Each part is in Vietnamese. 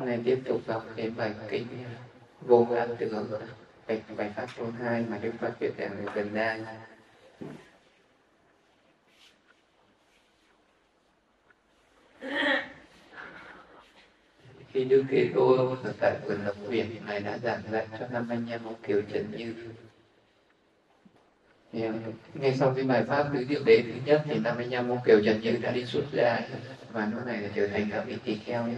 này tiếp tục đọc cái bài kinh vô ngã tưởng bài, bài pháp số 2 mà Đức Phật viết ở gần đây khi Đức Thế Tôn ở tại vườn Lập viện này đã giảng dạy cho năm anh em một Kiều Trần Như ngay sau cái bài pháp tứ diệu đế thứ nhất thì năm anh em một Kiều Trần Như đã đi xuất gia và lúc này là trở thành các vị tỳ kheo như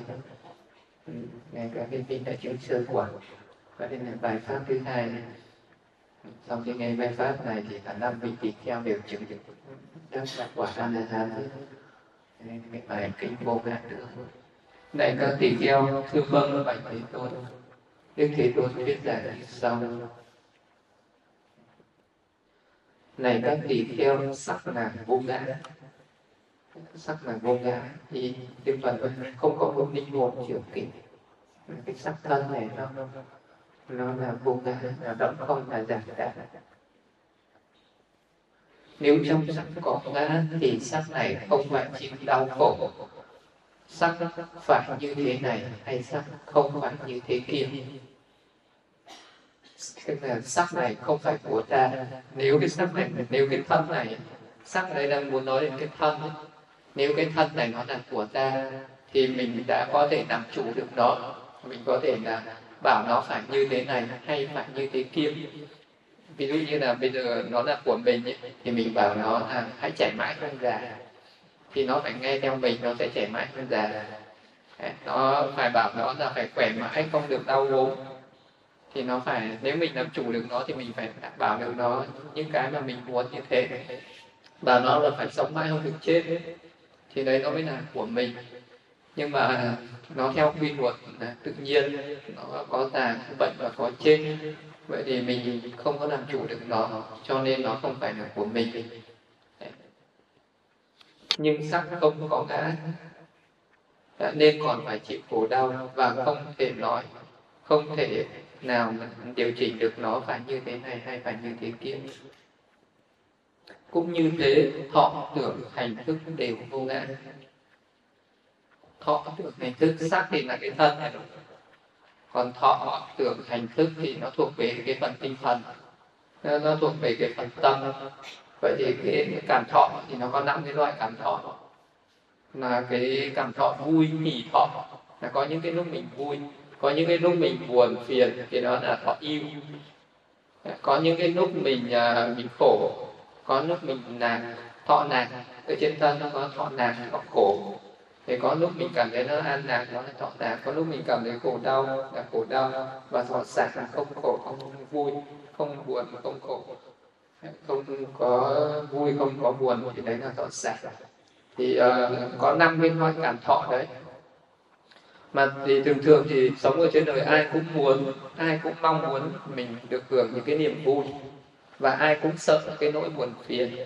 nghe ngay cả cái kinh đã chứng sơ quả. Và đây là bài pháp thứ hai này. sau khi nghe bài pháp này thì cả năm vị tỳ kheo đều chứng được đắc quả a la hán nên cái bài kinh vô ngã nữa. Này các tỳ kheo, thưa vâng bạch thế tôn. Đức thế tôn thuyết giải như sau. Này các tỳ kheo, sắc là vô ngã sắc là vô ngã thì đức phật không có một linh hồn trưởng kỷ cái sắc thân này nó nó là vô ngã là động không là giả đã nếu trong sắc có ngã thì sắc này không phải chịu đau khổ. Sắc phải như thế này hay sắc không phải như thế kia? Tức là sắc này không phải của ta. Nếu cái sắc này, nếu cái thân này, sắc này đang muốn nói đến cái thân ấy nếu cái thân này nó là của ta thì mình đã có thể làm chủ được nó. Mình có thể là bảo nó phải như thế này hay phải như thế kia. Ví dụ như là bây giờ nó là của mình ấy, thì mình bảo nó là hãy chảy mãi không già thì nó phải nghe theo mình nó sẽ chảy mãi không già nó phải bảo nó là phải khỏe mãi không được đau ốm thì nó phải nếu mình làm chủ được nó thì mình phải bảo được nó những cái mà mình muốn như thế. Và nó là phải sống mãi không được chết thì đấy nó mới là của mình. Nhưng mà nó theo quy luật tự nhiên, nó có già có bệnh và có chết. Vậy thì mình không có làm chủ được nó, cho nên nó không phải là của mình. Nhưng sắc không có ngã, nên còn phải chịu khổ đau và không thể nói, không thể nào mà điều chỉnh được nó phải như thế này hay phải như thế kia cũng như thế, thọ tưởng hành thức đều vô ngã thọ tưởng hành thức, xác định là cái thân này còn thọ tưởng hành thức thì nó thuộc về cái phần tinh thần. Nó thuộc về cái phần tâm. Vậy thì cái cảm thọ thì nó có năm cái loại cảm thọ. Là cái cảm thọ vui hỉ thọ. Là có những cái lúc mình vui, có những cái lúc mình buồn, phiền, thì đó là thọ yêu. Có những cái lúc mình à, mình khổ có lúc mình nản thọ nản ở trên thân nó có thọ nản có khổ. Thì có lúc mình cảm thấy nó an lạc nó là thọ nản. Có lúc mình cảm thấy khổ đau là khổ đau và thọ sạc là không khổ không vui không buồn không khổ. Không có vui không có buồn thì đấy là thọ sạc thì uh, có năm nguyên hoa cảm thọ đấy. Mà thì thường thường thì sống ở trên đời ai cũng muốn ai cũng mong muốn mình được hưởng những cái niềm vui và ai cũng sợ cái nỗi buồn phiền.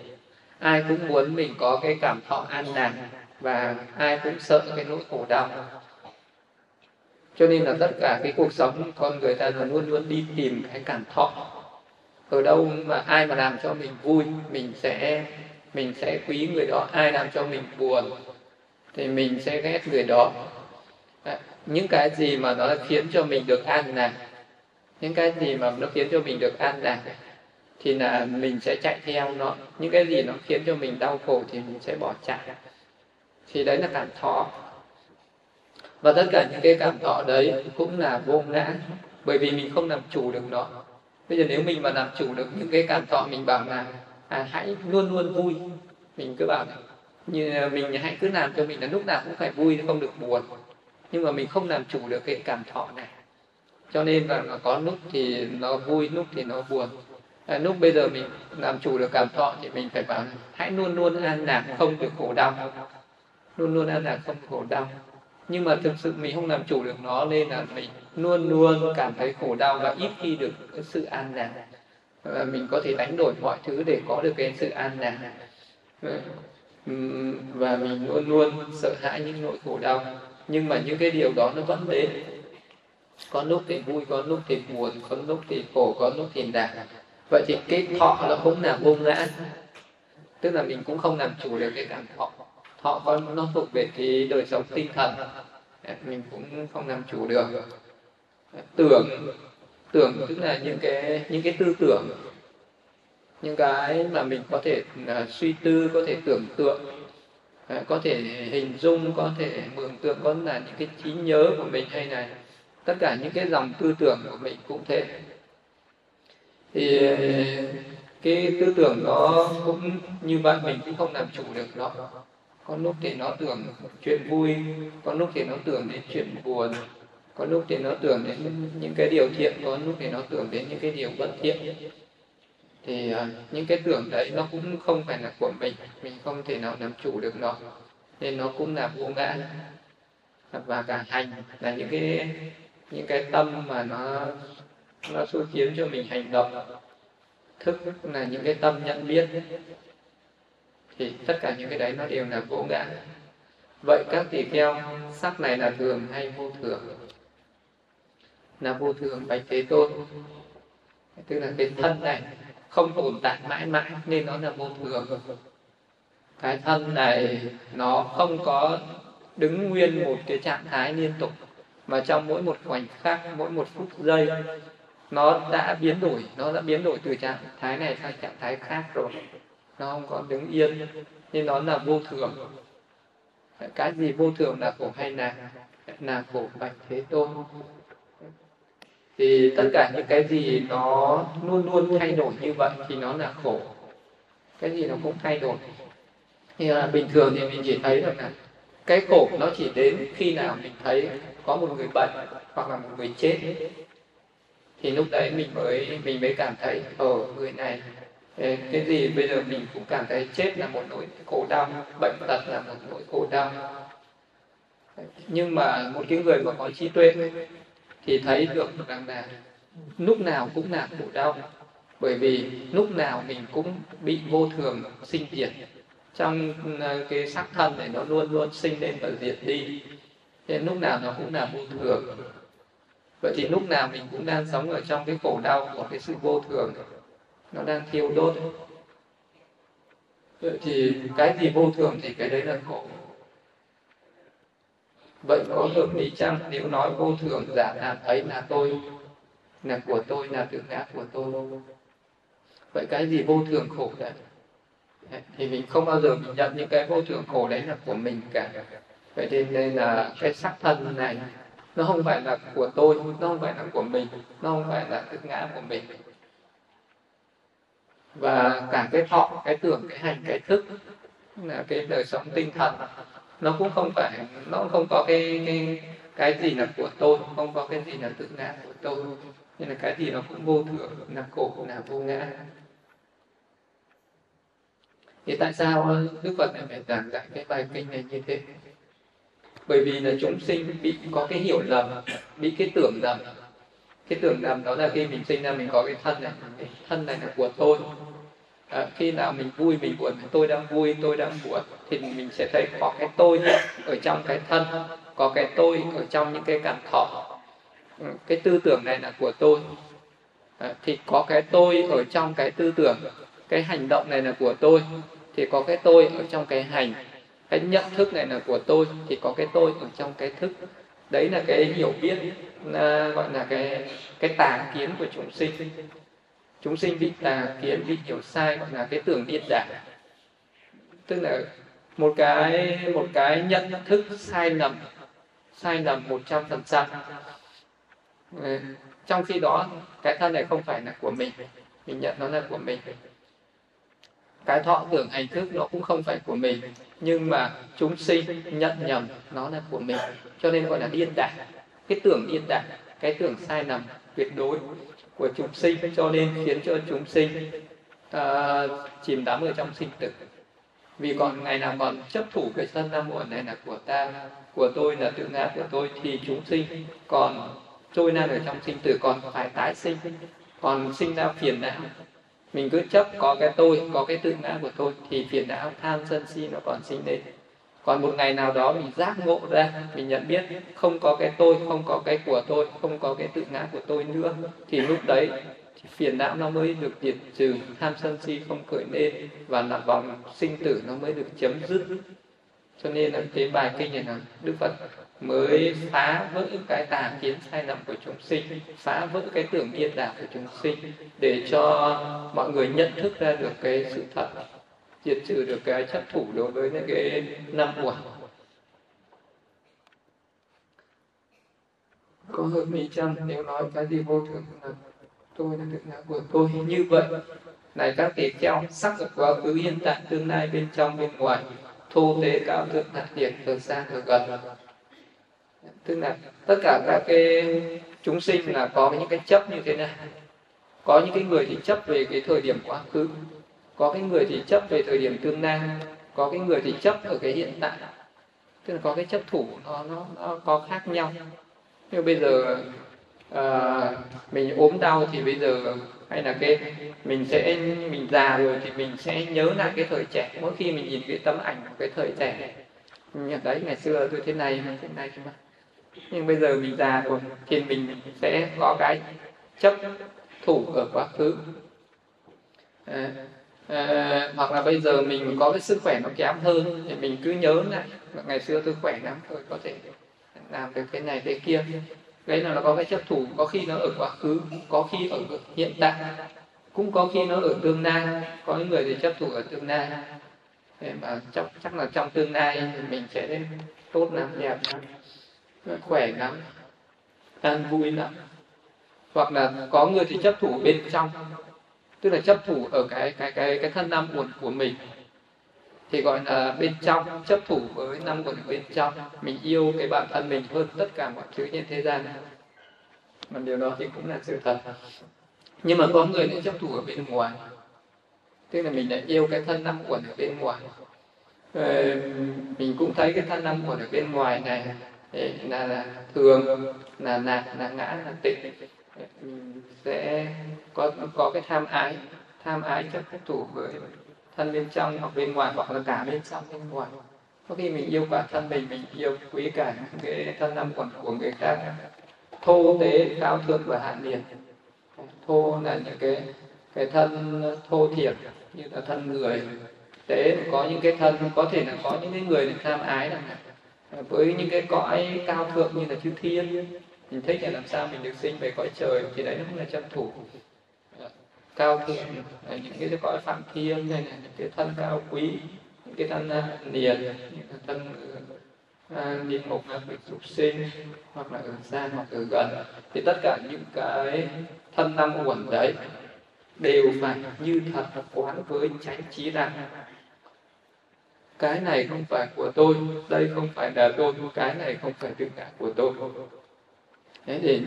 Ai cũng muốn mình có cái cảm thọ an lạc và ai cũng sợ cái nỗi khổ đau. Cho nên là tất cả cái cuộc sống, con người ta là luôn luôn đi tìm cái cảm thọ. Ở đâu mà ai mà làm cho mình vui, mình sẽ mình sẽ quý người đó. Ai làm cho mình buồn, thì mình sẽ ghét người đó. À, những cái gì mà nó khiến cho mình được an lạc những cái gì mà nó khiến cho mình được an lạc thì là mình sẽ chạy theo nó. Những cái gì nó khiến cho mình đau khổ thì mình sẽ bỏ chạy. Thì đấy là cảm thọ. Và tất cả những cái cảm thọ đấy cũng là vô ngã. Bởi vì mình không làm chủ được nó. Bây giờ nếu mình mà làm chủ được những cái cảm thọ mình bảo là à, hãy luôn luôn vui. Mình cứ bảo như mình hãy cứ làm cho mình là lúc nào cũng phải vui không được buồn. Nhưng mà mình không làm chủ được cái cảm thọ này. Cho nên là có lúc thì nó vui lúc thì nó buồn à, lúc bây giờ mình làm chủ được cảm thọ thì mình phải bảo hãy luôn luôn an lạc không được khổ đau. Luôn luôn an lạc không khổ đau. Nhưng mà thực sự mình không làm chủ được nó nên là mình luôn luôn cảm thấy khổ đau và ít khi được sự an lạc. Và mình có thể đánh đổi mọi thứ để có được cái sự an lạc. Ừ, và mình luôn luôn sợ hãi những nỗi khổ đau. Nhưng mà những cái điều đó nó vẫn đến. Có lúc thì vui có lúc thì buồn có lúc thì khổ có lúc thì đạt vậy thì cái thọ nó cũng là vô ngã. Tức là mình cũng không làm chủ được cái cảm thọ. Thọ có nó thuộc về cái đời sống tinh thần. Mình cũng không làm chủ được. Tưởng tưởng tức là những cái những cái tư tưởng. Những cái mà mình có thể uh, suy tư có thể tưởng tượng uh, có thể hình dung có thể mường tượng có là những cái trí nhớ của mình hay này tất cả những cái dòng tư tưởng của mình cũng thế thì cái tư tưởng nó cũng như vậy mình cũng không làm chủ được nó. Có lúc thì nó tưởng chuyện vui có lúc thì nó tưởng đến chuyện buồn có lúc thì nó tưởng đến những cái điều thiện có lúc thì nó tưởng đến những cái điều bất thiện. Thì uh, những cái tưởng đấy nó cũng không phải là của mình mình không thể nào làm chủ được nó. Nên nó cũng là vô ngã. Và cả hành là những cái những cái tâm mà nó nó xui khiến cho mình hành động. Thức là những cái tâm nhận biết. Thì tất cả những cái đấy nó đều là vô ngã. Vậy các tỳ kheo, sắc này là thường hay vô thường? Là vô thường bạch thế tôn. Tức là cái thân này không tồn tại mãi mãi nên nó là vô thường. Cái thân này nó không có đứng nguyên một cái trạng thái liên tục. Mà trong mỗi một khoảnh khắc, mỗi một phút giây nó đã biến đổi, nó đã biến đổi từ trạng thái này sang trạng thái khác rồi. Nó không có đứng yên, nên nó là vô thường. Cái gì vô thường là khổ hay là là khổ bạch thế tôn thì tất cả những cái gì nó luôn luôn thay đổi như vậy thì nó là khổ. Cái gì nó cũng thay đổi. Như là bình thường thì mình chỉ thấy được là cái khổ nó chỉ đến khi nào mình thấy có một người bệnh hoặc là một người chết thì lúc đấy mình mới mình mới cảm thấy ở người này cái gì bây giờ mình cũng cảm thấy chết là một nỗi khổ đau, bệnh tật là một nỗi khổ đau. Nhưng mà một cái người mà có trí tuệ thì thấy được rằng là lúc nào cũng là khổ đau, bởi vì lúc nào mình cũng bị vô thường sinh diệt. Trong ờ, cái sắc thân này nó luôn luôn sinh lên và diệt đi. Nên lúc nào nó cũng là vô thường vậy thì lúc nào mình cũng đang sống ở trong cái khổ đau của cái sự vô thường. Nó đang thiêu đốt. Vậy thì cái gì vô thường thì cái đấy là khổ. Vậy có hợp lý chăng? Nếu nói vô thường, giả là ấy là tôi, là của tôi, là tự ngã của tôi. Vậy cái gì vô thường khổ đấy? Thì mình không bao giờ mình nhận những cái vô thường khổ đấy là của mình cả. Vậy nên nên là cái sắc thân này nó không phải là của tôi, nó không phải là của mình, nó không phải là tự ngã của mình. Và cả cái thọ, cái tưởng, cái hành, cái thức là cái đời sống tinh thần. Nó cũng không phải, nó không có cái cái cái gì là của tôi, không có cái gì là tự ngã của tôi. Nên là cái gì nó cũng vô thường, là khổ, là vô ngã. Thì tại sao đức phật lại phải giảng dạy cái bài kinh này như thế? Bởi vì là chúng sinh bị có cái hiểu lầm bị cái tưởng lầm. Cái tưởng lầm đó là khi mình sinh ra mình có cái thân này cái thân này là của tôi. À, khi nào mình vui mình buồn tôi đang vui tôi đang buồn thì mình sẽ thấy có cái tôi ở trong cái thân có cái tôi ở trong những cái cảm thọ. Ừ, cái tư tưởng này là của tôi. À, thì có cái tôi ở trong cái tư tưởng cái hành động này là của tôi thì có cái tôi ở trong cái hành cái nhận thức này là của tôi, thì có cái tôi ở trong cái thức. Đấy là cái hiểu biết à, gọi là cái cái tà kiến của chúng sinh. Chúng sinh bị tà kiến, bị hiểu sai, gọi là cái tưởng điên đảo. Tức là một cái một cái nhận thức sai lầm sai lầm một trăm phần trăm. Ừ, trong khi đó, cái thân này không phải là của mình mình nhận nó là của mình cái thọ tưởng hành thức nó cũng không phải của mình nhưng mà chúng sinh nhận nhầm nó là của mình cho nên gọi là điên đảo. Cái tưởng điên đảo cái tưởng sai lầm tuyệt đối của chúng sinh cho nên khiến cho chúng sinh uh, chìm đắm ở trong sinh tử. Vì còn ngày nào còn chấp thủ cái thân nam muộn này là của ta của tôi là tự ngã của tôi thì chúng sinh còn trôi nan ở trong sinh tử còn phải tái sinh. Còn sinh ra phiền não mình cứ chấp có cái tôi, có cái tự ngã của tôi thì phiền não, tham sân si nó còn sinh lên. Còn một ngày nào đó mình giác ngộ ra, mình nhận biết không có cái tôi, không có cái của tôi, không có cái tự ngã của tôi nữa, thì lúc đấy thì phiền não nó mới được diệt trừ, tham sân si không khởi lên và là vòng sinh tử nó mới được chấm dứt. Cho nên là cái bài kinh này là đức phật mới phá vỡ cái tà kiến sai lầm của chúng sinh, phá vỡ cái tưởng điên đảo của chúng sinh để cho mọi người nhận thức ra được cái sự thật, diệt trừ được cái chấp thủ đối với những cái năm uẩn có hơn mi chăng nếu nói cái gì vô thường là tôi là được ngã của tôi, như vậy. Này các tỷ kheo, sắc ở quá khứ hiện tại tương lai bên trong bên ngoài, thô tế cao thượng đặc điển từ xa từ gần tức là tất cả các cái chúng sinh là có những cái chấp như thế này. Có những cái người thì chấp về cái thời điểm quá khứ. Có cái người thì chấp về thời điểm tương lai. Có cái người thì chấp ở cái hiện tại. Tức là có cái chấp thủ nó nó, nó có khác nhau. Như bây giờ à, mình ốm đau thì bây giờ hay là cái mình sẽ mình già rồi thì mình sẽ nhớ lại cái thời trẻ. Mỗi khi mình nhìn cái tấm ảnh của cái thời trẻ. Nhận đấy ngày xưa tôi thế này thế này mà nhưng bây giờ mình già rồi thì mình sẽ có cái chấp thủ ở quá khứ. À, à, hoặc là bây giờ mình có cái sức khỏe nó kém hơn thì mình cứ nhớ lại vâng, ngày xưa tôi khỏe lắm tôi có thể làm được cái này cái kia. Đấy là nó có cái chấp thủ có khi nó ở quá khứ có khi ở hiện tại cũng có khi nó ở tương lai. Có những người thì chấp thủ ở tương lai. Mà chắc chắc là trong tương lai mình sẽ tốt lắm đẹp lắm khỏe lắm an vui lắm. Hoặc là có người thì chấp thủ bên trong, tức là chấp thủ ở cái cái cái cái thân năm uẩn của mình. Thì gọi là bên trong, chấp thủ với năm uẩn bên trong. Mình yêu cái bản thân mình hơn tất cả mọi thứ trên thế gian. Mà điều đó thì cũng là sự thật. Nhưng mà có người lại chấp thủ ở bên ngoài. Tức là mình lại yêu cái thân năm uẩn ở bên ngoài. Ờ, mình cũng thấy cái thân năm uẩn ở bên ngoài này là, là thường là nạc là ngã là tịnh. Sẽ có có cái tham ái tham ái chấp thủ với thân bên trong hoặc bên ngoài hoặc là cả bên trong bên ngoài. Có khi mình yêu cả thân mình mình yêu quý cả cái thân năm quần của người khác. Thô tế cao thượng và hạ liệt thô là những cái cái thân thô thiệt như là thân người. Tế có những cái thân có thể là có những cái người tham ái là Ờ, với những cái cõi cao thượng như là chư thiên, mình thích là làm sao mình được sinh về cõi trời, thì đấy nó cũng là chân thủ. Ờ, cao thượng là những cái cõi phạm thiên hay là những cái thân cao quý, những cái thân liền, những cái thân địa ngục là bị dục sinh, hoặc là ở xa, hoặc ở gần, thì tất cả những cái thân năm uẩn đấy đều phải như thật quán với chánh trí rằng cái này không phải của tôi đây không phải là tôi cái này không phải tất cả của tôi. Thế để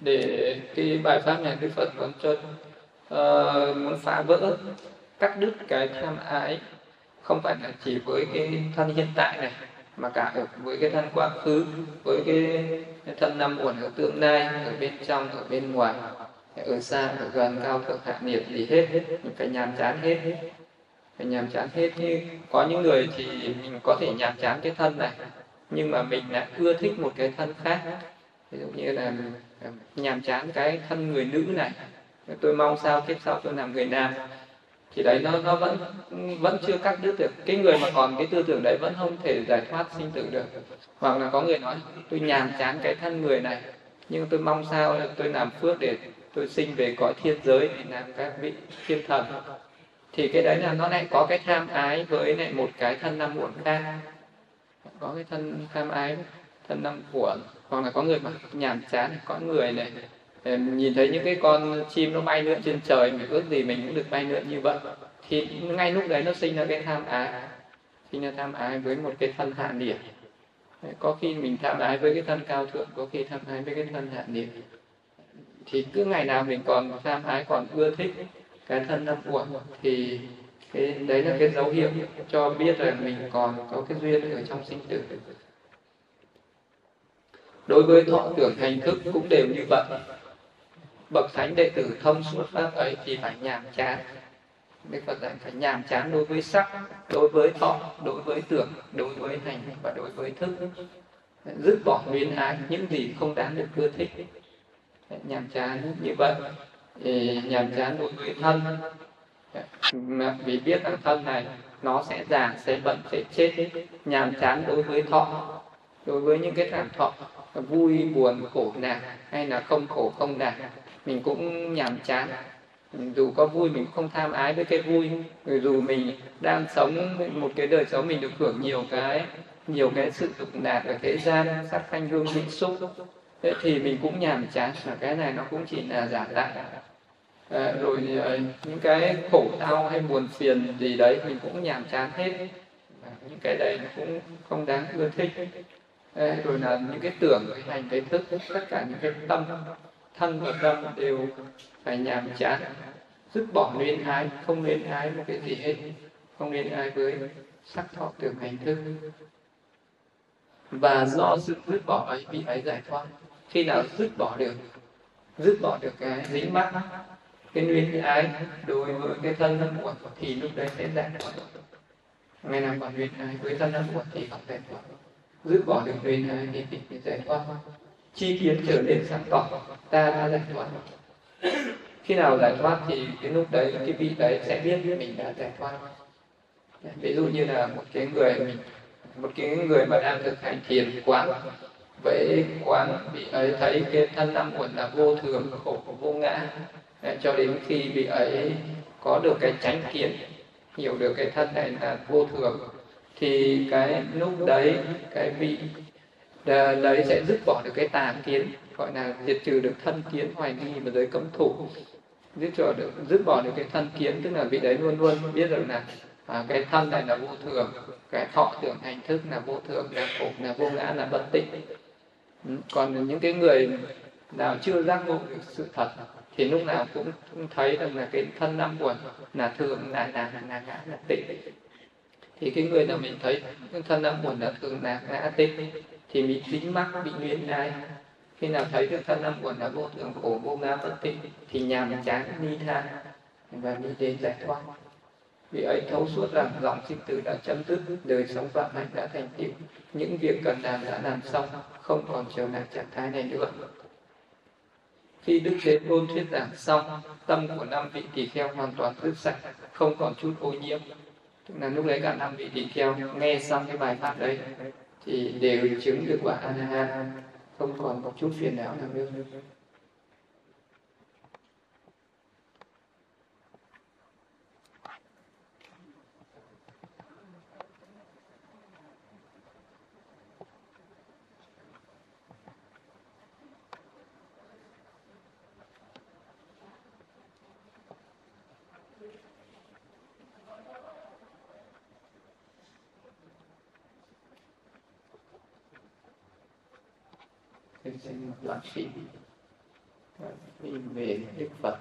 để cái bài pháp này đức phật muốn cho uh, muốn phá vỡ cắt đứt cái tham ái không phải là chỉ với cái thân hiện tại này mà cả ở với cái thân quá khứ với cái, thân năm uẩn ở tương lai ở bên trong ở bên ngoài ở xa ở gần cao thượng hạ nhiệt gì hết những cái nhàm chán hết phải nhàm chán hết. Như có những người thì mình có thể nhàm chán cái thân này, nhưng mà mình lại ưa thích một cái thân khác. Ví dụ như là à, nhàm chán cái thân người nữ này. Tôi mong sao kiếp sau tôi làm người nam. Thì đấy, nó nó vẫn vẫn chưa cắt đứt được. Cái người mà còn cái tư tưởng đấy vẫn không thể giải thoát sinh tử được. Hoặc là có người nói, tôi nhàm chán cái thân người này, nhưng tôi mong sao tôi làm phước để tôi sinh về cõi thiên giới để làm các vị thiên thần thì cái đấy là nó lại có cái tham ái với lại một cái thân năm uẩn khác có cái thân, tham ái, thân năm uẩn hoặc là có người mà nhàm chán, có người này nhìn thấy những cái con chim nó bay lượn trên trời, mình ước gì mình cũng được bay lượn như vậy. Thì ngay lúc đấy nó sinh ra cái tham ái. Sinh ra tham ái với một cái thân hạ điểm có khi mình tham ái với cái thân cao thượng, có khi tham ái với cái thân hạ điểm thì cứ ngày nào mình còn tham ái, còn ưa thích cái thân năm uẩn thì cái đấy là cái dấu hiệu cho biết là mình còn có cái duyên ở trong sinh tử đối với thọ tưởng hành thức cũng đều như vậy bậc thánh đệ tử thông suốt pháp ấy thì phải nhàm chán Đức Phật dạy phải nhàm chán đối với sắc, đối với thọ, đối với tưởng, đối với hành và đối với thức. Dứt bỏ luyến ái những gì không đáng được ưa thích. Nhàm chán như vậy. Thì nhàm chán đối với thân, vì biết rằng thân này nó sẽ già sẽ bận sẽ chết. Nhàm chán đối với thọ đối với những cái cảm thọ vui buồn khổ nạn hay là không khổ không nạn mình cũng nhàm chán. Dù có vui mình không tham ái với cái vui. Dù mình đang sống một cái đời sống mình được hưởng nhiều cái nhiều cái sự dục đạt ở thế gian sắc thanh hương vị xúc thế thì mình cũng nhàm chán. Là cái này nó cũng chỉ là giả tạo à, rồi ờ, những cái khổ đau hay buồn phiền gì đấy mình cũng nhàm chán hết. À, những cái đấy nó cũng không đáng ưa thích. À, rồi là những cái tưởng cái hành cái thức tất cả những cái tâm thân và tâm đều phải nhàm chán. Dứt bỏ luyến ái không luyến ái một cái gì hết. Không luyến ái với sắc thọ tưởng hành thức. Và do sự dứt bỏ ấy bị ấy giải thoát. Khi nào dứt bỏ được dứt bỏ được cái dính mắc cái luyến ái đối với cái thân thân muộn thì lúc đấy sẽ giải thoát. Ngày nào còn nguyên ái với thân thân muộn thì còn giải thoát. Giữ bỏ được nguyên ái thì thì giải thoát. Chi kiến trở nên sáng tỏ, ta đã giải thoát. Khi nào giải thoát thì cái lúc đấy, cái vị đấy sẽ biết mình đã giải thoát. Ví dụ như là một cái người mình một cái người mà đang thực hành thiền quán, với quán bị ấy thấy cái thân năm uẩn là vô thường, khổ, vô ngã cho đến khi vị ấy có được cái chánh kiến hiểu được cái thân này là vô thường thì cái lúc đấy cái vị đấy sẽ dứt bỏ được cái tà kiến gọi là diệt trừ được thân kiến hoài nghi và giới cấm thủ. Dứt bỏ được dứt bỏ được cái thân kiến tức là vị đấy luôn luôn biết rằng là à, cái thân này là vô thường cái thọ tưởng hành thức là vô thường là khổ là vô ngã là bất tịnh. Ừ, còn những cái người nào chưa giác ngộ được sự thật thì lúc nào cũng, cũng thấy rằng là cái thân năm buồn là thường là là là ngã là tịnh. Thì cái người nào mình thấy cái thân năm buồn là thường là ngã tịnh thì bị dính mắc bị nguyên ai khi nào thấy được thân năm buồn là vô thường khổ vô ngã bất tịnh thì nhàm chán ni tha và đi đến giải thoát. Vì ấy thấu suốt rằng dòng sinh tử đã chấm dứt đời sống vạn hạnh đã thành tựu. Những việc cần làm đã làm xong không còn trở lại trạng thái này nữa khi đức thế tôn thuyết giảng xong, tâm của năm vị tỳ kheo hoàn toàn dứt sạch, không còn chút ô nhiễm. Tức là lúc đấy cả năm vị tỳ kheo nghe xong cái bài pháp đấy thì đều chứng được quả a la hán không còn một chút phiền não nào nữa Thế sinh sĩ, loạt phim về Đức Phật.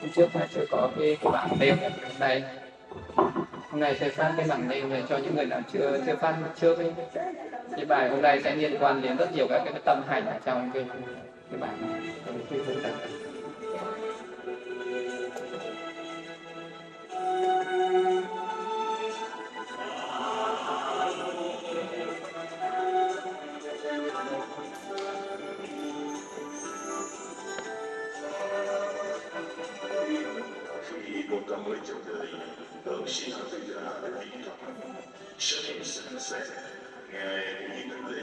Hôm trước phải chưa có cái, cái bảng nêu hôm nay. Hôm nay sẽ phát cái bảng nêu này cho những người nào chưa chưa phát trước ấy cái bài hôm nay sẽ liên quan đến rất nhiều các cái tâm hành ở trong cái cái bài này.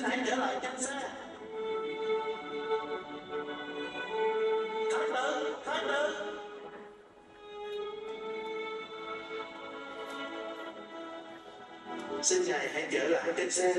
xin hãy trở lại trên xe thánh nữ thánh nữ xin ngài hãy trở lại trên xe.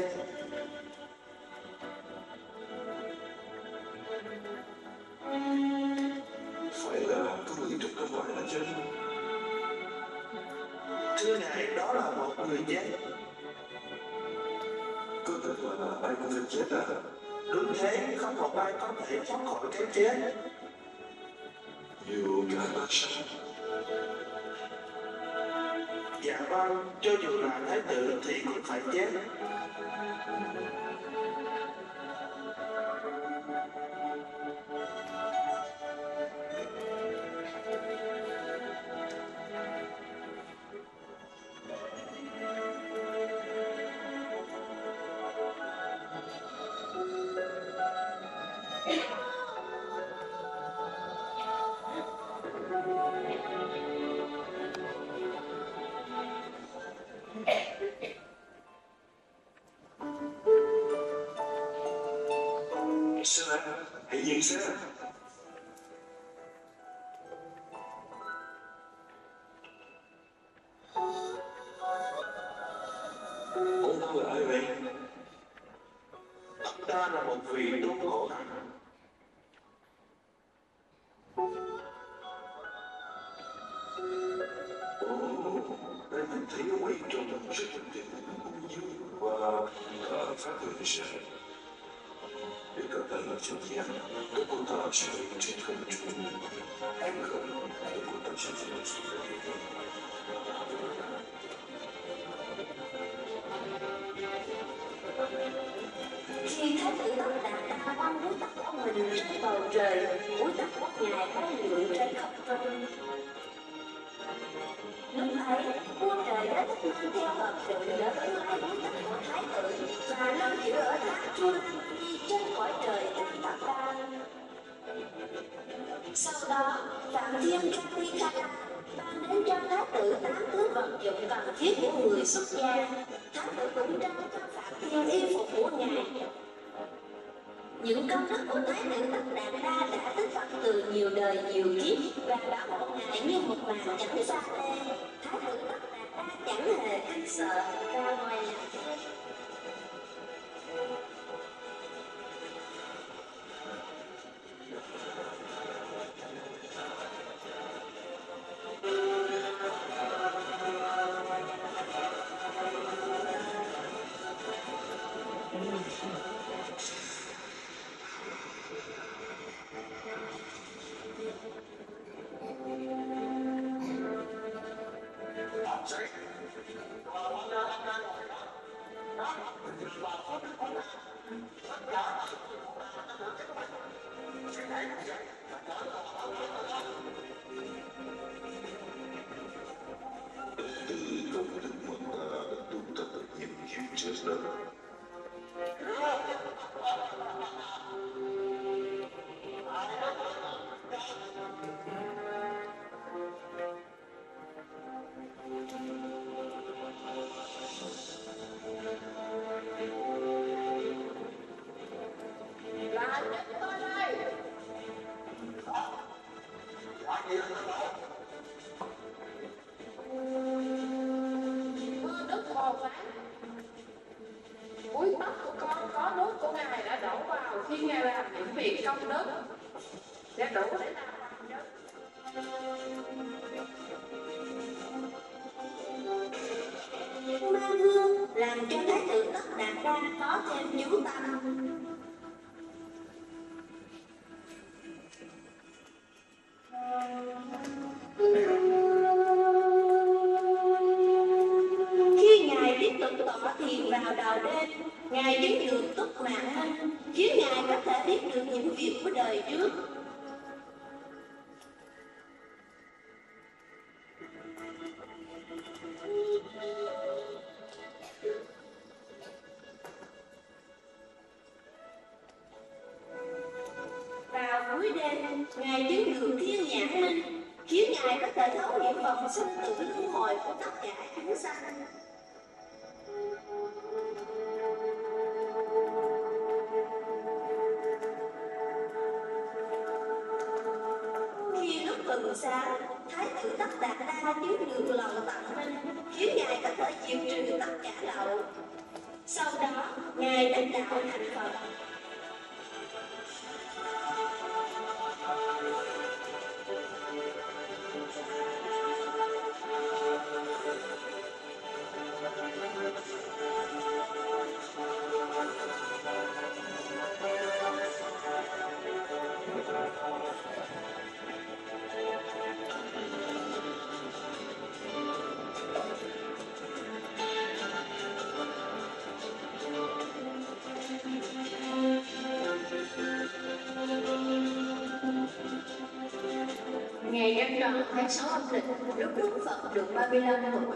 tháng 6 âm lịch, lúc Đức Phật được 35 tuổi.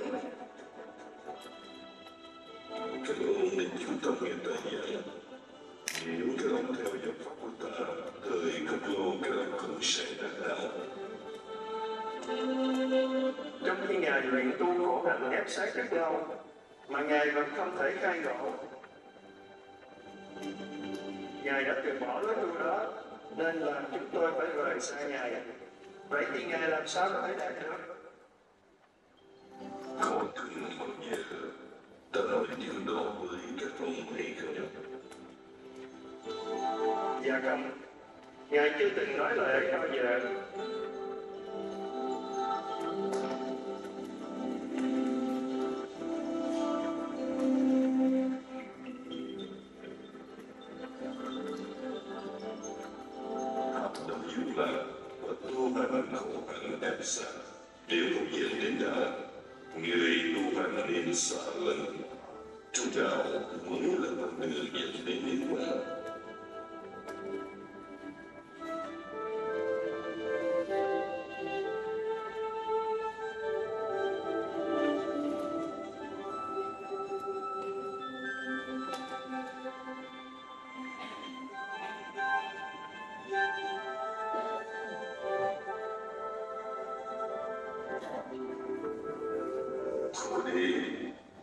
của đi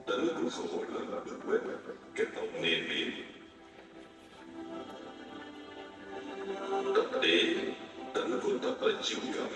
đến cũng không hồi lên là được quên kết tàu niên biển tập đi đến cũng tập là chiếu cảm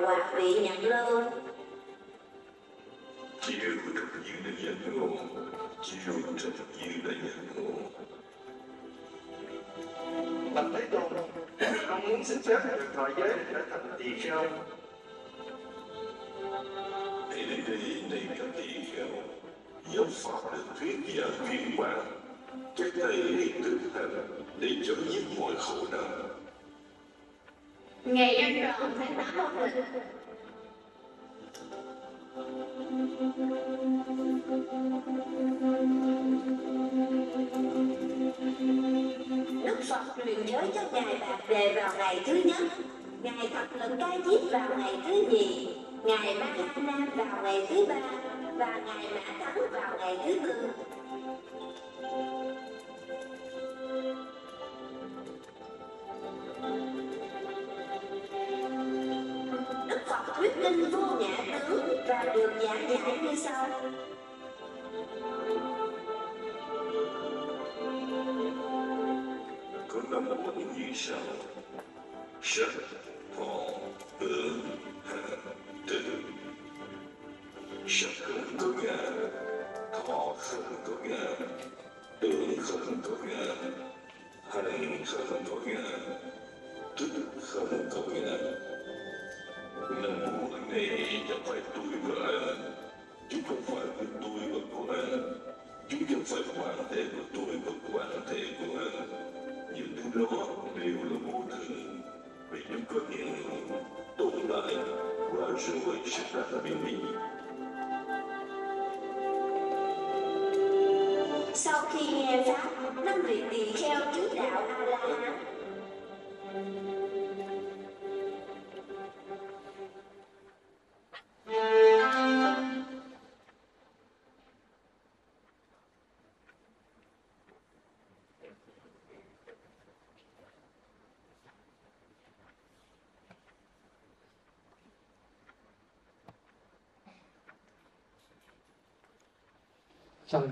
vào hoạt vị nhận lương chịu được những danh ngôn chịu được những danh ngôn bạch thế tôn con muốn xin phép được thọ giới để thành tỳ kheo thì đến đây đây là tỳ kheo giáo pháp được thuyết và chuyển quảng các thầy hiện thực hành để chấm dứt mọi khổ đau ngày em tròn tháng tám âm lịch Đức Phật truyền giới cho Ngài Bạc Đề vào ngày thứ nhất. Ngài Thập Lực Cai Diếp vào ngày thứ nhì. Ngài Ma Ha Nam vào ngày thứ ba Và Ngài Mã Thắng vào ngày thứ tư. Thuyết kinh vô ngã tướng và được giảng giải như sau. có năm uẩn như sau. Sắc, thọ tưởng hành tử sắc không có ngã, thọ không có ngã tưởng không có ngã hành không có ngã tức không có ngã năm uẩn này chẳng phải tôi và anh. Chúng không phải của tôi và của anh. Chúng chẳng phải quan thể của tôi và quan thể của anh. Những thứ đó đều là vô thường vì chúng có hiện hữu tồn tại và rồi sẽ ra biến đi Sau khi nghe Pháp, năm vị tỳ kheo trước đạo A-la-hán trong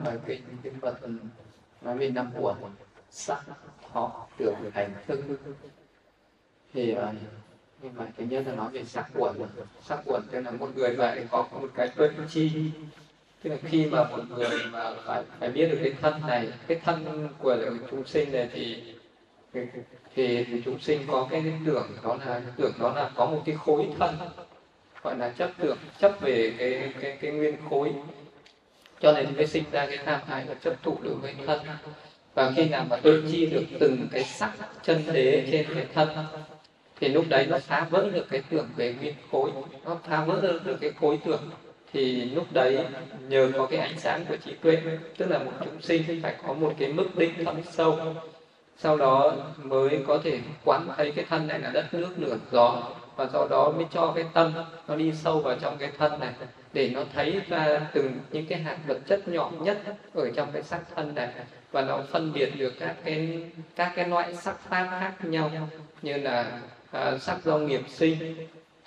bài kinh kinh Phật nói về năm uẩn sắc thọ tưởng hành thức thì à, nhưng mà thứ nhất là nói về sắc quẩn sắc quẩn tức là một người vậy có một cái tuân chi. Tức là khi mà một người mà phải, phải biết được cái thân này cái thân của chúng sinh này thì thì chúng sinh có cái tưởng đó là tưởng đó là có một cái khối thân. Gọi là chấp tưởng chấp về cái cái cái nguyên khối. Cho nên mới sinh ra cái tham ái và chấp thụ đối với thân. Và khi nào mà tôi chi được từng cái sắc chân đế trên cái thân thì lúc đấy nó phá vỡ được cái tưởng về nguyên khối. Nó phá vỡ được cái khối tưởng. Thì lúc đấy nhờ có cái ánh sáng của trí tuệ, tức là một chúng sinh phải có một cái mức định thâm sâu. Sau đó mới có thể quán thấy cái thân này là đất nước lửa gió, và do đó mới cho cái tâm nó đi sâu vào trong cái thân này, để nó thấy ra từng những cái hạt vật chất nhỏ nhất ở trong cái sắc thân này, và nó phân biệt được các cái các cái loại sắc pháp khác nhau, như là à, sắc do nghiệp sinh.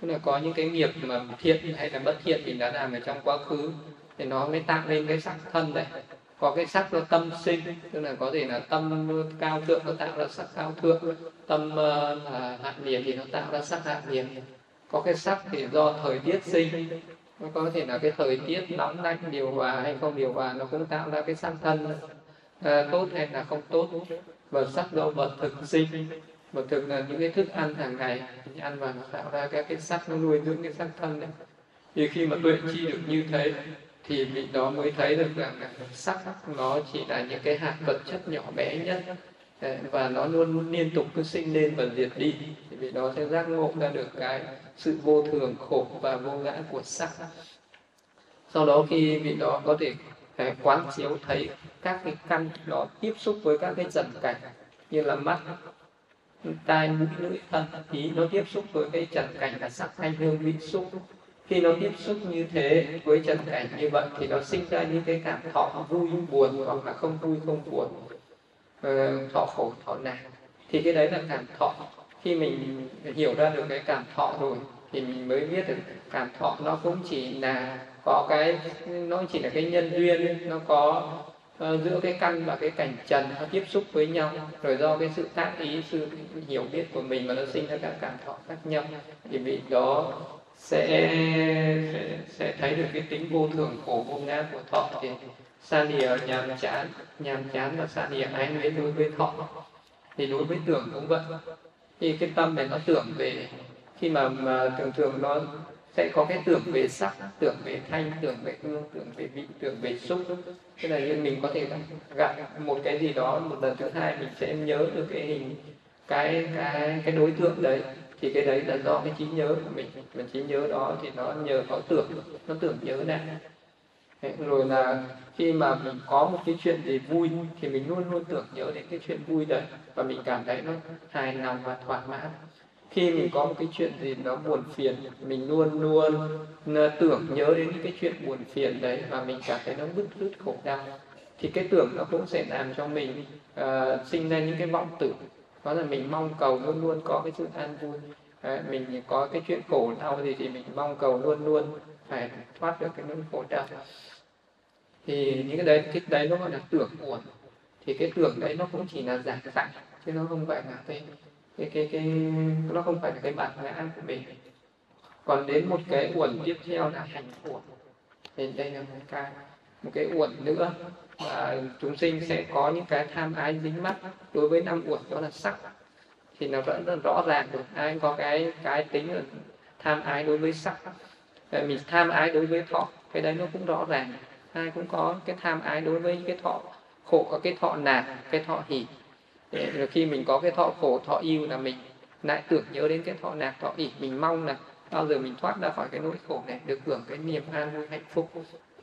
Tức là có những cái nghiệp mà thiện hay là bất thiện mình đã làm ở trong quá khứ thì nó mới tạo nên cái sắc thân này có cái sắc do tâm sinh tức là có thể là tâm cao thượng nó tạo ra sắc cao thượng tâm uh, hạ nhiệt thì nó tạo ra sắc hạ nhiệt. Có cái sắc thì do thời tiết sinh nó có thể là cái thời tiết nóng lạnh điều hòa hay không điều hòa nó cũng tạo ra cái sắc thân. À, tốt hay là không tốt và sắc do vật thực sinh mà thực là những cái thức ăn hàng ngày mình ăn vào nó tạo ra các cái sắc, nó nuôi dưỡng cái sắc thân đấy. Thì khi mà tuệ chi được như thế, thì vị đó mới thấy được rằng sắc nó chỉ là những cái hạt vật chất nhỏ bé nhất. Và nó luôn liên tục cứ sinh lên và diệt đi. Thì vị đó sẽ giác ngộ ra được cái sự vô thường, khổ và vô ngã của sắc. Sau đó khi vị đó có thể à, quán chiếu thấy các cái căn đó tiếp xúc với các cái trần cảnh như là mắt tai mũi lưỡi thân ý nó tiếp xúc với cái trần cảnh là sắc thanh hương vị xúc. Khi nó tiếp xúc như thế với trần cảnh như vậy thì nó sinh ra những cái cảm thọ vui, buồn hoặc là không vui, không buồn. Ờ, thọ khổ, thọ nạn. Thì cái đấy là cảm thọ. Khi mình hiểu ra được cái cảm thọ rồi thì mình mới biết được cảm thọ nó cũng chỉ là có cái, nó chỉ là cái nhân duyên, nó có Ờ, giữa cái căn và cái cảnh trần nó tiếp xúc với nhau rồi do cái sự tác ý sự hiểu biết của mình mà nó sinh ra các cảm thọ khác nhau thì vị đó sẽ, sẽ sẽ thấy được cái tính vô thường khổ vô ngã của thọ thì sa nìa nhàm chán nhàm chán và sa nìa ái nấy đối với thọ thì đối với tưởng cũng vậy. Khi cái tâm này nó tưởng về khi mà, mà thường thường nó sẽ có cái tưởng về sắc tưởng về thanh tưởng về hương tưởng về vị tưởng về xúc thế là như mình có thể gặp một cái gì đó, một lần thứ hai mình sẽ nhớ được cái hình, cái cái cái đối tượng đấy. Thì cái đấy là do cái trí nhớ của mình. Mà trí nhớ đó thì nó nhờ có tưởng, nó tưởng nhớ ra. Rồi là khi mà mình có một cái chuyện gì vui thì mình luôn luôn tưởng nhớ đến cái chuyện vui đấy. Và mình cảm thấy nó hài lòng và thỏa mãn khi mình có một cái chuyện gì nó buồn phiền mình luôn luôn ờ, tưởng nhớ đến những cái chuyện buồn phiền đấy và mình cảm thấy nó bứt rứt khổ đau thì cái tưởng nó cũng sẽ làm cho mình uh, sinh ra những cái vọng tưởng. Đó là mình mong cầu luôn luôn có cái sự an vui. À, mình có cái chuyện khổ đau gì thì mình mong cầu luôn luôn phải thoát được cái nỗi khổ đau. Thì những cái đấy cái đấy nó gọi là tưởng uổng thì cái tưởng đấy nó cũng chỉ là giả tạm chứ nó không phải là cái cái cái cái, nó không phải là cái bản ngã của mình còn đến một cái uẩn tiếp theo là hành uẩn. Thì đây là một cái một cái uẩn nữa mà chúng sinh sẽ có những cái tham ái dính mắc đối với năm uẩn, đó là sắc. Thì nó vẫn rất rõ ràng rồi ai có cái cái tính là tham ái đối với sắc. Mình tham ái đối với thọ, cái đấy nó cũng rõ ràng. Ai cũng có cái tham ái đối với cái thọ khổ có cái thọ nạt cái thọ hỉ để rồi khi mình có cái thọ khổ, thọ yêu là mình lại tưởng nhớ đến cái thọ nạt thọ ỉ mình mong là bao giờ mình thoát ra khỏi cái nỗi khổ này, được hưởng cái niềm an vui, hạnh phúc.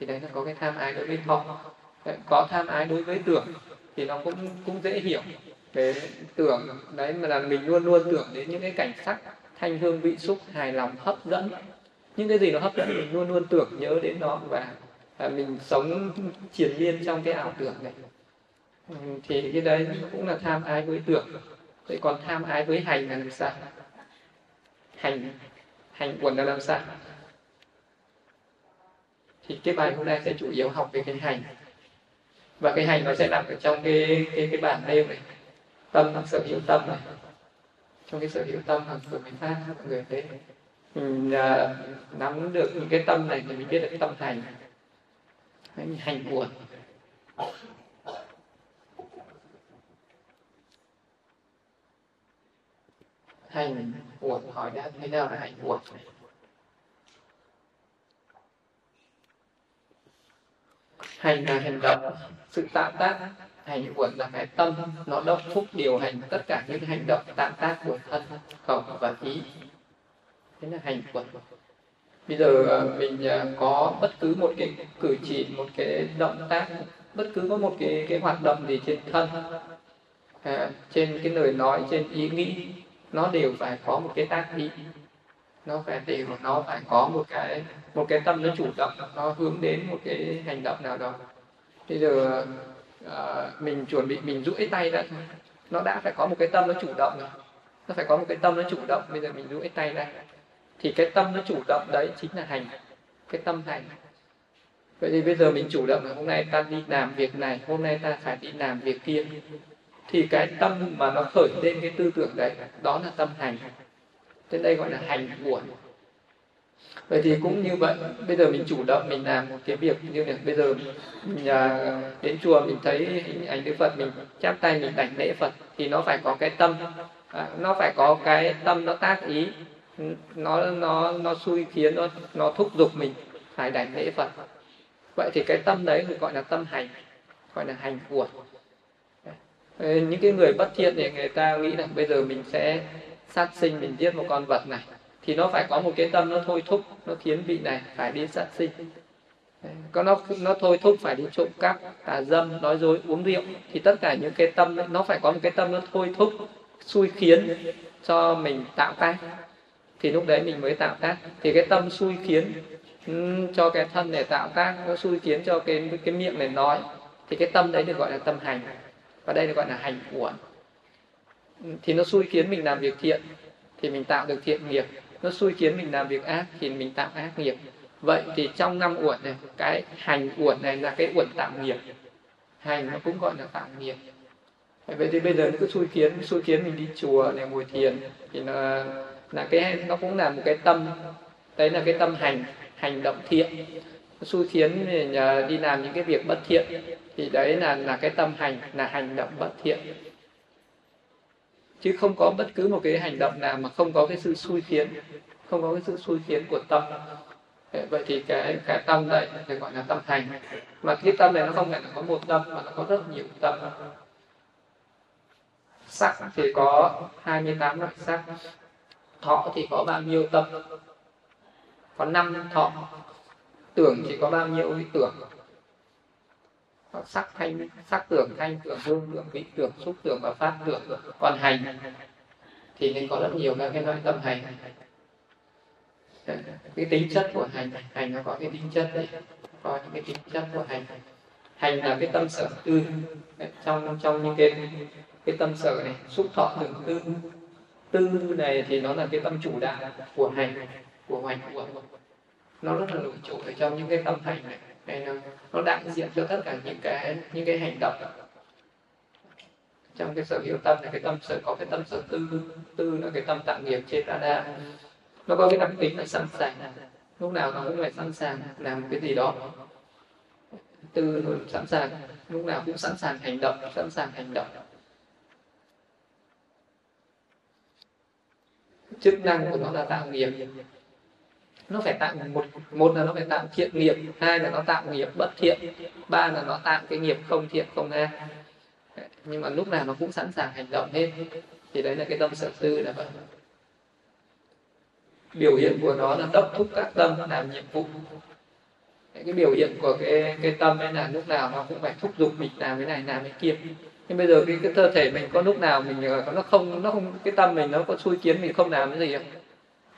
Thì đấy là có cái tham ái đối với thọ có tham ái đối với tưởng thì nó cũng cũng dễ hiểu. Về tưởng, đấy mà là mình luôn luôn tưởng đến những cái cảnh sắc thanh hương vị xúc, hài lòng, hấp dẫn. Những cái gì nó hấp dẫn, mình luôn luôn tưởng nhớ đến nó và à, mình sống triền miên trong cái ảo tưởng này. Ừ, thì cái đấy cũng là tham ái với tưởng. Vậy còn tham ái với hành là làm sao? Hành hành quần là làm sao? Thì cái bài hôm nay sẽ chủ yếu học về cái hành. Và cái hành nó sẽ nằm ở trong cái cái cái bản nêu này. Tâm là sở hữu tâm này. Trong cái sở hữu tâm hàng của mình phát mọi người thấy mình ừ, à, nắm được những cái tâm này thì mình biết được cái tâm hành. Hành buồn hành buồn hỏi đã thế nào là hành buồn hành là hành động sự tạo tác hành uẩn là cái tâm. Nó đốc thúc điều hành tất cả những hành động tạo tác của thân khẩu và ý. Thế là hành uẩn bây giờ à, mình à, có bất cứ một cái cử chỉ một cái động tác bất cứ có một cái cái hoạt động gì trên thân à, trên cái lời nói trên ý nghĩ nó đều phải có một cái tác ý. Nó phải đều nó phải có một cái một cái tâm nó chủ động nó hướng đến một cái hành động nào đó. Bây giờ à, mình chuẩn bị mình duỗi tay ra nó đã phải có một cái tâm nó chủ động rồi. Nó phải có một cái tâm nó chủ động bây giờ mình duỗi tay ra. Thì cái tâm nó chủ động đấy chính là hành cái tâm hành. Vậy thì bây giờ mình chủ động là hôm nay ta đi làm việc này hôm nay ta phải đi làm việc kia thì cái tâm mà nó khởi lên cái tư tưởng đấy đó là tâm hành. Trên đây gọi là hành buồn vậy thì cũng như vậy bây giờ mình chủ động mình làm một cái việc như này. Bây giờ mình à, đến chùa mình thấy hình ảnh đức phật mình chắp tay mình đảnh lễ phật thì nó phải có cái tâm. À, nó phải có cái tâm nó tác ý. Nó nó nó xui khiến nó nó thúc giục mình phải đảnh lễ phật. Vậy thì cái tâm đấy được gọi là tâm hành gọi là hành của những cái người bất thiện thì người ta nghĩ là bây giờ mình sẽ sát sinh mình giết một con vật này. Thì nó phải có một cái tâm nó thôi thúc nó khiến vị này phải đi sát sinh. Có nó nó thôi thúc phải đi trộm cắp tà dâm nói dối uống rượu. Thì tất cả những cái tâm ấy, nó phải có một cái tâm nó thôi thúc xui khiến cho mình tạo tác. Thì lúc đấy mình mới tạo tác. Thì cái tâm xui khiến cho cái thân này tạo tác nó xui khiến cho cái cái miệng này nói. Thì cái tâm đấy được gọi là tâm hành và đây được gọi là hành uẩn. Thì nó xui khiến mình làm việc thiện, thì mình tạo được thiện nghiệp. Nó xui khiến mình làm việc ác, thì mình tạo ác nghiệp. Vậy thì trong năm uẩn này, cái hành uẩn này là cái uẩn tạo nghiệp. Hành nó cũng gọi là tạo nghiệp. Vậy thì bây giờ nó cứ xui khiến xui khiến mình đi chùa này, ngồi thiền, thì nó là cái, nó cũng là một cái tâm. Đấy là cái tâm hành hành động thiện. Xui khiến à, đi làm những cái việc bất thiện thì đấy là là cái tâm hành, là hành động bất thiện. Chứ không có bất cứ một cái hành động nào mà không có cái sự xui khiến, không có cái sự xui khiến của tâm. Vậy thì cái cái tâm này thì gọi là tâm hành. Mà cái tâm này nó không phải là có một tâm, mà nó có rất nhiều tâm. Sắc thì có 28 loại sắc, thọ thì có bao nhiêu tâm? Có năm thọ, tưởng thì có bao nhiêu ý tưởng? Sắc thanh, sắc tưởng thanh, tưởng hương, tưởng vị tưởng xúc, tưởng và pháp tưởng còn hành. Thì nên có rất nhiều các cái loại tâm hành. Cái tính chất của hành hành nó có cái tính chất đấy, có những cái tính chất của hành. Hành là cái tâm sở tư. Trong trong những cái cái tâm sở này, xúc thọ tưởng tư. Tư này thì nó là cái tâm chủ đạo của hành của hành của. Nó rất là nổi trội ở trong những cái tâm hành này này nó, nó đại diện cho tất cả những cái những cái hành động trong cái sở hữu tâm là cái tâm sở có cái tâm sở tư tư là cái tâm tạo nghiệp trên đa nó có cái đặc tính là sẵn sàng. Lúc nào nó cũng phải sẵn sàng làm cái gì đó. Tư luôn sẵn sàng lúc nào cũng sẵn sàng hành động sẵn sàng hành động. Chức năng của nó là tạo nghiệp nó phải tạo một một là nó phải tạo thiện nghiệp hai là nó tạo nghiệp bất thiện ba là nó tạo cái nghiệp không thiện không ác nhưng mà lúc nào nó cũng sẵn sàng hành động hết. Thì đấy là cái tâm sở tư là vậy. Biểu hiện của nó là đốc thúc các tâm làm nhiệm vụ. Cái biểu hiện của cái cái tâm ấy là lúc nào nó cũng phải thúc giục mình làm cái này làm cái kia. Nhưng bây giờ cái, cái cơ thể mình có lúc nào mình nó không nó không cái tâm mình nó có xui kiến mình không làm cái gì không?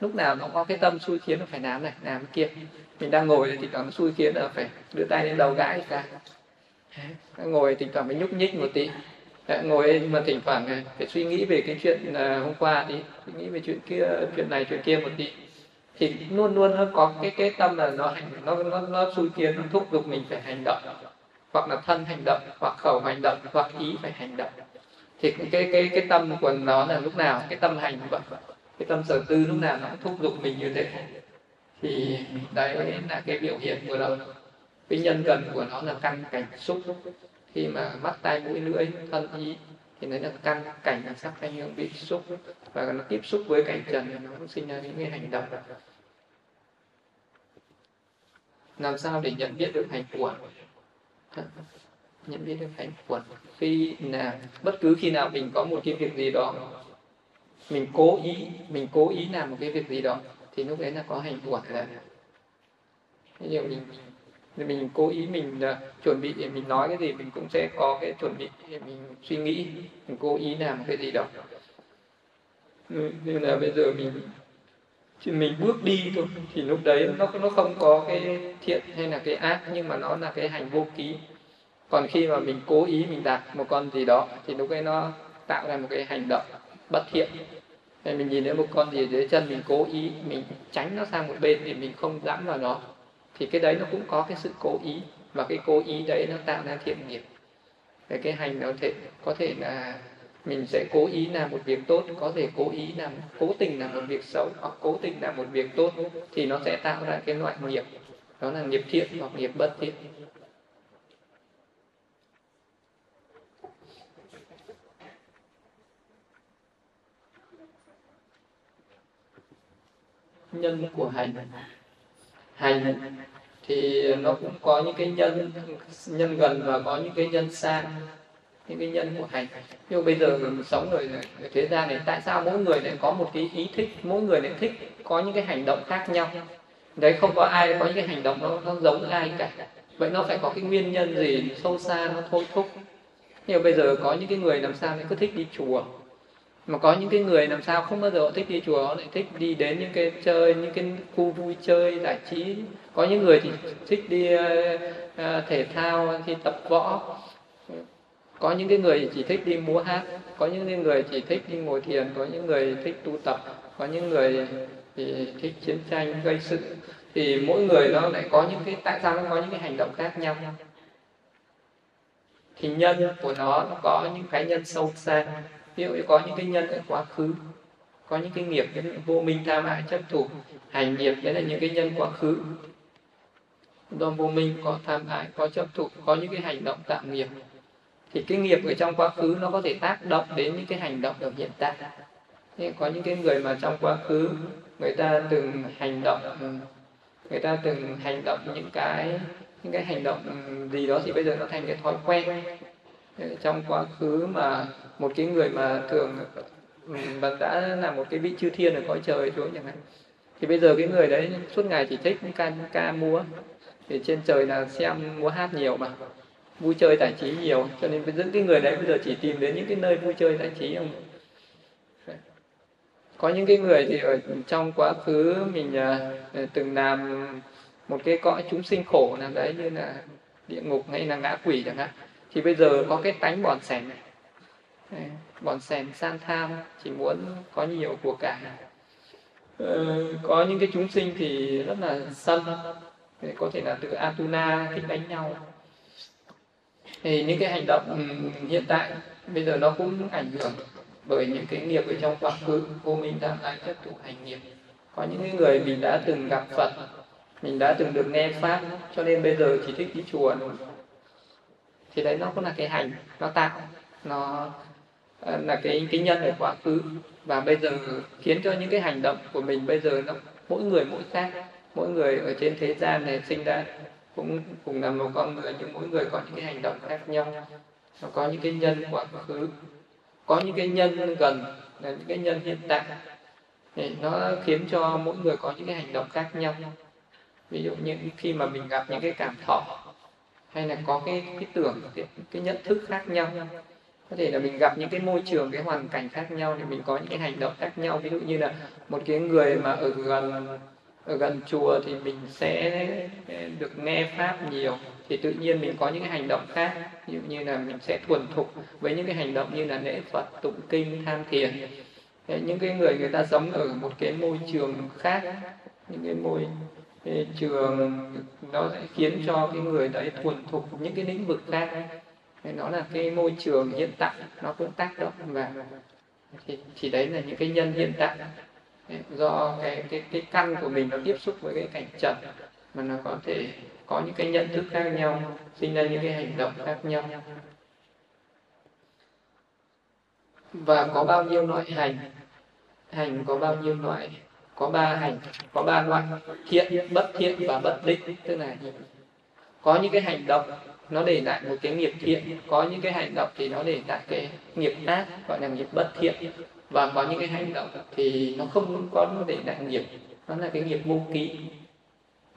Lúc nào nó có cái tâm xui khiến nó phải làm này làm cái kia. Mình đang ngồi thì thoảng nó xui khiến là phải đưa tay lên đầu gãi ra, ngồi thỉnh thoảng phải nhúc nhích một tí. Ngồi mà thỉnh thoảng à, phải suy nghĩ về cái chuyện à, hôm qua thì suy nghĩ về chuyện kia chuyện này chuyện kia một tí. Thì luôn luôn nó có cái cái tâm là nó hành nó nó nó xui khiến nó thúc giục mình phải hành động. Hoặc là thân hành động hoặc khẩu hành động hoặc ý phải hành động. Thì cái cái cái tâm của nó là lúc nào cái tâm hành vậy cái tâm sở tư lúc nào nó cũng thúc giục mình như thế. Thì đấy là cái biểu hiện của nó cái nhân cần của nó là căn cảnh xúc. Khi mà mắt, tai, mũi, lưỡi, thân, ý, thì đấy là căn cảnh là sắc thanh hương, vị xúc. Và nó tiếp xúc với cảnh trần, thì nó cũng sinh ra những cái hành động. Làm sao để nhận biết được hành quẩn? Nhận biết được hành quẩn. Khi là bất cứ khi nào mình có một cái việc gì đó mình cố ý mình cố ý làm một cái việc gì đó thì lúc đấy là có hành quẩn là ví dụ mình mình cố ý mình uh, chuẩn bị để mình nói cái gì mình cũng sẽ có cái chuẩn bị để mình suy nghĩ mình cố ý làm cái gì đó. Ừ, nhưng là bây giờ mình chỉ mình bước đi thôi thì lúc đấy nó nó không có cái thiện hay là cái ác nhưng mà nó là cái hành vô ký. Còn khi mà mình cố ý mình đặt một con gì đó thì lúc ấy nó tạo ra một cái hành động bất thiện. Thì mình nhìn thấy một con gì dưới chân mình cố ý, mình tránh nó sang một bên để mình không dẫm vào nó. Thì cái đấy nó cũng có cái sự cố ý và cái cố ý đấy nó tạo ra thiện nghiệp. Về cái hành nó thể, có thể là mình sẽ cố ý làm một việc tốt, có thể cố ý làm, cố tình làm một việc xấu hoặc cố tình làm một việc tốt thì nó sẽ tạo ra cái loại nghiệp. Đó là nghiệp thiện hoặc nghiệp bất thiện. Nhân của hành. Hành thì nó cũng có những cái nhân nhân gần và có những cái nhân xa những cái nhân của hành. Nhưng bây giờ mình sống rồi thế gian này tại sao mỗi người lại có một cái ý thích mỗi người lại thích có những cái hành động khác nhau? Đấy không có ai có những cái hành động nó, nó giống ai cả. Vậy nó phải có cái nguyên nhân gì sâu xa nó thôi thúc. Nhưng bây giờ có những cái người làm sao lại cứ thích đi chùa? Mà có những cái người làm sao không bao giờ họ thích đi chùa họ lại thích đi đến những cái chơi những cái khu vui chơi giải trí. Có những người thì thích đi uh, thể thao thì tập võ. Có những cái người chỉ thích đi múa hát. Có những cái người chỉ thích đi ngồi thiền. Có những người thích tu tập. Có những người thì thích chiến tranh gây sự. Thì mỗi người nó lại có những cái tại sao nó có những cái hành động khác nhau? Thì nhân của nó nó có những cái nhân sâu xa ví dụ như có những cái nhân ở quá khứ, có những cái nghiệp cái vô minh tham ái chấp thủ, hành nghiệp, đấy là những cái nhân quá khứ. Do vô minh, có tham ái có chấp thủ, có những cái hành động tạo nghiệp, thì cái nghiệp ở trong quá khứ nó có thể tác động đến những cái hành động ở hiện tại. Thế có những cái người mà trong quá khứ, người ta từng hành động, người ta từng hành động những cái những cái hành động gì đó thì bây giờ nó thành cái thói quen. Trong quá khứ mà một cái người mà thường mà đã là một cái vị chư thiên ở cõi trời xuống chẳng hạn. Thì bây giờ cái người đấy suốt ngày chỉ thích ca ca múa. Thì trên trời là xem múa hát nhiều mà. Vui chơi giải trí nhiều. Cho nên những cái người đấy bây giờ chỉ tìm đến những cái nơi vui chơi giải trí không? Có những cái người thì ở trong quá khứ mình uh, từng làm một cái cõi chúng sinh khổ nào đấy như là địa ngục hay là ngã quỷ chẳng hạn. Thì bây giờ có cái tánh bòn sẻ này bọn sèn san tham chỉ muốn có nhiều của cải ờ, có những cái chúng sinh thì rất là sân. Có thể là từ Atuna thích đánh nhau. Thì những cái hành động ừ, hiện tại bây giờ nó cũng ảnh hưởng bởi những cái nghiệp ở trong quá khứ. Vô minh tham ái chấp thủ hành nghiệp. Có những người mình đã từng gặp Phật mình đã từng được nghe pháp cho nên bây giờ chỉ thích đi chùa thôi. Thì đấy nó cũng là cái hành nó tạo nó Ờ, là cái cái nhân ở quá khứ. Và bây giờ khiến cho những cái hành động của mình bây giờ nó mỗi người mỗi khác. Mỗi người ở trên thế gian này sinh ra cũng cùng là một con người nhưng mỗi người có những cái hành động khác nhau. Nó có những cái nhân quá khứ. Có những cái nhân gần là những cái nhân hiện tại. Thì nó khiến cho mỗi người có những cái hành động khác nhau. Ví dụ như khi mà mình gặp những cái cảm thọ hay là có cái cái tưởng cái, cái nhận thức khác nhau có thể là mình gặp những cái môi trường, cái hoàn cảnh khác nhau thì mình có những cái hành động khác nhau. Ví dụ như là một cái người mà ở gần ở gần chùa thì mình sẽ được nghe pháp nhiều. Thì tự nhiên mình có những cái hành động khác. Ví dụ như là mình sẽ thuần thục với những cái hành động như là lễ phật, tụng kinh, tham thiền. Những cái người người ta sống ở một cái môi trường khác, những cái môi, cái trường, nó sẽ khiến cho cái người đấy thuần thục những cái lĩnh vực khác nó là cái môi trường hiện tại nó cũng tác động và thì, thì đấy là những cái nhân hiện tại. Do cái cái cái căn của mình nó tiếp xúc với cái cảnh trần mà nó có thể có những cái nhận thức khác nhau sinh ra những cái hành động khác nhau. Và có bao nhiêu loại hành? Hành có bao nhiêu loại? Có ba hành có ba loại thiện bất thiện và bất định. Tức là có những cái hành động nó để lại một cái nghiệp thiện. Có những cái hành động thì nó để lại cái nghiệp ác, gọi là nghiệp bất thiện. Và có những cái hành động thì nó không có để lại nghiệp. Nó là cái nghiệp vô ký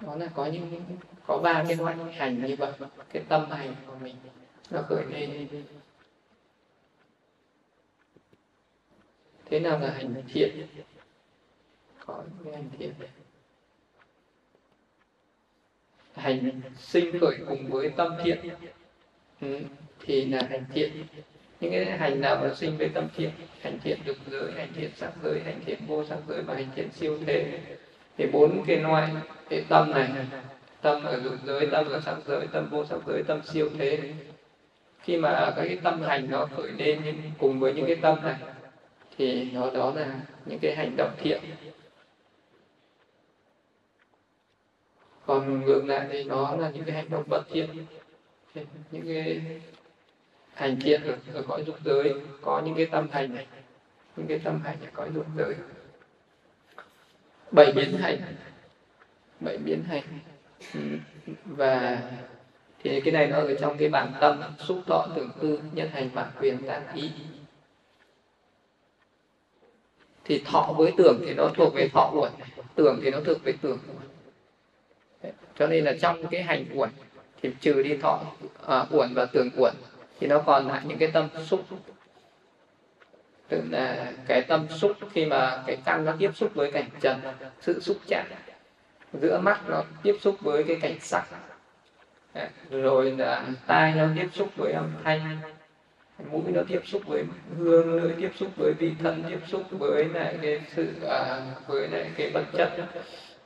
nó là có những, có ba cái loại hành như vậy. Cái tâm hành của mình, nó khởi lên. Thế nào là hành thiện? Có cái hành thiện hành sinh khởi cùng với tâm thiện. Ừ, thì là hành thiện. Những cái hành nào mà sinh với tâm thiện hành thiện dục giới hành thiện sắc giới hành thiện vô sắc giới và hành thiện siêu thế thì bốn cái loại cái tâm này tâm ở dục giới tâm ở sắc giới tâm vô sắc giới tâm siêu thế. Khi mà cái tâm hành nó khởi lên cùng với những cái tâm này thì nó đó là những cái hành động thiện. Còn ngược lại thì nó là những cái hành động bất thiện những cái hành thiện ở, ở cõi dục giới có những cái tâm hành này những cái tâm hành ở cõi dục giới. Bảy biến hành bảy biến hành. Ừ, và thì cái này nó ở trong cái bản tâm xúc thọ tưởng tư nhân hành bản quyền tác ý. Thì thọ với tưởng thì nó thuộc về thọ luôn tưởng thì nó thuộc về tưởng cho nên là trong cái hành uẩn thì trừ đi thọ à, uẩn và tưởng uẩn thì nó còn lại những cái tâm xúc. Tức là cái tâm xúc khi mà cái căn nó tiếp xúc với cảnh trần sự xúc chạm giữa mắt nó tiếp xúc với cái cảnh sắc. Rồi là tai nó tiếp xúc với âm thanh mũi nó tiếp xúc với hương lưỡi tiếp xúc với vị thân tiếp xúc với lại cái sự à, với lại cái vật chất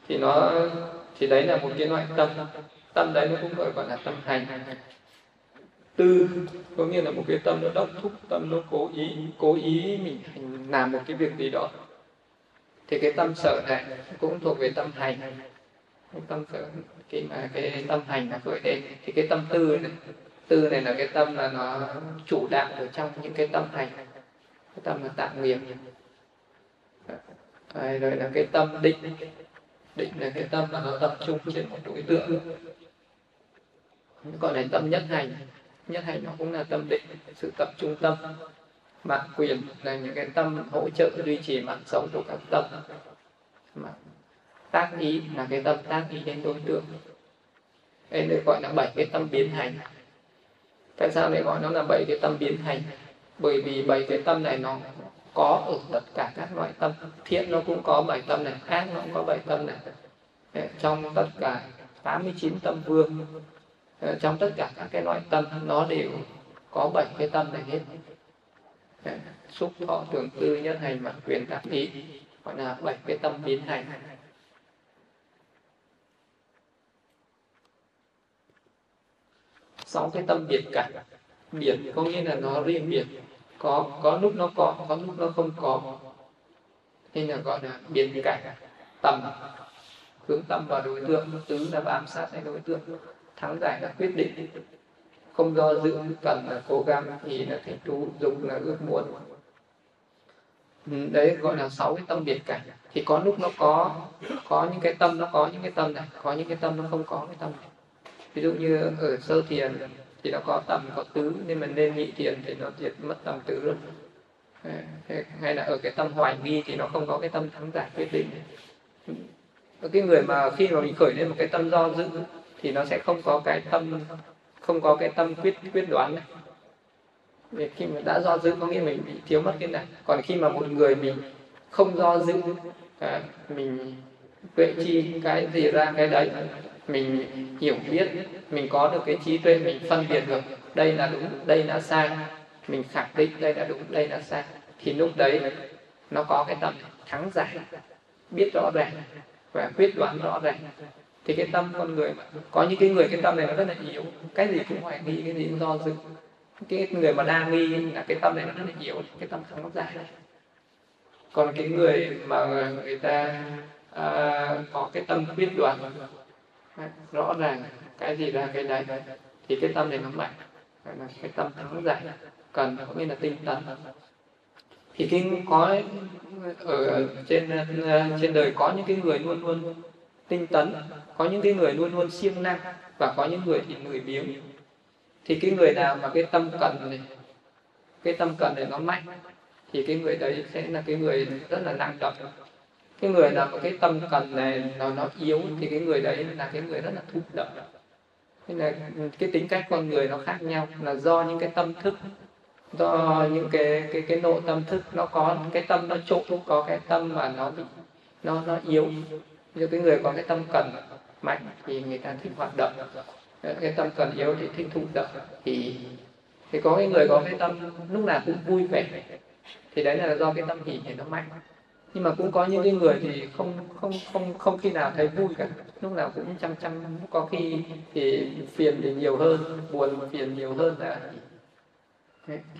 thì nó thì đấy là một cái loại tâm. Tâm đấy nó cũng gọi gọi là tâm hành. Tư, có nghĩa là một cái tâm nó đốc thúc, tâm nó cố ý cố ý mình làm một cái việc gì đó. Thì cái tâm sở này cũng thuộc về tâm hành. Tâm sở khi mà cái tâm hành nó khởi lên thì cái tâm tư này tư này là cái tâm là nó chủ đạo ở trong những cái tâm hành. Cái tâm là tạm nghiệp. Rồi là cái tâm định định là cái tâm mà nó tập trung trên một đối tượng. Gọi là tâm nhất hành. Nhất hành nó cũng là tâm định, sự tập trung tâm. Mạng quyền là những cái tâm hỗ trợ, duy trì mạng sống của các tâm. Mà tác ý là cái tâm tác ý đến đối tượng. Đây được gọi là bảy cái tâm biến hành. Tại sao lại gọi nó là bảy cái tâm biến hành? Bởi vì bảy cái tâm này nó có ở tất cả các loại tâm. Thiện nó cũng có bảy tâm này ác nó cũng có bảy tâm này. Trong tất cả 89 tâm vương ờ, trong tất cả các cái loại tâm, nó đều có bảy cái tâm này hết. Xúc thọ, tưởng tư, nhân hành mạng quyền cảm ý, gọi là bảy cái tâm biến hành. Sáu cái tâm biệt cảnh biệt có nghĩa là nó riêng biệt có có lúc nó có có lúc nó không có. Nên là gọi là biến cảnh, tầm. Hướng tâm vào đối tượng, tứ là bám sát cái đối tượng. Thắng giải là quyết định. Không do dự, cần là cố gắng thì là thành trụ dùng là ước muốn. Đấy, gọi là sáu cái tâm biệt cảnh. Thì có lúc nó có có những cái tâm, nó có những cái tâm này, có những cái tâm nó không có cái tâm này. Ví dụ như ở sơ thiền thì nó có tầm có tứ nên mình nên nhị thiền thì nó diệt mất tầm tứ luôn. Hay là ở cái tâm hoài nghi thì nó không có cái tâm thắng giải quyết định. Cái người mà khi mà mình khởi lên một cái tâm do dự thì nó sẽ không có cái tâm không có cái tâm quyết quyết đoán này. Vì khi mà đã do dự có nghĩa mình bị thiếu mất cái này. Còn khi mà một người mình không do dự à, mình tuệ chi cái gì ra cái đấy mình hiểu biết mình có được cái trí tuệ mình phân biệt được đây là đúng đây là sai. Mình khẳng định đây là đúng đây là sai. Thì lúc đấy nó có cái tâm thắng giải biết rõ ràng và quyết đoán rõ ràng. Thì cái tâm con người mà có những cái người cái tâm này nó rất là yếu. Cái gì cũng hoài nghi cái gì cũng do dự. Cái người mà đa nghi là cái tâm này nó rất là yếu cái tâm thắng giải. Còn cái người mà người ta à, có cái tâm quyết đoán rõ ràng cái gì ra cái đấy, thì cái tâm này nó mạnh là cái tâm thắng giải, cần có nghĩa là tinh tấn. Thì cái có ở trên ờ, trên đời có những cái người luôn luôn tinh tấn, có những cái người luôn luôn siêng năng và có những người thì lười biếng. Thì cái người nào mà cái tâm cần này, cái tâm cần này nó mạnh, thì cái người đấy sẽ là cái người rất là năng động cái người nào có cái tâm cần này nó nó yếu thì cái người đấy là cái người rất là thụ động nên là cái tính cách con người nó khác nhau, là do những cái tâm thức, do những cái cái cái nội tâm thức nó có, cái tâm nó trộn có cái tâm mà nó bị, nó nó yếu. Như cái người có cái tâm cần mạnh thì người ta thích hoạt động. Cái tâm cần yếu thì thích thụ động thì thì có cái người có cái tâm lúc nào cũng vui vẻ, thì đấy là do cái tâm hỷ thì nó mạnh nhưng mà cũng có những cái người thì không không không không khi nào thấy vui cả. Lúc nào cũng chăm chăm, có khi thì phiền thì nhiều hơn, buồn phiền nhiều hơn là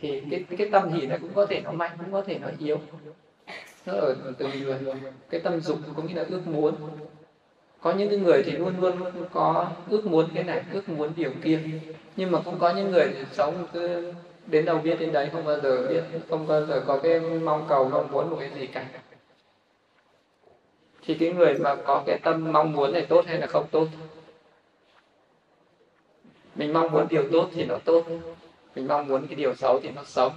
thì cái cái tâm hỷ này cũng có thể nó mạnh, cũng có thể nó yếu. Nó ở từng người, cái tâm dục có nghĩa là ước muốn. Có những cái người thì luôn luôn có ước muốn cái này, ước muốn điều kia. Nhưng mà cũng có những người thì sống cứ đến đâu biết đến đấy, không bao giờ biết, không bao giờ có cái mong cầu, mong muốn một cái gì cả thì cái người mà có cái tâm mong muốn này tốt hay là không tốt? Mình mong muốn điều tốt thì nó tốt, mình mong muốn cái điều xấu thì nó xấu.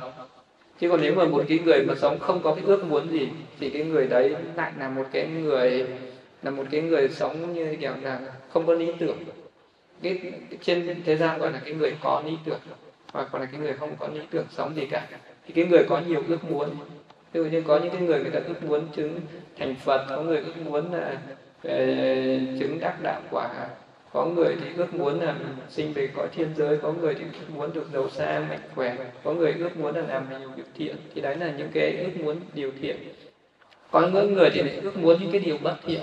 Chứ còn nếu mà một cái người mà sống không có cái ước muốn gì, thì cái người đấy lại là một cái người, là một cái người sống như kiểu là không có lý tưởng. Cái trên thế gian gọi là cái người có lý tưởng, hoặc còn là cái người không có lý tưởng sống gì cả. Thì cái người có nhiều ước muốn, ví dụ như có những cái người người ta ước muốn chứng thành phật, có người ước muốn là ờ, chứng đắc đạo quả. Có người thì ước muốn là sinh về cõi thiên giới, có người thì ước muốn được giàu sang mạnh khỏe. Có người ước muốn là làm nhiều việc thiện, thì đấy là những cái ước muốn điều thiện. Có những người thì lại ước muốn những cái điều bất thiện.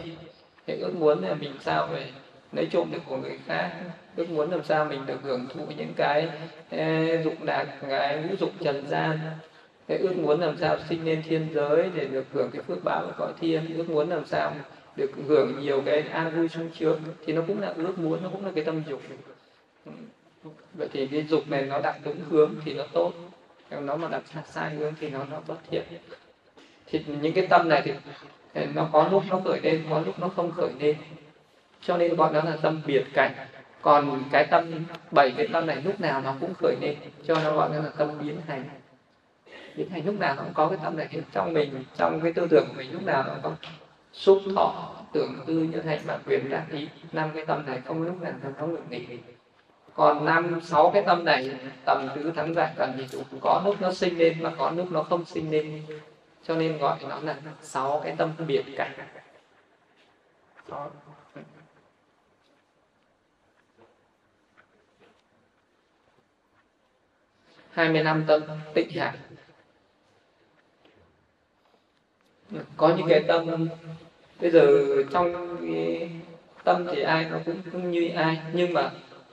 Thì ước muốn là mình sao về lấy trộm được của người khác, ước muốn làm sao mình được hưởng thụ những cái ờ, dụng lạc cái ngũ dục trần gian cái ước muốn làm sao sinh lên thiên giới để được hưởng cái phước báo của cõi thiên? Ước muốn làm sao được hưởng nhiều cái an vui sung sướng thì nó cũng là ước muốn, nó cũng là cái tâm dục. Vậy thì cái dục này nó đặt đúng hướng thì nó tốt. Còn nó mà đặt sai hướng thì nó nó bất thiện. Thì những cái tâm này thì nó có lúc nó khởi lên, có lúc nó không khởi lên. Cho nên gọi nó là tâm biệt cảnh. Còn cái tâm, bảy cái tâm này lúc nào nó cũng khởi lên. Cho nó gọi nó là tâm biến hành biến hành lúc nào nó cũng có cái tâm này. Trong mình, trong cái tư tưởng của mình lúc nào nó có xúc thọ, tưởng tư như thành mà quyền đã ý năm cái tâm này không lúc nào nó không được nghỉ. Còn năm, sáu cái tâm này, tầm tứ thắng giải cần thì cũng có lúc nó sinh lên mà có lúc nó không sinh lên. Cho nên gọi nó là sáu cái tâm biệt cảnh. Hai mươi năm tâm tịnh hạnh có những cái tâm bây giờ trong cái tâm thì ai nó cũng, cũng như ai nhưng mà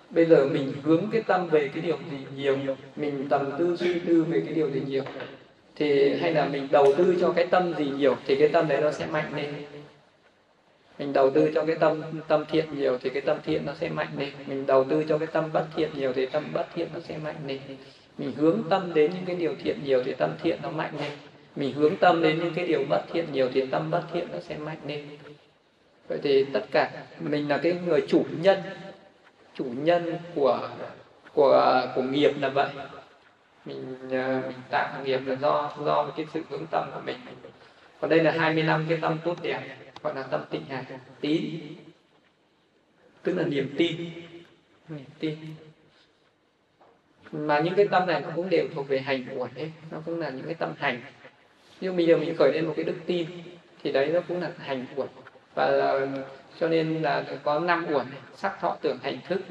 bây giờ mình hướng cái tâm về cái điều gì nhiều mình tầm tư suy tư về cái điều gì nhiều thì hay là mình đầu tư cho cái tâm gì nhiều thì cái tâm đấy nó sẽ mạnh lên. Mình đầu tư cho cái tâm tâm thiện nhiều thì cái tâm thiện nó sẽ mạnh lên. Mình đầu tư cho cái tâm bất thiện nhiều thì tâm bất thiện nó sẽ mạnh lên. Mình hướng tâm đến những cái điều thiện nhiều thì tâm thiện nó mạnh lên mình hướng tâm đến những cái điều bất thiện, nhiều thì tâm bất thiện nó sẽ mạnh lên. Vậy thì tất cả, mình là cái người chủ nhân chủ nhân của của của nghiệp là vậy. Mình ờ, mình tạo nghiệp là do do cái sự hướng tâm của mình. Còn đây là 20 năm cái tâm tốt đẹp, gọi là tâm tịnh hài, tín. Tức là niềm tin niềm tin. Mà những cái tâm này nó cũng đều thuộc về hành uẩn ấy, nó cũng là những cái tâm hành nhưng bây giờ mình khởi lên một cái đức tin, thì đấy nó cũng là hành uẩn. Và là, cho nên là có năm uẩn sắc thọ tưởng hành thức.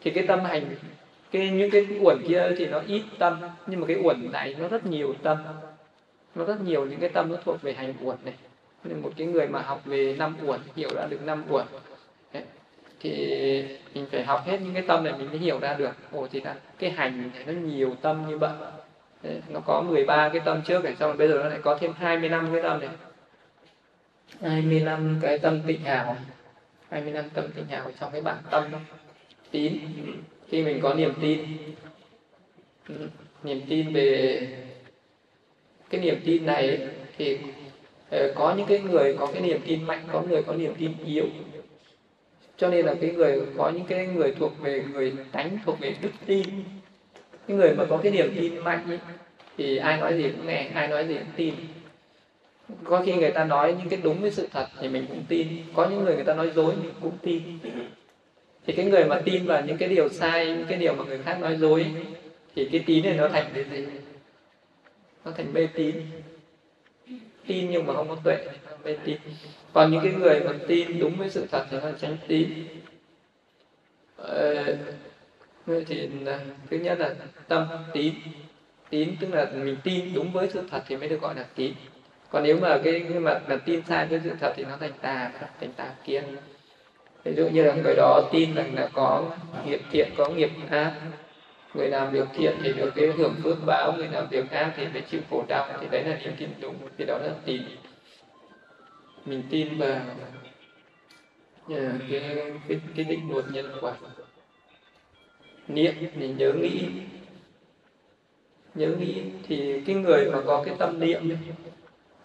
Thì cái tâm hành, cái, những cái uẩn kia thì nó ít tâm, nhưng mà cái uẩn này nó rất nhiều tâm. Nó rất nhiều những cái tâm nó thuộc về hành uẩn này. Nên một cái người mà học về năm uẩn, hiểu ra được năm uẩn thì mình phải học hết những cái tâm này mình mới hiểu ra được. Ồ, thì là cái hành này nó nhiều tâm như vậy. Đấy, nó có 13 cái tâm trước này xong rồi bây giờ nó lại có thêm 25 cái tâm này. 25 cái tâm tịnh hào. 25 tâm tịnh hào trong cái bản tâm đó. tín. Khi mình có niềm tin niềm tin về cái niềm tin này thì ờ, có những cái người có cái niềm tin mạnh có người có niềm tin yếu. Cho nên là cái người có những cái người thuộc về người tánh thuộc về đức tin cái người mà có cái niềm tin mạnh ấy, thì ai nói gì cũng nghe ai nói gì cũng tin. Có khi người ta nói những cái đúng với sự thật thì mình cũng tin. Có những người người ta nói dối mình cũng tin. Thì cái người mà tin vào những cái điều sai những cái điều mà người khác nói dối thì cái tín này nó thành cái gì? Nó thành mê tín. Tin nhưng mà không có tuệ mê tín. Còn những cái người mà tin đúng với sự thật thì nó tránh tín. Ờ, vậy thì à, thứ nhất là tâm tín. Tín tức là mình tin đúng với sự thật thì mới được gọi là tín. Còn nếu mà cái, cái mặt là tin sai với sự thật thì nó thành tà thành tà kiến. Ví dụ như là người đó tin rằng là có nghiệp thiện có nghiệp ác. Người làm việc thiện thì được cái hưởng phước báo người làm việc ác thì phải chịu khổ đau thì đấy là niềm tin đúng thì đó là tin mình tin vào à, cái cái, cái định luật nhân quả niệm thì nhớ nghĩ. Nhớ nghĩ thì cái người mà có cái tâm niệm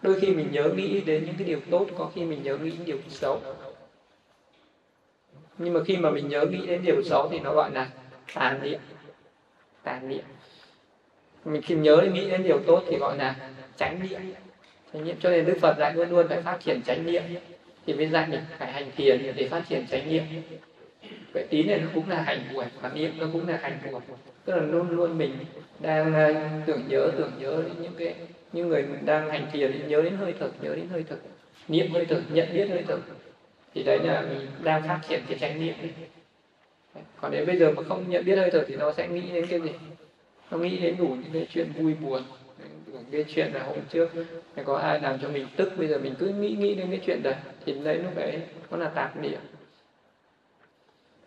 đôi khi mình nhớ nghĩ đến những cái điều tốt, có khi mình nhớ nghĩ những điều xấu. Nhưng mà khi mà mình nhớ nghĩ đến điều xấu thì nó gọi là tàn niệm. Tàn niệm. Mình khi nhớ nghĩ đến điều tốt thì gọi là tránh niệm. Tránh niệm. Cho nên đức phật dạy luôn luôn phải phát triển tránh niệm. Thì mới dạy mình phải hành thiền để phát triển tránh niệm vậy tín này nó cũng là hành của và niệm nó cũng là hành của tức là luôn luôn mình đang ờ, tưởng nhớ tưởng nhớ đến những cái, những người mình đang hành thiền, nhớ đến hơi thở, nhớ đến hơi thở. Niệm hơi thở, nhận biết hơi thở. Thì đấy là mình đang phát triển cái chánh niệm còn đến bây giờ mà không nhận biết hơi thở thì nó sẽ nghĩ đến cái gì? Nó nghĩ đến đủ những cái chuyện vui buồn cái chuyện là hôm trước có ai làm cho mình tức, bây giờ mình cứ nghĩ nghĩ đến cái chuyện đấy, thì đấy lúc đấy nó là tạp niệm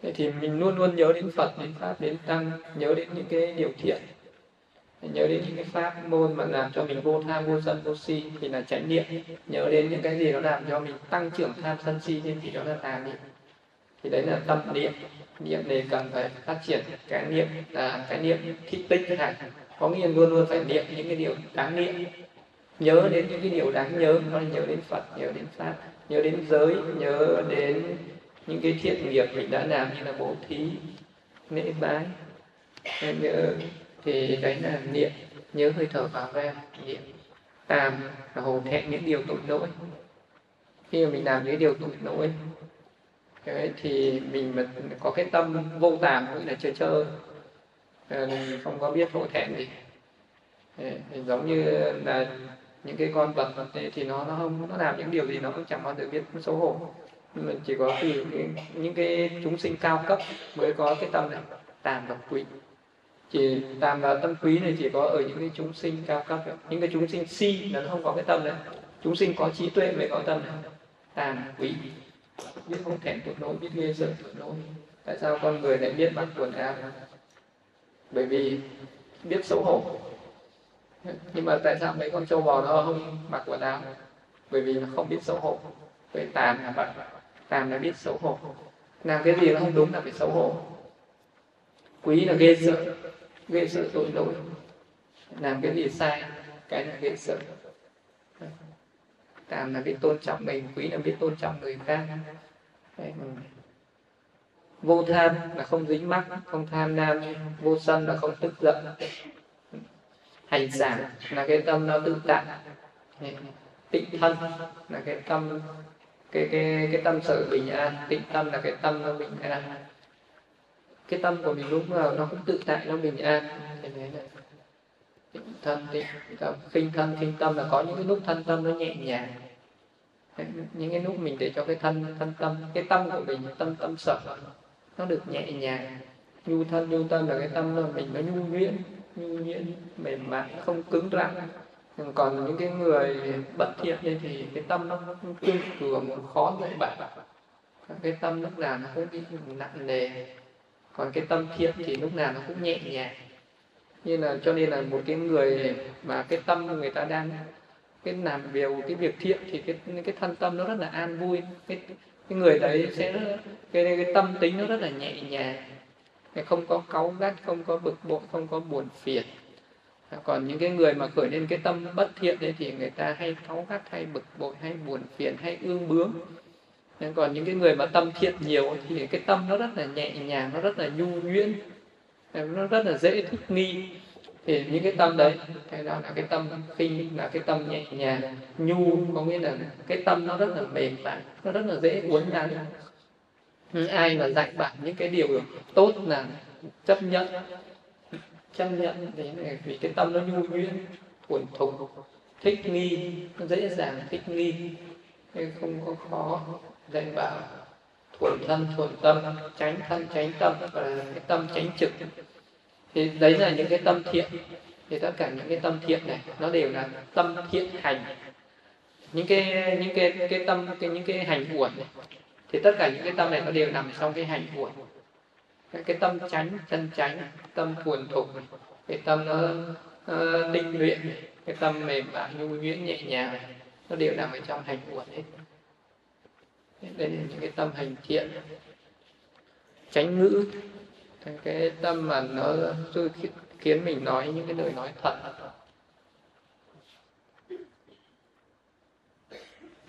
thì mình luôn luôn nhớ đến Phật, đến Pháp, đến Tăng, nhớ đến những cái điều thiện. nhớ đến những cái pháp môn mà làm cho mình vô tham vô sân vô si thì là chánh niệm. Nhớ đến những cái gì nó làm cho mình tăng trưởng tham sân si thì đó là tà niệm. Thì đấy là tâm niệm. Niệm này cần phải phát triển cái niệm là cái niệm thị tinh này có nghĩa luôn luôn phải niệm những cái điều đáng niệm. Nhớ đến những cái điều đáng nhớ nó nhớ đến phật nhớ đến pháp nhớ đến giới nhớ đến những cái thiện nghiệp mình đã làm như là bố thí lễ bái nhớ thì đấy là niệm nhớ hơi thở vào ra niệm. Tàm là thẹn những điều tội lỗi. Khi mà mình làm những điều tội lỗi đấy, thì mình mà có cái tâm vô tàm cũng là chơi chơi. Ờ, không có biết hổ thẹn gì. Ờ, đấy, giống như là những cái con vật thì nó nó không nó làm những điều gì nó cũng chẳng bao giờ biết xấu hổ mà chỉ có từ cái, những cái chúng sinh cao cấp mới có cái tâm này tàm và quý. Chỉ tàm và tâm quý này chỉ có ở những cái chúng sinh cao cấp những cái chúng sinh si là nó không có cái tâm này. Chúng sinh có trí tuệ mới có tâm này. Tàm quý. Biết không thèm tội nỗi biết ghê sợ tội nỗi. Tại sao con người lại biết mặc quần áo? Bởi vì biết xấu hổ. Nhưng mà tại sao mấy con trâu bò nó không mặc quần áo? Bởi vì nó không biết xấu hổ. Vậy tàn là bạn làm là biết xấu hổ. Làm cái gì nó không đúng là phải xấu hổ. Quý là ghê sợ ghê sợ tội lỗi. Làm cái gì sai, cái là ghê sợ. Làm là biết tôn trọng mình, quý là biết tôn trọng người khác. Vô tham là không dính mắc, không tham lam, vô sân là không tức giận. Hành giả là cái tâm nó tự tại. Tịnh thân là cái tâm cái cái cái tâm sự bình an, tịnh tâm là cái tâm nó bình an. Cái tâm của mình lúc nào nó cũng tự tại, nó bình an. Thế đấy là tịnh thân, tịnh tâm, khinh thân, khinh tâm là có những cái lúc thân tâm nó nhẹ nhàng. Những cái lúc mình để cho cái thân thân tâm, cái tâm của mình, tâm tâm sở nó được nhẹ nhàng. Nhu thân, nhu tâm là cái tâm là mình nó nhu nhuyễn nhu nhuyễn, mềm mại, không cứng rắn còn những cái người bất thiện như thì cái tâm nó cương cường khó dạy bảo cái tâm lúc nào nó cũng bị nặng nề. Còn cái tâm thiện thì lúc nào nó cũng nhẹ nhàng. Như là cho nên là một cái người mà cái tâm người ta đang cái làm điều, cái việc thiện thì cái cái thân tâm nó rất là an vui. Cái cái người đấy sẽ cái cái tâm tính nó rất là nhẹ nhàng. Không có cáu gắt, không có bực bội, không có buồn phiền còn những cái người mà khởi lên cái tâm bất thiện đấy thì người ta hay cáu gắt, hay bực bội, hay buồn phiền, hay ương bướng. Nên còn những cái người mà tâm thiện nhiều thì cái tâm nó rất là nhẹ nhàng, nó rất là nhu nhuyễn, nó rất là dễ thích nghi. Thì những cái tâm đấy, cái đó là cái tâm khinh, là cái tâm nhẹ nhàng, nhu, có nghĩa là cái tâm nó rất là mềm mại, nó rất là dễ uốn nắn. Ai mà dạy bạn những cái điều tốt là chấp nhận chấp nhận đấy là vì cái tâm nó nhu nhuyễn thuần thục thích nghi, nó dễ dàng thích nghi không có khó dạy bảo thuần thân, thuần tâm, tránh thân, tránh tâm, và cái tâm tránh trực. Thì đấy là những cái tâm thiện, thì tất cả những cái tâm thiện này, nó đều là tâm thiện hành. Những cái những cái cái tâm, cái, những cái hành uẩn này, thì tất cả những cái tâm này nó đều nằm trong cái hành uẩn cái tâm tránh chân tránh tâm buồn thục cái tâm ờ, ờ, nó uh, tinh luyện cái tâm mềm mại nhu nhuyễn nhẹ nhàng nó đều nằm ở trong hành uẩn hết. Đây là những cái tâm hành thiện. Tránh ngữ cái tâm mà nó khiến mình nói những cái lời nói thật.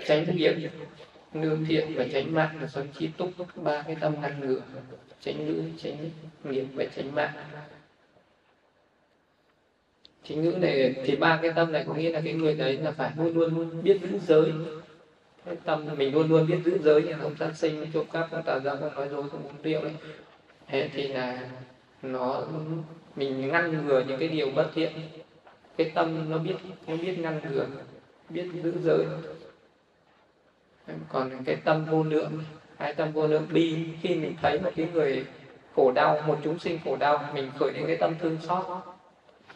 Tránh nghiệp nương thiện và tránh mạng là sống chi túc ba cái tâm ngăn ngừa tránh ngữ, tránh nghiệp và tránh mạng. Chính ngữ này thì ba cái tâm này có nghĩa là cái người đấy là phải luôn luôn biết giữ giới. Cái tâm mình luôn luôn biết giữ giới như không sát sinh, trộm cắp không tà dâm không nói dối không uống rượu đấy thế thì là nó, mình ngăn ngừa những cái điều bất thiện. Cái tâm nó biết nó biết ngăn ngừa, biết giữ giới. Còn cái tâm vô lượng hai tâm vô lượng bi, khi mình thấy một cái người khổ đau, một chúng sinh khổ đau, mình khởi đến cái tâm thương xót.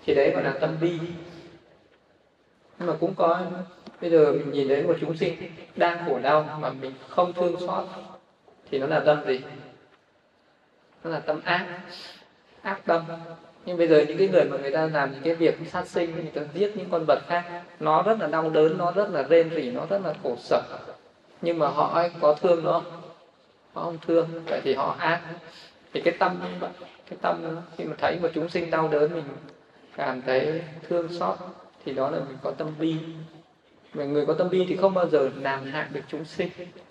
Thì đấy gọi là tâm bi. Nhưng mà cũng có, bây giờ mình nhìn đến một chúng sinh đang khổ đau mà mình không thương xót, thì nó là tâm gì? Nó là tâm ác ác tâm. Nhưng bây giờ những cái người mà người ta làm những cái việc sát sinh, người ta giết những con vật khác, nó rất là đau đớn, nó rất là rên rỉ, nó rất là khổ sở. Nhưng mà họ có thương nó họ không thương vậy thì họ ác. Thì cái tâm cái tâm khi mà thấy một chúng sinh đau đớn, mình cảm thấy thương xót, thì đó là mình có tâm bi. Mà người có tâm bi thì không bao giờ làm hại được chúng sinh,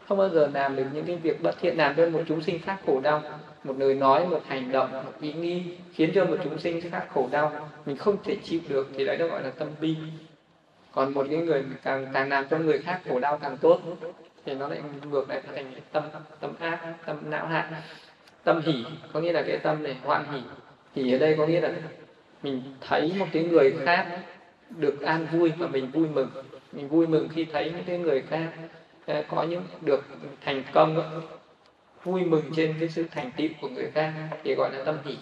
không bao giờ làm được những cái việc bất thiện, làm cho một chúng sinh khác khổ đau. Một lời nói, một hành động, một ý nghĩ khiến cho một chúng sinh khác khổ đau, mình không thể chịu được, thì đấy nó gọi là tâm bi. Còn một cái người càng càng làm cho người khác khổ đau càng tốt thì nó lại ngược lại thành tâm tâm ác, tâm não hại. Tâm hỉ có nghĩa là cái tâm này hoan hỉ. Hỉ ở đây có nghĩa là mình thấy một cái người khác được an vui và mình vui mừng. Mình vui mừng khi thấy những cái người khác ờ, có những được thành công, vui mừng trên cái sự thành tựu của người khác thì gọi là tâm hỷ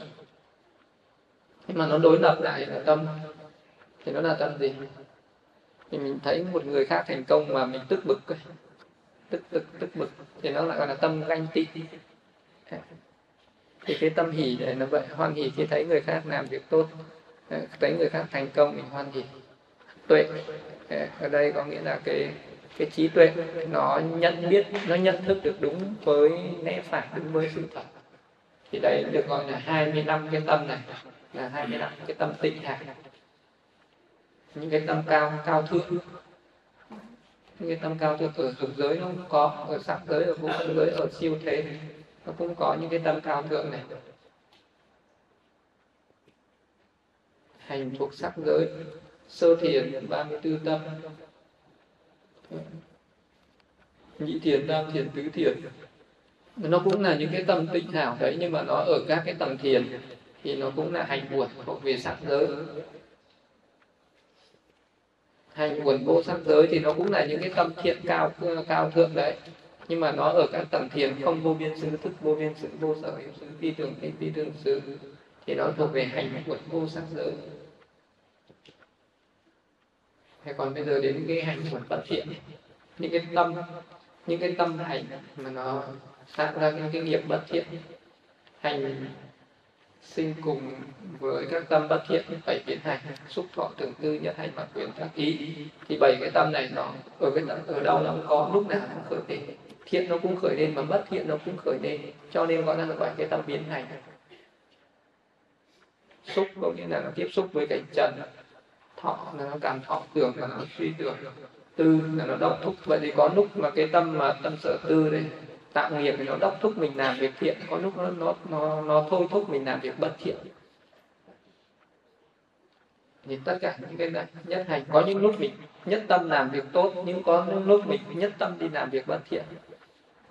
nhưng mà nó đối lập lại là tâm. Thì nó là tâm gì? Thì mình thấy một người khác thành công mà mình tức bực tức tức tức bực thì nó lại gọi là tâm ganh tị. Thì cái tâm hỷ này nó vậy, hoan hỷ khi thấy người khác làm việc tốt. Thấy người khác thành công mình hoan hỷ tuệ. Ở đây có nghĩa là cái cái trí tuệ, nó nhận biết, nó nhận thức được đúng với lẽ phải, đúng với sự thật. Thì đấy được gọi là 25 cái tâm này, là 25 cái tâm tịnh hạt những cái tâm cao cao thượng những cái tâm cao thượng ở dục giới nó cũng có, ở sắc giới, ở vô giới, ở siêu thế nó cũng có những cái tâm cao thượng này. Hành thuộc sắc giới, sơ thiền 34 tâm. Nhị thiền, tam thiền, tứ thiền. Nó cũng là những cái tâm tịnh hảo đấy, nhưng mà nó ở các cái tầng thiền thì nó cũng là hành buồn thuộc về sắc giới hành buồn vô sắc giới thì nó cũng là những cái tâm thiện cao cao thượng đấy. Nhưng mà nó ở các tầng thiền không vô biên xứ, thức vô biên sự vô sở hữu xứ, phi thường phi phi thường xứ, thì nó thuộc về hành buồn vô sắc giới. Hay còn bây giờ đến cái hành buồn bất thiện, những cái tâm, những cái tâm hành mà nó tạo ra những cái nghiệp bất thiện, hành sinh cùng với các tâm bất thiện, bảy biến hành, xúc thọ tưởng tư, nhất hành mà quyền các ý. Thì bảy cái tâm này nó, ở cái tâm ở đâu nó cũng có lúc nào nó cũng khởi lên. Thiện nó cũng khởi lên mà bất thiện nó cũng khởi lên. Cho nên gọi là gọi cái tâm biến hành. Xúc có nghĩa là nó tiếp xúc với cảnh trần. Thọ là nó cảm thọ tưởng là nó suy tưởng. Tư là nó đốc thúc. Vậy thì có lúc mà cái tâm mà tâm sở tư đây tạo nghiệp thì nó đốc thúc mình làm việc thiện có lúc nó nó nó, nó thôi thúc mình làm việc bất thiện. Thì tất cả những cái này nhất hành có những lúc mình nhất tâm làm việc tốt nhưng có những lúc mình nhất tâm đi làm việc bất thiện.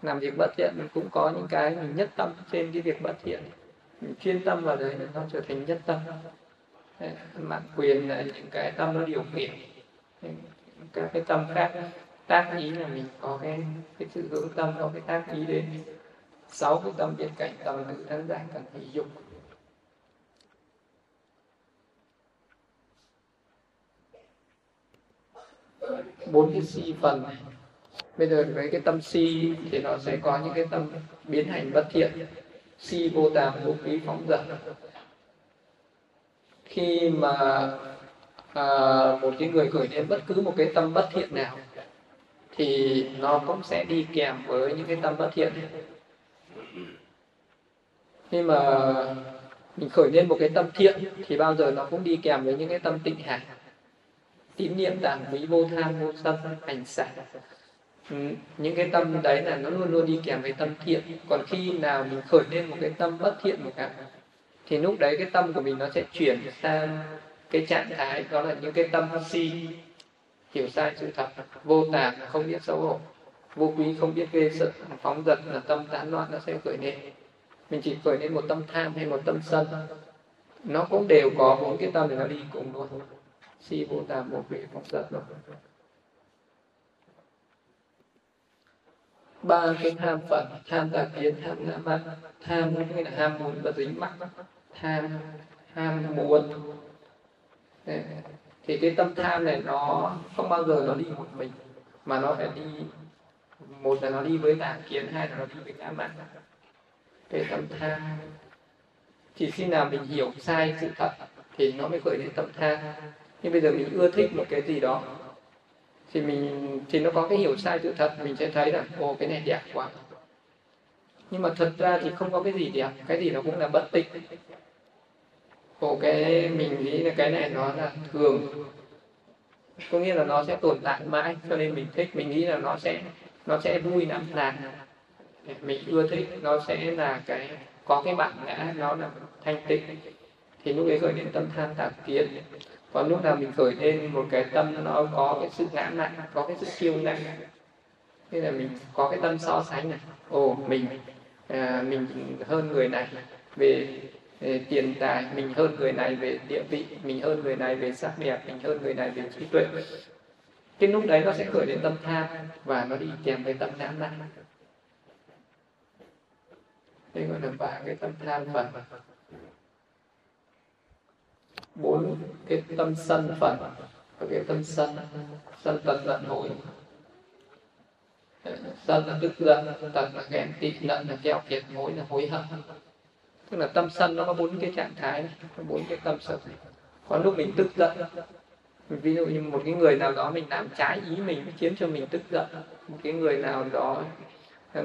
Làm việc bất thiện mình cũng có những cái mình nhất tâm trên cái việc bất thiện. Mình chuyên tâm vào đấy nó trở thành nhất tâm. Mạng quyền là những cái tâm nó điều khiển. Các cái tâm khác tác ý là mình có cái cái sự hữu tâm có cái tác ý đến sáu cái tâm bên cạnh tâm tự thân giải cần hỷ dục. Bốn cái si phần này bây giờ với cái tâm si thì nó sẽ có những cái tâm biến hành bất thiện. Si vô tàm vô quý phóng dật. Khi mà à, một cái người khởi lên bất cứ một cái tâm bất thiện nào thì nó cũng sẽ đi kèm với những cái tâm bất thiện. Khi mà mình khởi lên một cái tâm thiện thì bao giờ nó cũng đi kèm với những cái tâm tịnh hạnh tín niệm tàng quý vô tham, vô sân, hành xả. Ừ, những cái tâm đấy là nó luôn luôn đi kèm với tâm thiện. Còn khi nào mình khởi lên một cái tâm bất thiện một cái, thì lúc đấy cái tâm của mình nó sẽ chuyển sang cái trạng thái, đó là những cái tâm si hiểu sai sự thật, vô tàng không biết xấu hổ. Vô quý không biết ghê sợ, phóng dật là tâm tán loạn nó sẽ khởi lên mình chỉ khởi lên một tâm tham hay một tâm sân. Nó cũng đều có bốn cái tâm để nó đi cùng luôn. Si, vô tàng vô quý phóng dật rồi ba cái tham phận, tham tà kiến, tham ngã mạn, tham nghĩa là ham muốn và dính mắc. Tham, ham muốn thì cái tâm tham này nó không bao giờ nó đi một mình, mà nó phải đi, một là nó đi với tà kiến, hai là nó đi với ngã mạn cái tâm tham chỉ khi nào mình hiểu sai sự thật thì nó mới khởi đến tâm tham. Nhưng bây giờ mình ưa thích một cái gì đó, thì mình, thì nó có cái hiểu sai sự thật, mình sẽ thấy là ồ, cái này đẹp quá. Nhưng mà thật ra thì không có cái gì đẹp, cái gì nó cũng là bất tịnh ồ cái mình nghĩ là cái này nó là thường. Có nghĩa là nó sẽ tồn tại mãi cho nên mình thích mình nghĩ là nó sẽ nó sẽ vui lắm là mình ưa thích nó sẽ là cái có cái bản ngã nó là thanh tịnh. Thì lúc ấy khởi đến tâm tham tạp kiến. Còn lúc nào mình khởi lên một cái tâm nó có cái sự ngã nặng có cái sự kiêu ngạo thế là mình có cái tâm so sánh này. Ồ mình à, mình hơn người này. Về tiền tài, mình hơn người này về địa vị, mình hơn người này về sắc đẹp, mình hơn người này về trí tuệ. Cái lúc đấy nó sẽ khởi đến tâm tham và nó đi kèm với tâm nhãn năng đây gọi là ba cái tâm tham phần. Bốn, cái tâm sân phần. Và cái tâm sân sân tật giận hối sân là tức giận tật là ghen tị giận là kẹo kiệt hối là hối hận tức là tâm sân nó có bốn cái trạng thái này, bốn cái tâm sân có lúc mình tức giận. Ví dụ như một cái người nào đó mình làm trái ý mình khiến cho mình tức giận. Một cái người nào đó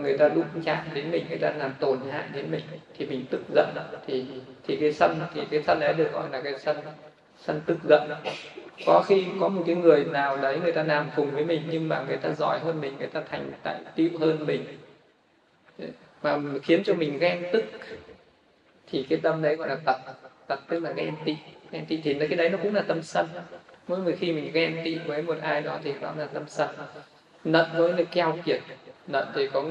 người ta đụng chạm đến mình người ta làm tổn hại đến mình thì mình tức giận. Thì thì cái sân thì cái sân đấy được gọi là cái sân sân tức giận. Có khi có một cái người nào đấy người ta làm cùng với mình nhưng mà người ta giỏi hơn mình người ta thành tại tựu hơn mình. Mà khiến cho mình ghen tức thì cái tâm đấy gọi là tật tật tức là ghen tị. Ghen tị thì cái đấy nó cũng là tâm sân. Mỗi người khi mình ghen tị với một ai đó thì đó là tâm sân. Nận với là keo kiệt. Nận thì có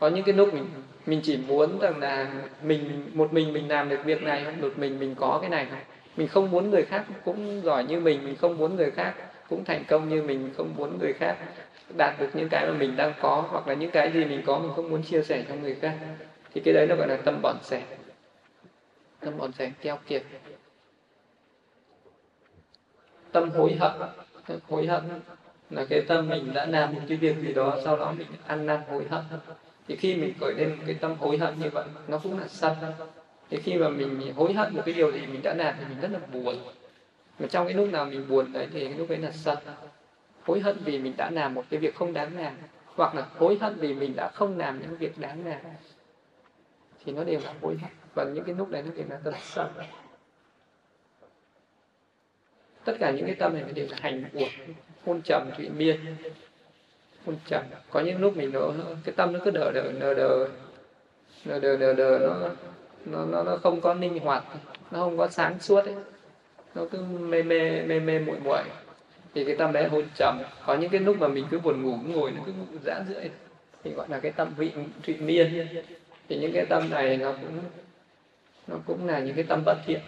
có những cái lúc mình mình chỉ muốn rằng là mình, một mình mình làm được việc này, một mình mình có cái này. Mình không muốn người khác cũng giỏi như mình mình không muốn người khác cũng thành công như mình, không muốn người khác đạt được những cái mà mình đang có hoặc là những cái gì mình có mình không muốn chia sẻ cho người khác. Thì cái đấy nó gọi là tâm bọn sẻ tâm bòn sẻ keo kiệt. Tâm hối hận hối hận là cái tâm mình đã làm một cái việc gì đó, sau đó mình ăn năn hối hận. Thì khi mình khởi lên cái tâm hối hận như vậy, nó cũng là sân. Thì khi mà mình hối hận một cái điều gì mình đã làm thì mình rất là buồn. Mà trong cái lúc nào mình buồn đấy thì cái lúc ấy là sân. Hối hận vì mình đã làm một cái việc không đáng làm, hoặc là hối hận vì mình đã không làm những việc đáng làm, thì nó đều là hối hận và những cái lúc này nó đều là tâm sân. Tất cả những cái tâm này nó đều là hành của hôn trầm thụy miên. Hôn trầm. Có những lúc mình nó cái tâm nó cứ đờ đờ đờ đờ. Đờ đờ đờ, đờ nó, nó nó nó không có linh hoạt. Nó không có sáng suốt ấy. Nó cứ mê mê mê mê muội muội. Thì cái tâm đấy hôn trầm. Có những cái lúc mà mình cứ buồn ngủ ngồi nó cứ giãn rưỡi. Thì gọi là cái tâm vị thụy miên. Thì những cái tâm này nó cũng nó cũng là những cái tâm bất thiện.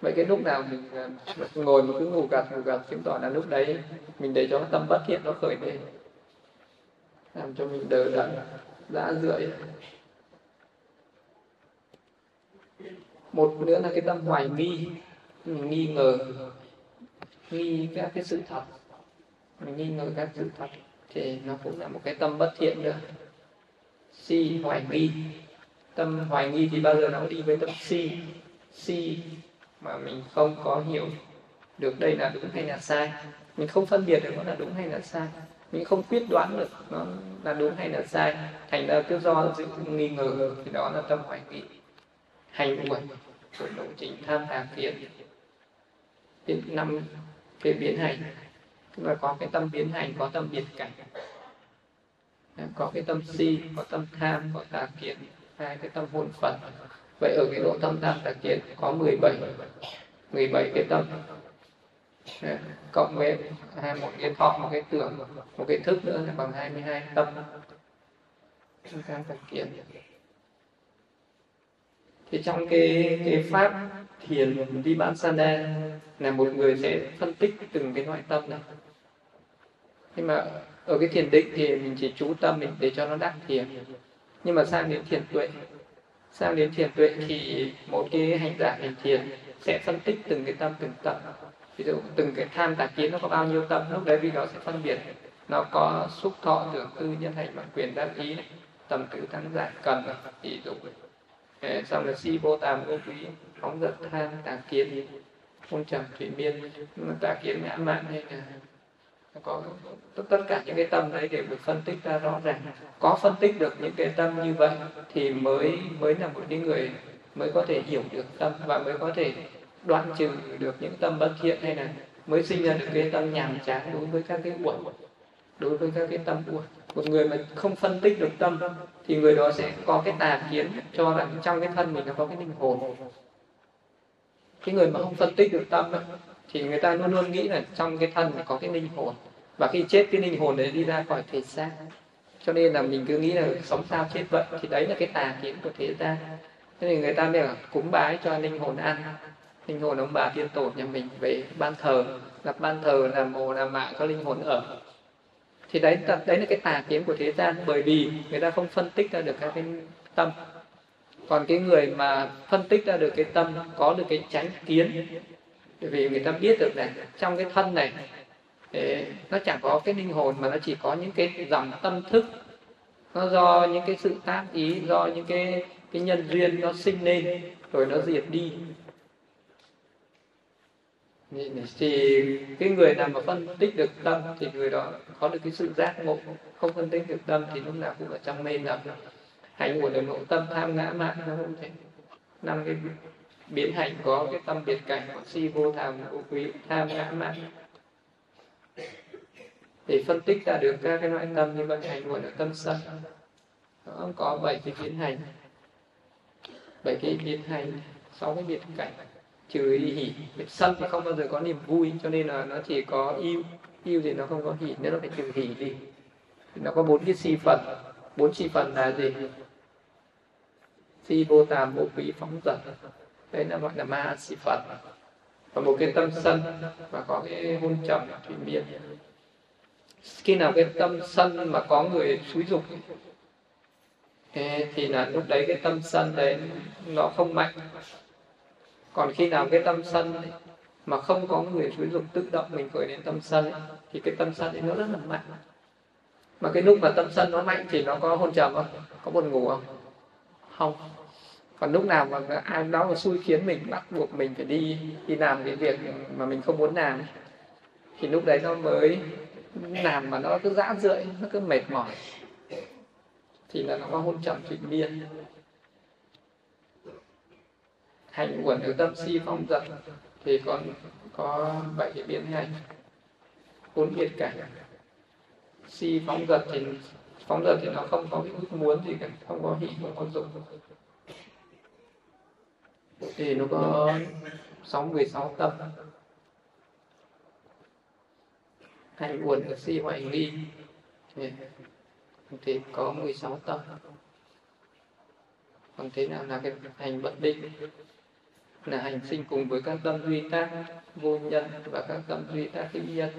Vậy cái lúc nào mình à, ngồi mà cứ ngủ gật ngủ gật chứng tỏ là lúc đấy mình để cho tâm bất thiện nó khởi lên. Làm cho mình đờ đẫn, dã rưỡi một nữa là cái tâm hoài nghi. Mình nghi ngờ, nghi các cái sự thật. Mình nghi ngờ các sự thật thì nó cũng là một cái tâm bất thiện nữa. Si hoài nghi tâm hoài nghi thì bao giờ nó đi với tâm si. Si mà mình không có hiểu được đây là đúng hay là sai. Mình không phân biệt được nó là đúng hay là sai. Mình không quyết đoán được nó là đúng hay là sai. Thành ra cứ do sự nghi ngờ thì đó là tâm hoài nghi. Hành uẩn của lộ trình tham tà kiến. Đến năm cái biến hành. Tức là có cái tâm biến hành, có tâm biệt cảnh. Có cái tâm si, có tâm tham, có tà kiến hai cái tâm hồn phật. Vậy ở cái độ tâm tam đặc kiến có 17 17 cái tâm. Cộng với một cái thọ, một cái tưởng, một cái thức nữa là bằng 22 tâm tam tà kiến. Thì trong cái cái pháp thiền vipassana là một người sẽ phân tích từng cái loại tâm này. Nhưng mà ở cái thiền định thì mình chỉ chú tâm mình để cho nó đắc thiền nhưng mà sang đến thiền tuệ, sang đến thiền tuệ thì một cái hành giả hành thiền sẽ phân tích từng cái tâm, từng tâm. Ví dụ từng cái tham tà kiến nó có bao nhiêu tâm, lúc đấy vì nó sẽ phân biệt. Nó có xúc thọ tưởng tư nhân hành bằng quyền đáp ý tầm tứ tăng giải cần ví dụ xong là si vô tàm vô quý, phóng dật tham tà kiến, hôn trầm thủy miên. Tà kiến ngã mạn hay là có tất tất cả những cái tâm đấy đều được phân tích ra rõ ràng có phân tích được những cái tâm như vậy thì mới mới là một cái người mới có thể hiểu được tâm và mới có thể đoan trừ được những tâm bất thiện hay là mới sinh ra được cái tâm nhàm chán đối với các cái buồn đối với các cái tâm buồn. một người mà không phân tích được tâm thì người đó sẽ có cái tà kiến cho rằng trong cái thân mình nó có cái linh hồn cái người mà không phân tích được tâm thì người ta luôn luôn nghĩ là trong cái thân có cái linh hồn. Và khi chết, cái linh hồn đấy đi ra khỏi thể xác cho nên là mình cứ nghĩ là sống sao chết vậy, thì đấy là cái tà kiến của thế gian. Thế thì người ta mới là cúng bái cho linh hồn ăn. Linh hồn ông bà tiên tổ nhà mình về ban thờ lập ban thờ là mồ, là mạ có linh hồn ở. Thì đấy đấy là cái tà kiến của thế gian. Bởi vì người ta không phân tích ra được các cái tâm. Còn cái người mà phân tích ra được cái tâm, có được cái tránh kiến vì người ta biết được là trong cái thân này nó chẳng có cái linh hồn mà nó chỉ có những cái dòng tâm thức. Nó do những cái sự tác ý, do những cái cái nhân duyên nó sinh lên, rồi nó diệt đi. Thì cái người nào mà phân tích được tâm thì người đó có được cái sự giác ngộ. Không phân tích được tâm thì lúc nào cũng ở trong mê lầm hành của đời nội tâm tham ngã mạn, nó không thể năm cái biến hành có cái tâm biệt cảnh của si vô tham vô quý tham ngã mạn. Để phân tích ra được các cái loại tâm như vậy hành của được tâm sân, nó có bảy cái biến hành. Bảy cái biến hành, sáu cái biệt cảnh, trừ hỉ. Sân thì không bao giờ có niềm vui, cho nên là nó chỉ có yêu. Yêu thì nó không có hỉ, nên nó phải trừ hỉ đi. Nó có bốn cái si phần. Bốn si phần là gì? Si vô tàm vô quý, phóng dật đấy là gọi là ma sĩ phật. Và một cái tâm sân và có cái hôn trầm thủy miên. Khi nào cái tâm sân mà có người xúi dục thì là lúc đấy cái tâm sân đấy nó không mạnh. Còn khi nào cái tâm sân ấy, mà không có người xúi dục tự động mình khởi đến tâm sân ấy, thì cái tâm sân ấy nó rất là mạnh. Mà cái lúc mà tâm sân nó mạnh thì nó có hôn trầm không? Có buồn ngủ không? Không còn lúc nào mà ai đó mà xui khiến mình, bắt buộc mình phải đi đi làm cái việc mà mình không muốn làm thì lúc đấy nó mới làm mà nó cứ dã rượi, nó cứ mệt mỏi. Thì là nó có hôn trầm thủy miên hành uẩn từ tâm si phong dật, thì còn có bảy cái biến hành. Bốn biệt cảnh. Si phóng dật thì phóng dật thì nó không có cái ước muốn gì cả, không có hỷ, không có dục thì nó có sáu mười sáu tâm hành buồn được si hoại nghi thì, có 16 tâm còn thế nào là cái hành bất định? Là hành sinh cùng với các tâm duy tác vô nhân và các tâm duy tác hữu nhân.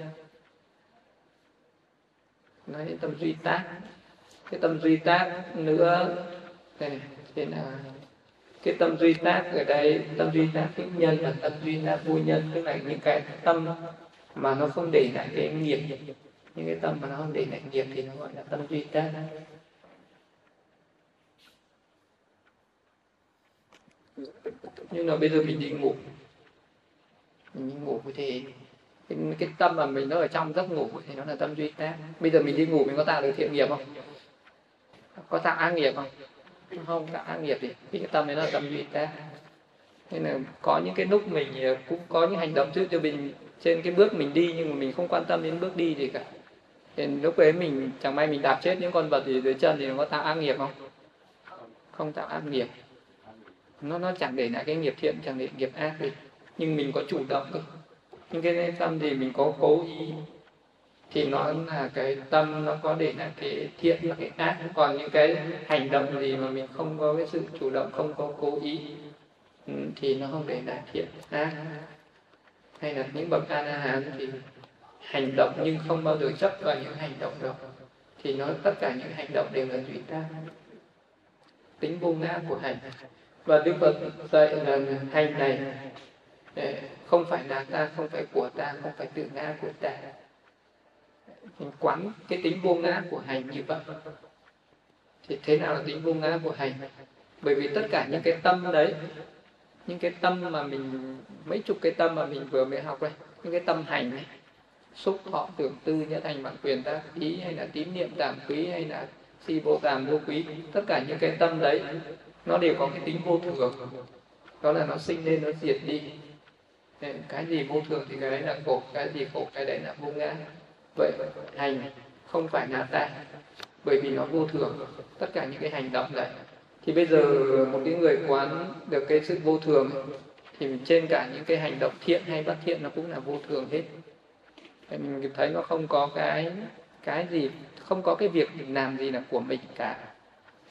Nói đến tâm duy tác. Cái tâm duy tác nữa thì thế là cái tâm duy tác ở đây tâm duy tác hữu nhân và tâm duy tác vô nhân tức là những cái tâm mà nó không để lại cái nghiệp. Những cái tâm mà nó không để lại nghiệp thì nó gọi là tâm duy tác. Nhưng mà bây giờ mình đi ngủ. Mình đi ngủ thì cái, cái tâm mà mình nó ở trong giấc ngủ thì nó là tâm duy tác. Bây giờ mình đi ngủ mình có tạo được thiện nghiệp không? Có tạo ác nghiệp không? Không tạo ác nghiệp thì cái tâm đấy nó là tâm duy nên là có những cái lúc mình ờ, cũng có những hành động. Trước cho mình trên cái bước mình đi nhưng mà mình không quan tâm đến bước đi gì cả. Thì lúc ấy mình, chẳng may mình đạp chết những con vật gì dưới chân thì nó có tạo ác nghiệp không? Không tạo ác nghiệp. Nó nó chẳng để lại cái nghiệp thiện, chẳng để nghiệp ác gì. Nhưng mình có chủ động cơ. Nhưng cái tâm thì mình có cố ý thì nó là cái tâm nó có để lại cái thiện và cái ác. Còn những cái hành động gì mà mình không có cái sự chủ động, không có cố ý ừ, thì nó không để lại thiện, ác. Hay là những bậc a la hán thì hành động nhưng không bao giờ chấp vào những hành động đó. Thì nó, tất cả những hành động đều là duy ta tính vô ngã của hành. Và đức phật dạy là hành này ờ, không phải là ta, không phải của ta, không phải tự ngã của ta mình quán cái tính vô ngã của hành như vậy. Thì thế nào là tính vô ngã của hành? Bởi vì tất cả những cái tâm đấy, những cái tâm mà mình, mấy chục cái tâm mà mình vừa mới học đây, những cái tâm hành này xúc thọ tưởng tư nhất thành bản quyền tác ý hay là tín niệm tạm quý hay là si vô tàm vô quý, tất cả những cái tâm đấy, nó đều có cái tính vô thường. Đó là nó sinh lên, nó diệt đi. Cái gì vô thường thì cái đấy là khổ, cái gì khổ, cái đấy là vô ngã vậy hành không phải là ta bởi vì nó vô thường. Tất cả những cái hành động này. Thì bây giờ một cái người quán được cái sự vô thường, thì trên cả những cái hành động thiện hay bất thiện nó cũng là vô thường hết. Mình thấy nó không có cái cái gì, không có cái việc mình làm gì là của mình cả.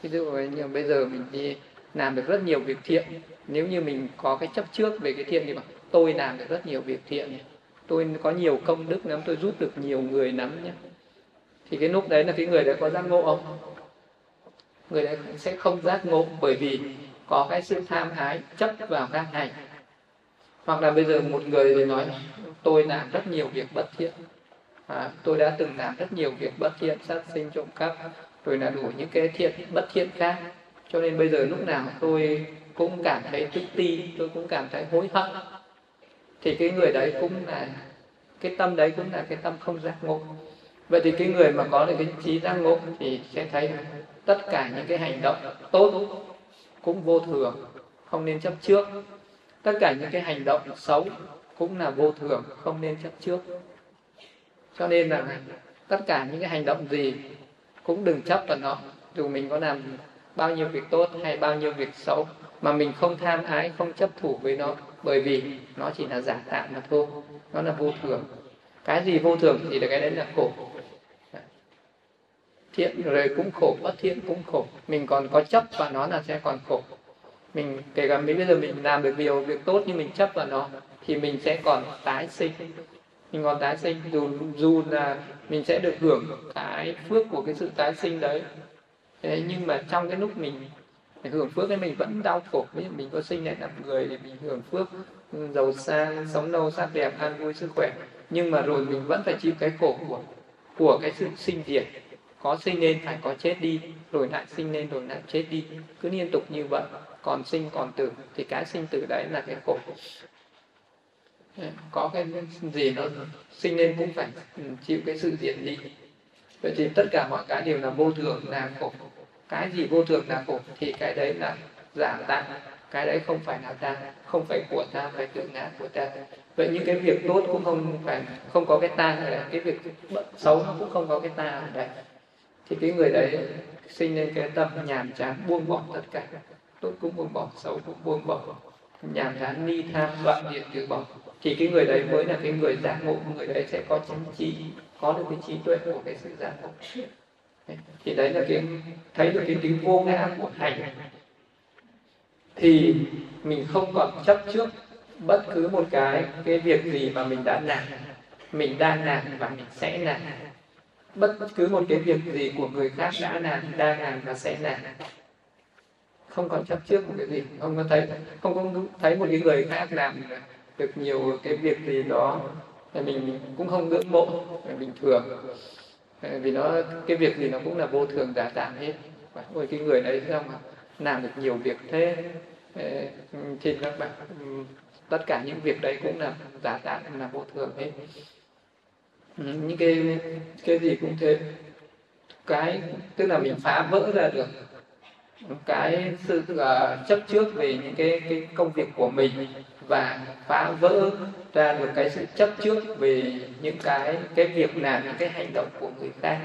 Ví dụ như bây giờ mình đi làm được rất nhiều việc thiện, nếu như mình có cái chấp trước về cái thiện thì bảo, tôi làm được rất nhiều việc thiện tôi có nhiều công đức lắm tôi giúp được nhiều người lắm nhé. Thì cái lúc đấy là cái người đấy có giác ngộ không? Người đấy sẽ không giác ngộ bởi vì có cái sự tham ái chấp vào các hành hoặc là bây giờ một người thì nói tôi làm rất nhiều việc bất thiện. À, tôi đã từng làm rất nhiều việc bất thiện sát sinh trộm cắp rồi là đủ những cái thiện bất thiện khác. Cho nên bây giờ lúc nào tôi cũng cảm thấy tự ti tôi cũng cảm thấy hối hận thì cái người đấy cũng là, cái tâm đấy cũng là cái tâm không giác ngộ. Vậy thì cái người mà có được cái trí giác ngộ thì sẽ thấy tất cả những cái hành động tốt cũng vô thường, không nên chấp trước. Tất cả những cái hành động xấu cũng là vô thường, không nên chấp trước. Cho nên là tất cả những cái hành động gì cũng đừng chấp vào nó. Dù mình có làm bao nhiêu việc tốt hay bao nhiêu việc xấu mà mình không tham ái, không chấp thủ với nó bởi vì nó chỉ là giả tạm mà thôi, nó là vô thường. Cái gì vô thường thì là cái đấy là khổ. Thiện rồi cũng khổ, bất thiện cũng khổ. Mình còn có chấp và nó là sẽ còn khổ. Mình kể cả mình bây giờ mình làm được nhiều việc tốt nhưng mình chấp vào nó, thì mình sẽ còn tái sinh. Mình còn tái sinh, dù dù là mình sẽ được hưởng cái phước của cái sự tái sinh đấy. Thế nhưng mà trong cái lúc mình hưởng phước thì mình vẫn đau khổ. Ví dụ mình có sinh lại làm người thì mình hưởng phước ừ, giàu sang, sống lâu, sắc đẹp, an vui, sức khỏe. Nhưng mà rồi mình vẫn phải chịu cái khổ của của cái sự sinh diệt. Có sinh lên phải có chết đi, rồi lại sinh lên rồi lại chết đi. Cứ liên tục như vậy, còn sinh, còn tử, thì cái sinh tử đấy là cái khổ. Có cái gì nó sinh lên cũng phải ừ, chịu cái sự diệt đi. Vậy thì tất cả mọi cái đều là vô thường, là khổ cái gì vô thường là khổ, thì cái đấy là giả tạm cái đấy không phải là ta không phải của ta phải tự ngã của ta. Vậy những cái việc tốt cũng không phải, không có cái ta ở cái việc xấu nó cũng không có cái ta ở thì cái người đấy sinh lên cái tâm nhàm chán, buông bỏ tất cả. Tốt cũng buông bỏ, xấu cũng buông bỏ. Nhàm chán, ni tham đoạn điện từ bỏ. Thì cái người đấy mới là cái người giác ngộ. Người đấy sẽ có chính trí, có được cái trí tuệ của cái sự giác ngộ thì đấy là cái thấy được cái tính vô ngã của hành. Thì mình không còn chấp trước bất cứ một cái cái việc gì mà mình đã làm. Mình đang làm và mình sẽ làm. Bất cứ một cái việc gì của người khác đã làm, đang làm và sẽ làm. Không còn chấp trước một cái gì. Không có thấy không có thấy một cái người khác làm được nhiều cái việc gì đó. Thì mình cũng không ngưỡng mộ bình thường. Ờ, vì nó cái việc gì nó cũng là vô thường giả tạm hết. Ôi cái người đấy sao mà làm được nhiều việc thế? Ờ, Thì các bạn tất cả những việc đấy cũng là giả tạm là vô thường hết. Những cái cái gì cũng thế. Cái tức là mình phá vỡ ra được cái sự uh, chấp trước về những cái cái công việc của mình và phá vỡ ra được cái sự chấp trước về những cái cái việc làm, những cái hành động của người khác,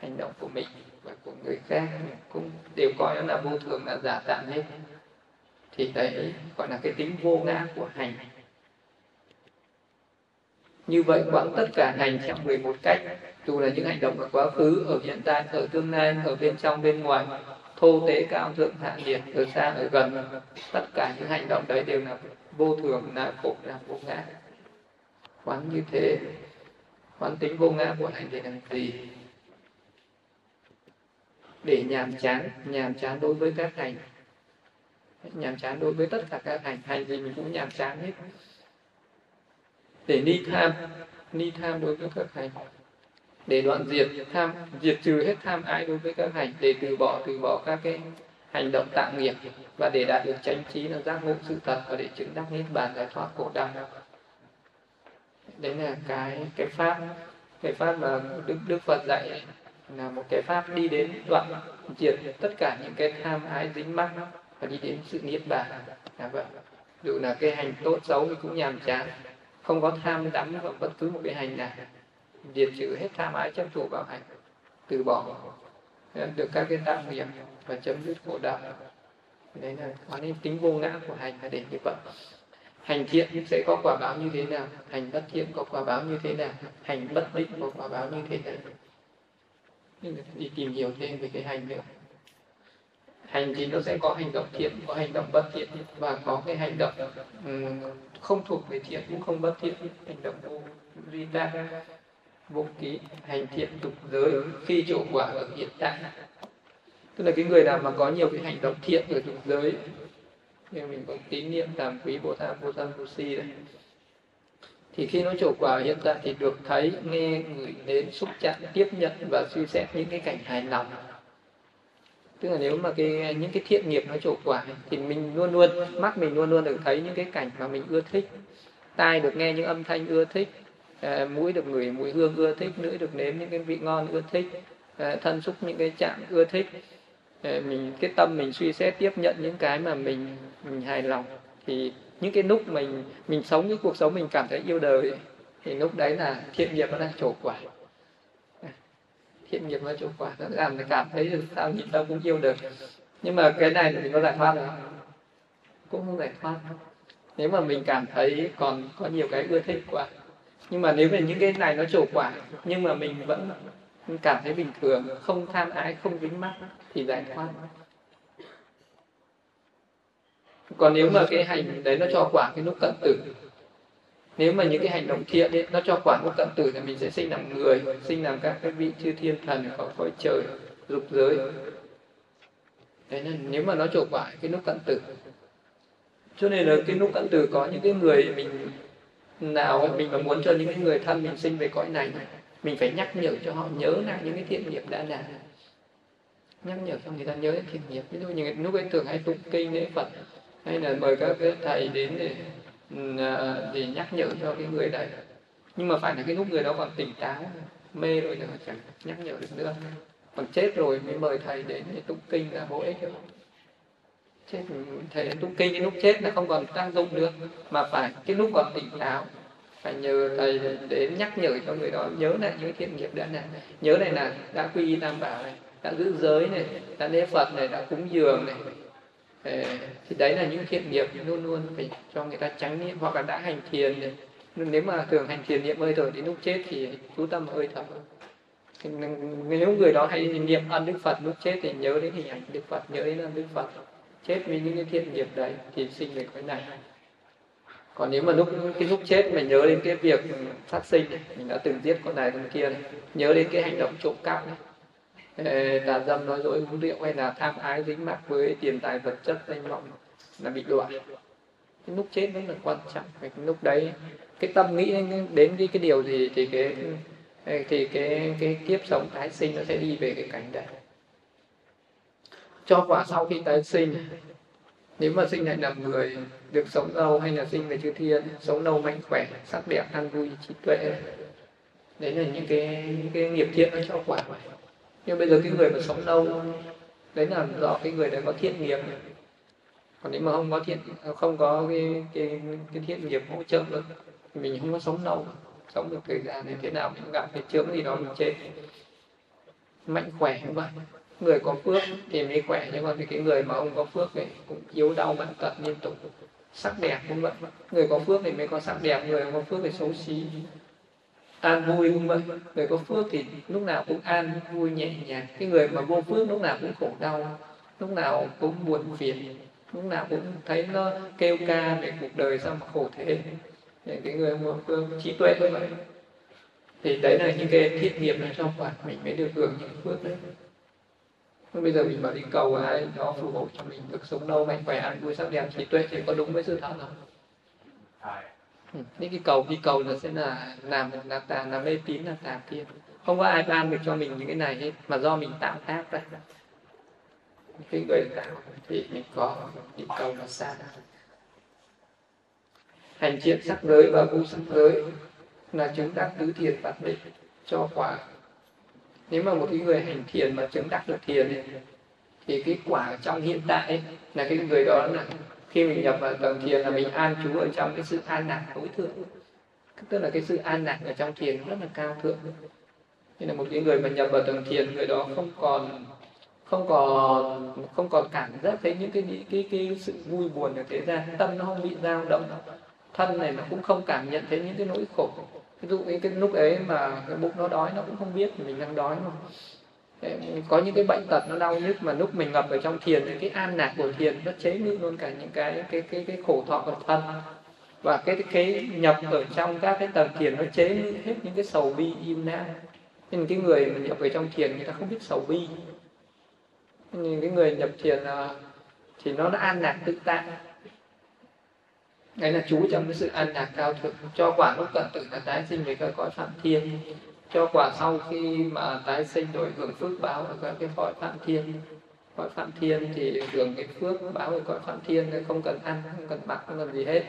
hành động của mình và của người khác cũng đều coi nó là vô thường, là giả tạm hết. Thì đấy gọi là cái tính vô ngã của hành. Như vậy quán tất cả hành theo 11 cách, dù là những hành động ở quá khứ, ở hiện tại, ở tương lai, ở bên trong, bên ngoài thô tế cao thượng hạ nhiệt ở xa ở gần. Tất cả những hành động đấy đều là vô thường, là khổ, là vô ngã. Quán như thế, quán tính vô ngã của hành để làm gì? Để nhàm chán nhàm chán đối với các hành. Nhàm chán đối với tất cả các hành hành gì mình cũng nhàm chán hết. Để ni tham ni tham đối với các hành để đoạn diệt tham, diệt trừ hết tham ái đối với các hành, để từ bỏ từ bỏ các cái hành động tạo nghiệp. Và để đạt được chánh trí là giác ngộ sự thật và để chứng đắc niết bàn giải thoát khổ đau đấy là cái cái pháp cái pháp mà đức đức phật dạy là một cái pháp đi đến đoạn diệt tất cả những cái tham ái dính mắc và đi đến sự niết bàn. Là vậy dù là cái hành tốt xấu thì cũng nhàm chán. Không có tham đắm vào bất cứ một cái hành nào diệt trừ hết tham ái chấp thủ bảo hành từ bỏ được các cái tạo nghiệp và chấm dứt khổ đau đấy là có nên tính vô ngã của hành là để như vậy. Hành thiện sẽ có quả báo như thế nào? Hành bất thiện có quả báo như thế nào? Hành bất định có quả báo như thế nào? Đi tìm hiểu thêm về cái hành nữa. Hành thì nó sẽ có hành động thiện có hành động bất thiện. Và có cái hành động um, không thuộc về thiện cũng không bất thiện. Hành động vô duy đa vô ký hành thiện tục giới khi chỗ quả ở hiện tại. Tức là cái người nào mà có nhiều cái hành động thiện ở tục giới như mình có tín niệm làm quý bồ tát vô tâm vô si đấy. Thì khi nó trổ quả hiện tại thì được thấy nghe người đến xúc chạm, tiếp nhận và suy xét những cái cảnh hài lòng. Tức là nếu mà cái, những cái thiện nghiệp nó trổ quả thì mình luôn luôn, mắt mình luôn luôn được thấy những cái cảnh mà mình ưa thích. Tai được nghe những âm thanh ưa thích à, mũi được ngửi mùi hương ưa thích lưỡi được nếm những cái vị ngon ưa thích à, thân xúc những cái chạm ưa thích. À, mình cái tâm mình suy xét tiếp nhận những cái mà mình mình hài lòng. Thì những cái lúc mình mình sống cái cuộc sống mình cảm thấy yêu đời thì lúc đấy là thiện nghiệp nó đang trổ quả. Thiện nghiệp nó trổ quả nó làm mình cảm thấy được sao nhìn đâu cũng yêu được nhưng mà cái này mình có giải thoát không? Cũng không giải thoát. Nếu mà mình cảm thấy còn có nhiều cái ưa thích quá nhưng mà nếu mà những cái này nó trổ quả nhưng mà mình vẫn cảm thấy bình thường không tham ái không dính mắc thì giải thoát. Còn nếu mà cái hành đấy nó cho quả cái lúc cận tử nếu mà những cái hành động thiện ấy, nó cho quả lúc cận tử thì mình sẽ sinh làm người sinh làm các cái vị chư thiên thần ở cõi trời dục giới. Đấy nên nếu mà nó trổ quả cái lúc cận tử. Cho nên là cái lúc cận tử có những cái người mình nào, mình mà muốn cho những người thân mình sinh về cõi này mình phải nhắc nhở cho họ nhớ lại những cái thiện nghiệp đã làm. Nhắc nhở cho người ta nhớ thiện nghiệp. Ví dụ như lúc ấy thường hay tụng kinh, lễ phật, hay là mời các cái thầy đến để ừ, à, để nhắc nhở cho cái người đấy. Nhưng mà phải là cái lúc người đó còn tỉnh táo, mê rồi nữa chẳng nhắc nhở được nữa. Còn chết rồi mới mời thầy đến để tụng kinh, là vô ích cho chết ừ, thể lúc kinh, cái lúc chết là không còn tác dụng được mà phải cái lúc còn tỉnh táo. Phải nhờ thầy đến nhắc nhở cho người đó, nhớ lại những thiện nghiệp đã làm nhớ này là đã quy y tam bảo này, đã giữ giới này, đã lễ phật này, đã cúng dường này. Thì đấy là những thiện nghiệp luôn luôn phải cho người ta tránh niệm hoặc là đã hành thiền này. nếu mà thường hành thiền niệm hơi thở đến lúc chết thì chú tâm hơi thở nếu người đó hay niệm ăn đức phật lúc chết thì nhớ đến hình ảnh đức phật, nhớ đến ăn đức phật chết với những cái thiện nghiệp đấy thì sinh về cái này. Còn nếu mà lúc cái lúc chết mình nhớ đến cái việc phát sinh mình đã từng giết con này con kia này, nhớ đến cái hành động trộm cắp này tà dâm nói dối uống rượu hay là tham ái dính mắc với tiền tài vật chất danh vọng là bị đọa cái lúc chết rất là quan trọng. Cái lúc đấy cái tâm nghĩ đến cái cái điều gì thì cái thì cái cái kiếp sống tái sinh nó sẽ đi về cái cảnh đấy cho quả sau khi tái sinh. Nếu mà sinh lại làm người, được sống lâu hay là sinh về chư thiên, sống lâu mạnh khỏe, sắc đẹp, an vui, trí tuệ. Đấy là những cái những cái nghiệp thiện nó cho quả. Nhưng bây giờ cái người mà sống lâu, đấy là do cái người đấy có thiện nghiệp. Còn nếu mà không có thiện, không có cái cái cái thiện nghiệp hỗ trợ nữa, thì mình không có sống lâu. Sống được thời gian thì thế nào mình gặp cái chướng gì đó mình chết. Mạnh khỏe như vậy người có phước thì mới khỏe, nhưng còn thì cái người mà ông có phước thì cũng yếu đau bệnh tật liên tục. Sắc đẹp cũng vậy. Người có phước thì mới có sắc đẹp, người không có phước thì xấu xí. An vui cũng vậy. Người có phước thì lúc nào cũng an vui nhẹ nhàng. Cái người mà vô phước lúc nào cũng khổ đau, lúc nào cũng buồn phiền, lúc nào cũng thấy nó kêu ca về cuộc đời sao mà khổ thế. Để cái người vô phước, trí tuệ như vậy. Thì đấy là những cái thiết nghiệp là trong quả mình mới được hưởng những phước đấy bây giờ mình bảo đi cầu ai đó phù hộ cho mình, được sống lâu, mạnh khỏe, ăn vui, sắc đẹp, trí tuệ, thì có đúng với sự thật không? Ừ. những cái cầu đi cầu là sẽ là làm là tà là mê tín, là tà tiên. Không có ai ban được cho mình những cái này hết, mà do mình tạo tác ra. Cái người tạo thì mình có đi cầu nó xa hành thiện sắc giới và vô sắc giới là chứng đắc tứ thiền bát định cho quả nếu mà một cái người hành thiền mà chứng đắc được thiền ấy, thì cái quả trong hiện tại ấy, là cái người đó là khi mình nhập vào tầng thiền là mình an trú ở trong cái sự an lạc tối thượng. Tức là cái sự an lạc ở trong thiền rất là cao thượng. Nên là một cái người mà nhập vào tầng thiền người đó không còn không còn không còn cảm giác thấy những cái cái cái, cái sự vui buồn ở thế gian. Tâm nó không bị dao động. Thân này nó cũng không cảm nhận thấy những cái nỗi khổ ví dụ cái, cái lúc ấy mà cái bụng nó đói nó cũng không biết mình đang đói mà. Có những cái bệnh tật nó đau nhức mà lúc mình ngập ở trong thiền thì cái an lạc của thiền nó chế ngự luôn cả những cái cái cái cái khổ thọ của thân. Và cái cái nhập ở trong các cái tầng thiền nó chế ngự hết những cái sầu bi im não nên cái người mà nhập về trong thiền người ta không biết sầu bi. Nên cái người nhập thiền à, thì nó đã an lạc tự tại đấy là chú trong cái sự an lạc cao thượng. Cho quả lúc cận tử là tái sinh về các cõi phạm thiên. Cho quả sau khi mà tái sinh đổi hưởng phước báo ở các cái cõi phạm thiên. Cõi phạm thiên thì hưởng cái phước báo ở cõi phạm thiên không cần ăn, không cần mặc, không cần gì hết.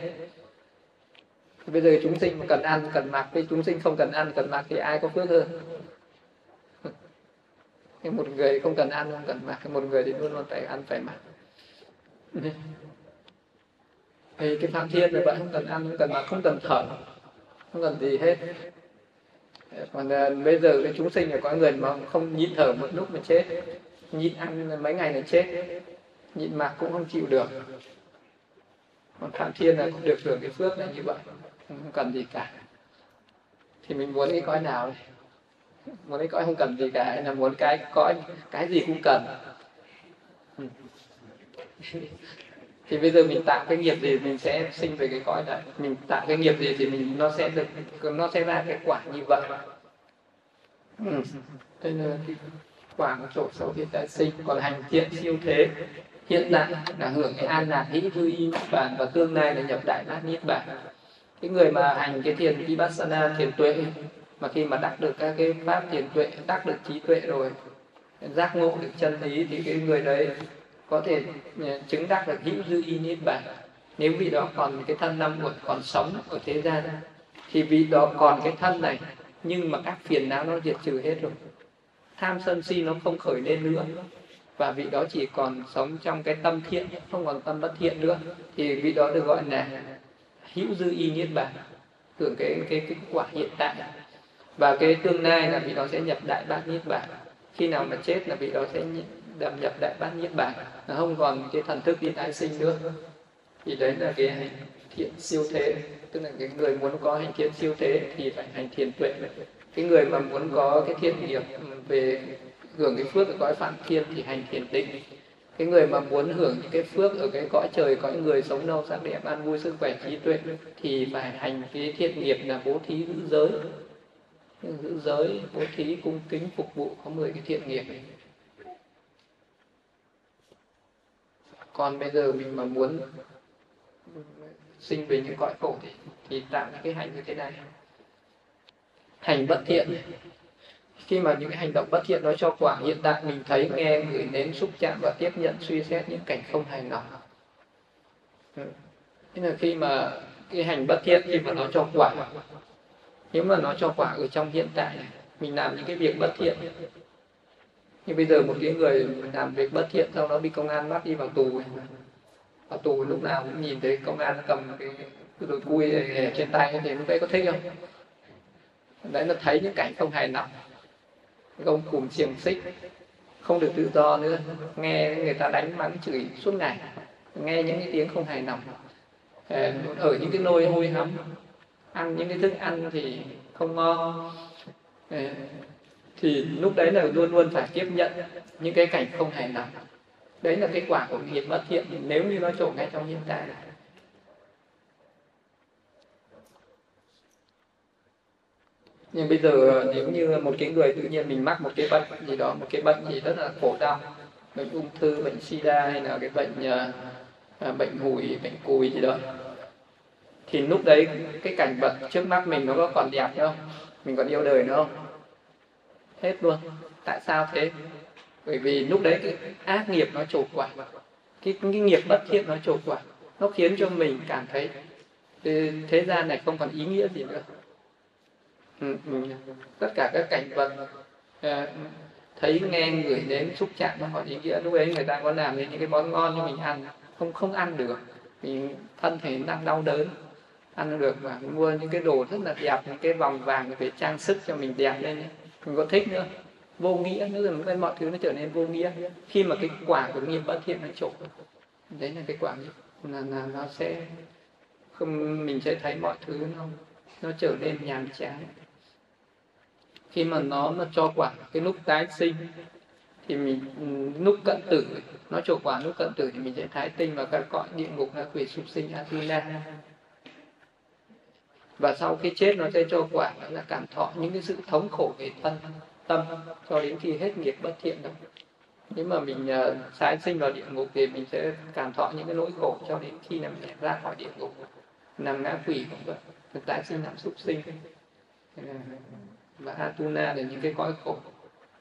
Thì bây giờ chúng sinh mà cần ăn, cần mặc với chúng sinh không cần ăn, cần mặc thì ai có phước hơn? Một người không cần ăn, không cần mặc một người thì luôn luôn phải ăn, phải mặc thì cái phạm thiên là vậy không cần ăn không cần mặc không cần thở. Không cần gì hết. Còn uh, bây giờ cái chúng sinh là có người mà không nhịn thở một lúc mà chết. Nhịn ăn mấy ngày là chết. Nhịn mặc cũng không chịu được. Còn phạm thiên là cũng được hưởng cái phước là như vậy không cần gì cả. Thì mình muốn cái cõi nào này muốn cái cõi không cần gì cả hay là muốn cái cõi cái gì cũng cần thì bây giờ mình tạo cái nghiệp gì mình sẽ sinh về cái cõi đấy. Mình tạo cái nghiệp gì thì mình, nó sẽ được, nó sẽ ra cái quả như vậy. Ừ. đây là cái quả của chỗ xấu hiện tại sinh, còn hành thiện siêu thế. Hiện tại là hưởng cái an lạc hỷ vui y bản và tương lai là nhập đại bát niết bàn. Cái người mà hành cái thiền vipassana, thiền tuệ, mà khi mà đắc được các cái pháp thiền tuệ, đắc được trí tuệ rồi, giác ngộ được chân lý thì cái người đấy có thể ừ, chứng đắc được hữu dư y niết bàn. Nếu vị đó còn cái thân năm uẩn còn sống ở thế gian, thì vị đó còn cái thân này, nhưng mà các phiền não nó diệt trừ hết rồi. Tham sân si nó không khởi lên nữa. Và vị đó chỉ còn sống trong cái tâm thiện, không còn tâm bất thiện nữa, thì vị đó được gọi là hữu dư y niết bàn. Hưởng cái cái cái quả hiện tại. Và cái tương lai là vị đó sẽ nhập đại bát niết bàn. Khi nào mà chết là vị đó sẽ đậm nhập đại bát niết bàn nó không còn cái thần thức đi tái sinh nữa. Thì đấy là cái hành thiện siêu thế. Tức là cái người muốn có hành thiện siêu thế thì phải hành thiền tuệ. Cái người mà muốn có cái thiện nghiệp về hưởng cái phước ở cõi phạm thiên thì hành thiền định. Cái người mà muốn hưởng những cái phước ở cái cõi trời, cõi người sống lâu, sắc đẹp, an vui, sức khỏe, trí tuệ thì phải hành cái thiện nghiệp là bố thí giữ giới. Giữ giới, bố thí, cung kính, phục vụ, có 10 cái thiện nghiệp ấy còn bây giờ mình mà muốn sinh về những cõi khổ thì thì tạo những cái hành như thế này. Hành bất thiện. Khi mà những cái hành động bất thiện nó cho quả, hiện tại mình thấy nghe gửi đến xúc chạm và tiếp nhận, suy xét những cảnh không hài lòng. Thế là khi mà cái hành bất thiện, khi mà nó cho quả, nếu mà nó cho quả ở trong hiện tại, mình làm những cái việc bất thiện nhưng bây giờ một cái người làm việc bất thiện sau đó bị công an bắt đi vào tù vào tù lúc nào cũng nhìn thấy công an cầm cái rồi cui trên tay thì lúc đấy có thích không? Đấy là thấy những cảnh không hài lòng. Gông cùm xiềng xích, không được tự do nữa. Nghe người ta đánh mắng chửi suốt ngày, nghe những cái tiếng không hài lòng. Ờ, ở những cái nôi hôi hắm, ăn những cái thức ăn thì không ngon. Ờ, thì lúc đấy là luôn luôn phải tiếp nhận những cái cảnh không hài lòng. Đấy là cái quả của nghiệp bất thiện nếu như nó trổ ngay trong hiện tại. Nhưng bây giờ ờ, nếu như một cái người tự nhiên mình mắc một cái bệnh gì đó một cái bệnh gì rất là khổ đau bệnh ung thư bệnh sida hay là cái bệnh uh, bệnh hủi bệnh cùi gì đó thì lúc đấy cái cảnh vật trước mắt mình nó có còn đẹp không? Mình còn yêu đời nữa không? Hết luôn. Tại sao thế? Bởi vì lúc đấy cái ác nghiệp nó trổ quả. Cái, cái nghiệp bất thiện nó trổ quả. Nó khiến cho mình cảm thấy thế gian này không còn ý nghĩa gì nữa. Ừ, ừ. tất cả các cảnh vật ờ, thấy nghe người đến xúc chạm nó còn ý nghĩa. Lúc ấy người ta có làm nên những cái món ngon cho mình ăn không không ăn được. Vì thân thể đang đau đớn ăn được và mua những cái đồ rất là đẹp những cái vòng vàng để trang sức cho mình đẹp lên mình có thích nữa. Vô nghĩa nữa rồi mọi thứ nó trở nên vô nghĩa khi mà cái quả của nghiệp bất thiện nó trổ đấy là cái quả nghiệp là, là nó sẽ không mình sẽ thấy mọi thứ nó nó trở nên nhàm chán. Khi mà nó nó cho quả cái lúc tái sinh thì mình lúc cận tử nó trổ quả lúc cận tử thì mình sẽ thái tinh vào các cõi địa ngục là quỷ súc sinh atula và sau khi chết nó sẽ cho quả là cảm thọ những cái sự thống khổ về thân tâm cho đến khi hết nghiệp bất thiện đâu nếu mà mình ờ, uh, sái sinh vào địa ngục thì mình sẽ cảm thọ những cái nỗi khổ cho đến khi là mình ra khỏi địa ngục. Nằm ngã quỷ cũng vậy thực tái sinh làm súc sinh. Ờ, và atuna là những cái cõi khổ.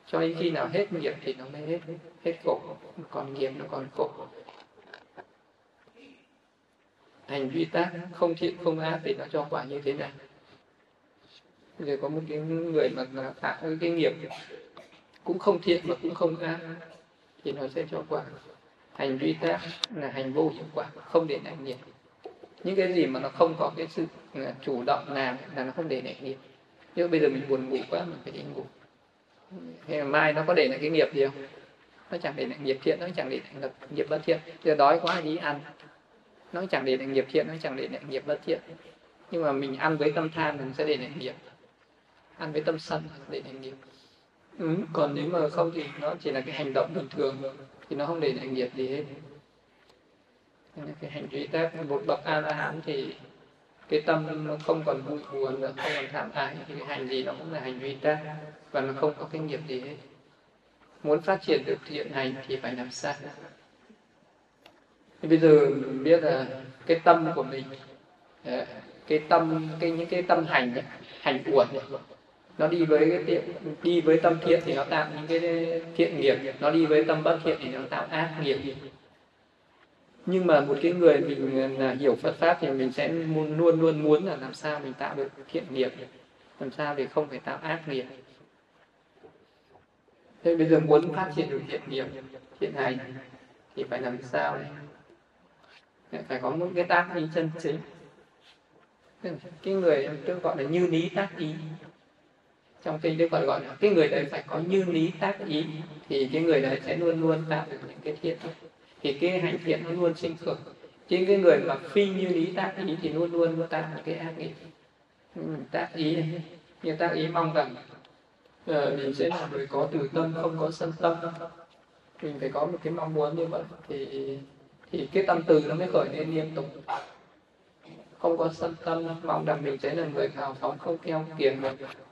Cho đến khi nào hết nghiệp thì nó mới hết hết khổ. Còn nghiệp nó còn khổ hành vi tác không thiện, không ác thì nó cho quả như thế này. Rồi có một cái người mà tạo cái nghiệp cũng không thiện mà cũng không ác thì nó sẽ cho quả. Hành vi tác là hành vô hiệu quả, không để lại nghiệp những cái gì mà nó không có cái sự à, chủ động làm là nó không để lại nghiệp nếu bây giờ mình buồn ngủ quá mình phải đi ngủ. Hay là mai nó có để lại cái nghiệp gì không? Nó chẳng để lại nghiệp thiện, nó chẳng để lại nghiệp bất thiện. Giờ đói quá đi ăn nó chẳng để lại nghiệp thiện nó chẳng để lại nghiệp bất thiện. Nhưng mà mình ăn với tâm tham mình sẽ để lại nghiệp. Ăn với tâm sân để lại nghiệp. Ừ, còn nếu mà không thì nó chỉ là cái hành động bình thường thì nó không để lại nghiệp gì hết. Nên cái hành vi tác một bậc a la hán thì cái tâm nó không còn vui buồn nữa không còn tham ái. Thì cái hành gì nó cũng là hành vi tác và nó không có cái nghiệp gì hết. Muốn phát triển được thiện hành thì phải làm sao? Thì bây giờ mình biết là cái tâm của mình ờ, cái tâm, cái những cái tâm hành hành uẩn nó đi với cái tiện, đi với tâm thiện thì nó tạo những cái thiện nghiệp, nó đi với tâm bất thiện thì nó tạo ác nghiệp. Nhưng mà một cái người mình ờ, là hiểu Phật pháp thì mình sẽ luôn luôn luôn muốn là làm sao mình tạo được thiện nghiệp, làm sao để không phải tạo ác nghiệp. Thế bây giờ muốn phát triển được thiện nghiệp, thiện hành thì phải làm sao? đấy phải có một cái tác ý chân chính. Cái người tôi gọi là như lý tác ý. Trong kinh đức phật gọi là cái người đấy phải có như lý tác ý, thì cái người đấy sẽ luôn luôn tạo được những cái thiện thì cái hạnh thiện nó luôn sinh khởi. Chứ cái người mà phi như lý tác ý thì luôn luôn tạo những cái ác nghiệp ừ, tác ý, như tác ý mong rằng ờ, mình sẽ là người có từ tâm, không có sân tâm. Mình phải có một cái mong muốn như vậy, thì thì cái tâm từ nó mới khởi lên liên tục. Không có sân tâm, mong rằng mình sẽ là người hào phóng, không keo kiệt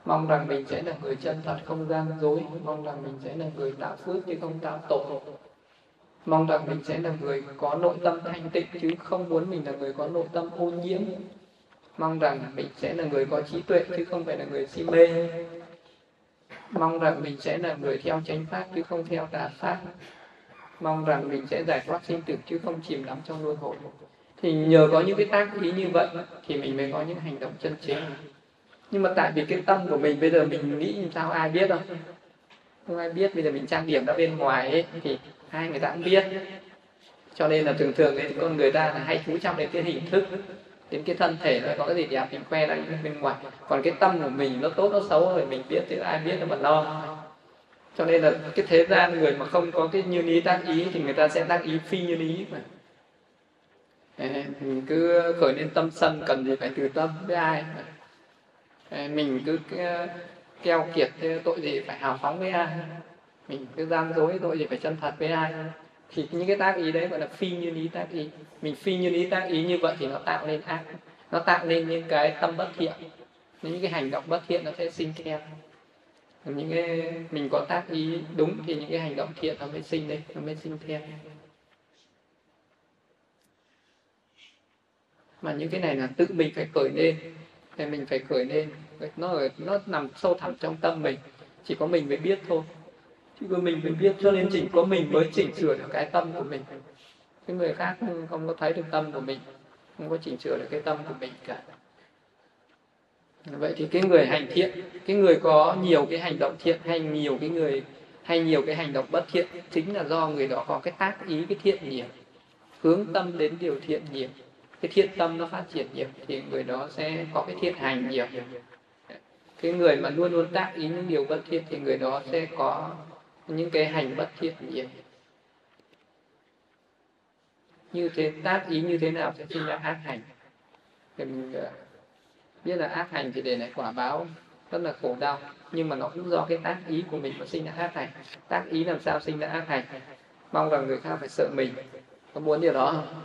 mong rằng mình sẽ là người chân thật, không gian dối. Mong rằng mình sẽ là người tạo phước chứ không tạo tội. Mong rằng mình sẽ là người có nội tâm thanh tịnh chứ không muốn mình là người có nội tâm ô nhiễm. Mong rằng mình sẽ là người có trí tuệ chứ không phải là người si mê. Mong rằng mình sẽ là người theo chánh pháp chứ không theo tà pháp mong rằng mình sẽ giải thoát sinh tử chứ không chìm đắm trong luân hồi. Thì nhờ có những cái tác ý như vậy thì mình mới có những hành động chân chính. Nhưng mà tại vì cái tâm của mình bây giờ mình nghĩ như sao ai biết đâu. Không ai biết bây giờ mình trang điểm ra bên ngoài ấy, thì hai người ta cũng biết. Cho nên là thường thường ấy, con người ta là hay chú trọng đến cái hình thức đến cái thân thể nó có cái gì đẹp mình khoe ra bên ngoài. Còn cái tâm của mình nó tốt nó xấu rồi mình biết thì ai biết nó mà lo cho nên là cái thế gian người mà không có cái như lý tác ý thì người ta sẽ tác ý phi như lý mà. Mình cứ khởi lên tâm sân cần gì phải từ tâm với ai mình cứ keo kiệt tội gì phải hào phóng với ai? Mình cứ gian dối tội gì phải chân thật với ai? Thì những cái tác ý đấy gọi là phi như lý tác ý. Mình phi như lý tác ý như vậy thì nó tạo nên ác. Nó tạo nên những cái tâm bất thiện. Những cái hành động bất thiện nó sẽ sinh theo những cái mình có tác ý đúng thì những cái hành động thiện nó mới sinh đấy nó mới sinh theo. Mà những cái này là tự mình phải khởi lên thì mình phải khởi lên. Nó ở nó nằm sâu thẳm trong tâm mình chỉ có mình mới biết thôi. Chỉ có mình mới biết cho nên chỉ có mình mới chỉnh sửa được cái tâm của mình. Cái người khác không, không có thấy được tâm của mình không có chỉnh sửa được cái tâm của mình cả vậy thì cái người hành thiện, cái người có nhiều cái hành động thiện hay nhiều cái người hay nhiều cái hành động bất thiện chính là do người đó có cái tác ý, cái thiện nhiều hướng tâm đến điều thiện nhiều cái thiện tâm nó phát triển nhiều thì người đó sẽ có cái thiện hành nhiều. Cái người mà luôn luôn tác ý những điều bất thiện thì người đó sẽ có những cái hành bất thiện nhiều như thế, tác ý như thế nào sẽ sinh ra ác hành. Thì mình ờ, biết là ác hành thì để lại quả báo rất là khổ đau, nhưng mà nó cũng do cái tác ý của mình mà sinh ra ác hành. Tác ý làm sao sinh ra ác hành? Mong rằng người khác phải sợ mình. Có muốn điều đó không?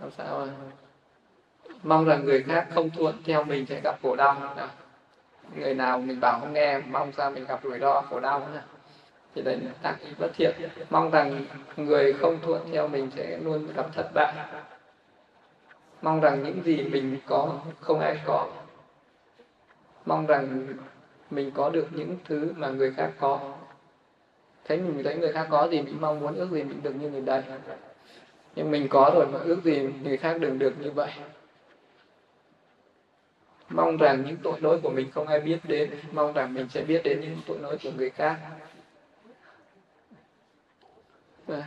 Làm sao? Mong rằng người khác không thuận theo mình sẽ gặp khổ đau. Người nào mình bảo không nghe, mong sao mình gặp rủi ro, khổ đau nữa. Thì đấy là tác ý bất thiện. Mong rằng người không thuận theo mình sẽ luôn gặp thất bại mong rằng những gì mình có không ai có. Mong rằng mình có được những thứ mà người khác có. Thấy mình thấy người khác có gì mình mong muốn ước gì mình được như người đấy. Nhưng mình có rồi mà ước gì người khác đừng được như vậy. Mong rằng những tội lỗi của mình không ai biết đến. Mong rằng mình sẽ biết đến những tội lỗi của người khác.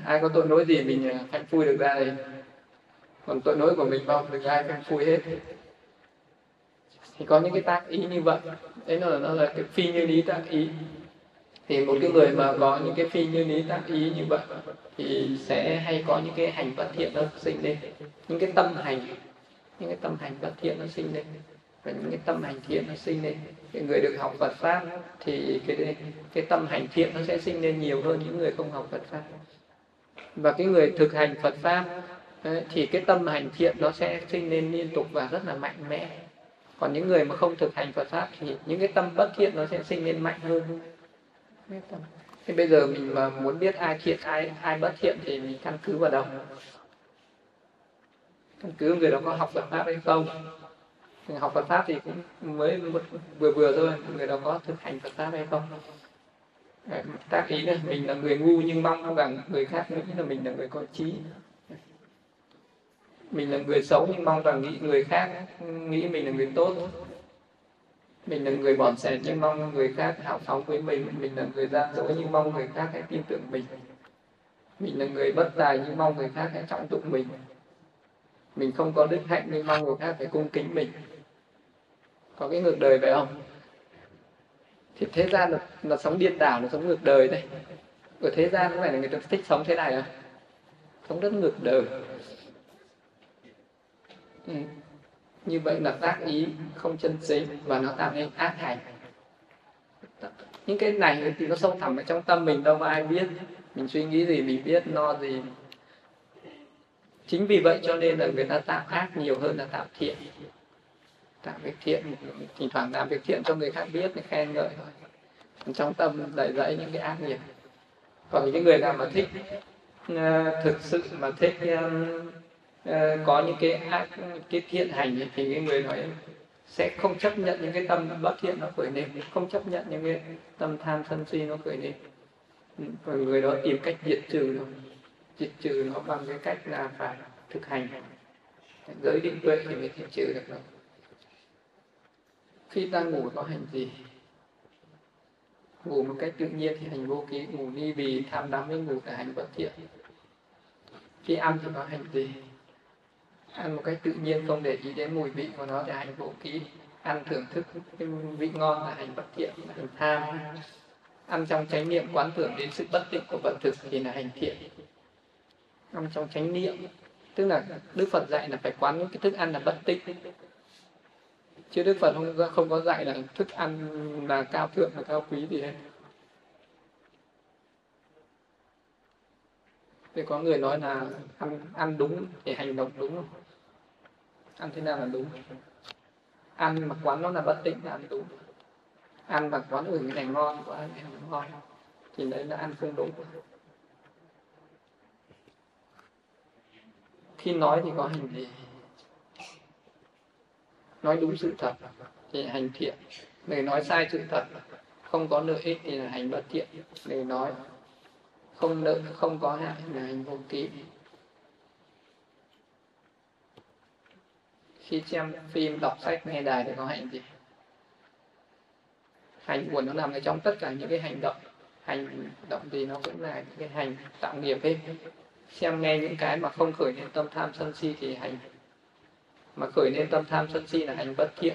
Ai có tội lỗi gì mình à, hạnh vui phui được ra đây? Còn tội lỗi của mình mong được ai phanh phui hết. Thì có những cái tác ý như vậy. Đấy là, nó là cái phi như lý tác ý. Thì một cái người mà có những cái phi như lý tác ý như vậy thì sẽ hay có những cái hành bất thiện nó sinh lên. Những cái tâm hành. Những cái tâm hành bất thiện nó sinh lên. Và những cái tâm hành thiện nó sinh lên. Cái người được học Phật pháp thì cái cái tâm hành thiện nó sẽ sinh lên nhiều hơn những người không học Phật pháp. Và cái người thực hành Phật pháp thì cái tâm hành thiện nó sẽ sinh lên liên tục và rất là mạnh mẽ. Còn những người mà không thực hành Phật pháp thì những cái tâm bất thiện nó sẽ sinh lên mạnh hơn. Thế bây giờ mình mà muốn biết ai thiện, ai ai bất thiện thì mình căn cứ vào đâu? Căn cứ người đó có học Phật pháp hay không? Học Phật pháp thì cũng mới vừa vừa thôi, người đó có thực hành Phật pháp hay không? Tác ý là mình là người ngu nhưng mong rằng người khác nghĩ là mình là người có trí mình là người xấu nhưng mong rằng nghĩ người khác nghĩ mình là người tốt. Mình là người bọn sẻ nhưng mong người khác hào phóng với mình. Mình là người gian dối nhưng mong người khác hãy tin tưởng mình. Mình là người bất tài nhưng mong người khác hãy trọng dụng mình. Mình không có đức hạnh nhưng mong người khác phải cung kính mình. Có cái ngược đời phải không? Thì thế gian là, là sống điên đảo là sống ngược đời đây. Ở thế gian có phải là người ta thích sống thế này không sống rất ngược đời ừ. như vậy là tác ý không chân chính và nó tạo nên ác hành. Những cái này thì nó sâu thẳm ở trong tâm mình đâu có ai biết. Mình suy nghĩ gì, mình biết no gì. Chính vì vậy cho nên là người ta tạo ác nhiều hơn là tạo thiện. Tạo việc thiện, thỉnh thoảng làm việc thiện cho người khác biết thì khen ngợi thôi. Trong tâm đầy dẫy những cái ác nghiệp. Còn những người nào mà thích ờ, thực sự mà thích ờ, Ờ, có những cái ác cái thiện hành thì cái người nói sẽ không chấp nhận những cái tâm bất thiện nó khởi lên, không chấp nhận những cái tâm tham sân si nó khởi lên. Ừ, và người đó tìm cách diệt trừ nó, diệt trừ nó bằng cái cách là phải thực hành. Giới định tuệ thì mới diệt trừ được nó. Khi ta ngủ có hành gì? Ngủ một cách tự nhiên thì hành vô ký, ngủ ni vì tham đắm với ngủ là hành bất thiện. Khi ăn thì có hành gì? Ăn một cách tự nhiên, không để ý đến mùi vị của nó thì hành vô ký ăn thưởng thức cái vị ngon là hành bất thiện, là hành tham. Ăn trong chánh niệm, quán tưởng đến sự bất tịnh của vật thực thì là hành thiện. Ăn trong chánh niệm, tức là đức phật dạy là phải quán những cái thức ăn là bất tịnh. Chứ đức phật không không có dạy là thức ăn là cao thượng là cao quý gì hết. Thì có người nói là ăn ăn đúng để hành động đúng ăn thế nào là đúng? Ăn mà quán nó là bất tịnh là ăn đúng. Ăn mà quán ở cái này ngon quá, cái này ngon. Thì đấy là ăn không đúng. Khi nói thì có hành gì nói đúng sự thật thì hành thiện. Người nói sai sự thật, không có lợi ích thì là hành bất thiện. Người nói không lợi không có hại là hành vô ký khi xem phim, đọc sách, nghe đài thì có hạnh gì? Hành của nó nằm ở trong tất cả những cái hành động. Hành động gì nó cũng là những cái hành tạo nghiệp hết xem nghe những cái mà không khởi lên tâm tham sân si thì hành. Mà khởi lên tâm tham sân si là hành bất thiện.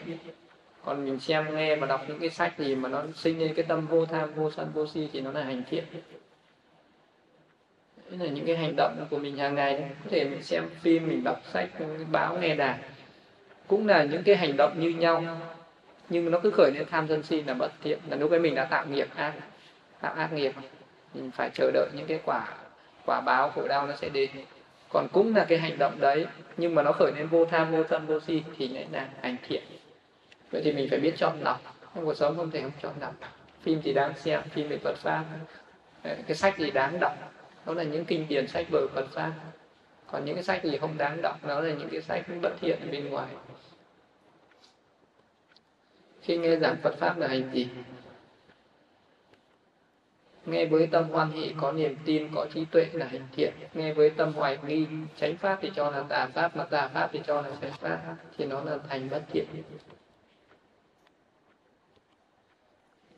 Còn mình xem nghe và đọc những cái sách gì mà nó sinh lên cái tâm vô tham, vô sân, vô si thì nó là hành thiện. Đấy là những cái hành động của mình hàng ngày. Có thể mình xem phim, mình đọc sách báo nghe đài cũng là những cái hành động như nhau. Nhưng nó cứ khởi lên tham sân si là bất thiện. Là lúc ấy mình đã tạo nghiệp ác tạo ác nghiệp mình phải chờ đợi những cái quả quả báo khổ đau nó sẽ đến. Còn cũng là cái hành động đấy, nhưng mà nó khởi lên vô tham, vô sân, vô si thì lại là hành thiện. Vậy thì mình phải biết chọn lọc. Trong cuộc sống không thể không chọn lọc. Phim gì đáng xem, phim về Phật pháp. Cái sách gì đáng đọc? Đó là những kinh điển sách vở Phật pháp. Còn những cái sách gì không đáng đọc? Đó là những cái sách bất thiện ở bên ngoài khi nghe giảng Phật pháp là hành gì nghe với tâm hoan hỷ, có niềm tin, có trí tuệ là hành thiện. Nghe với tâm hoài nghi tránh pháp thì cho là tà pháp, mà tà pháp thì cho là tránh pháp, thì nó là thành bất thiện.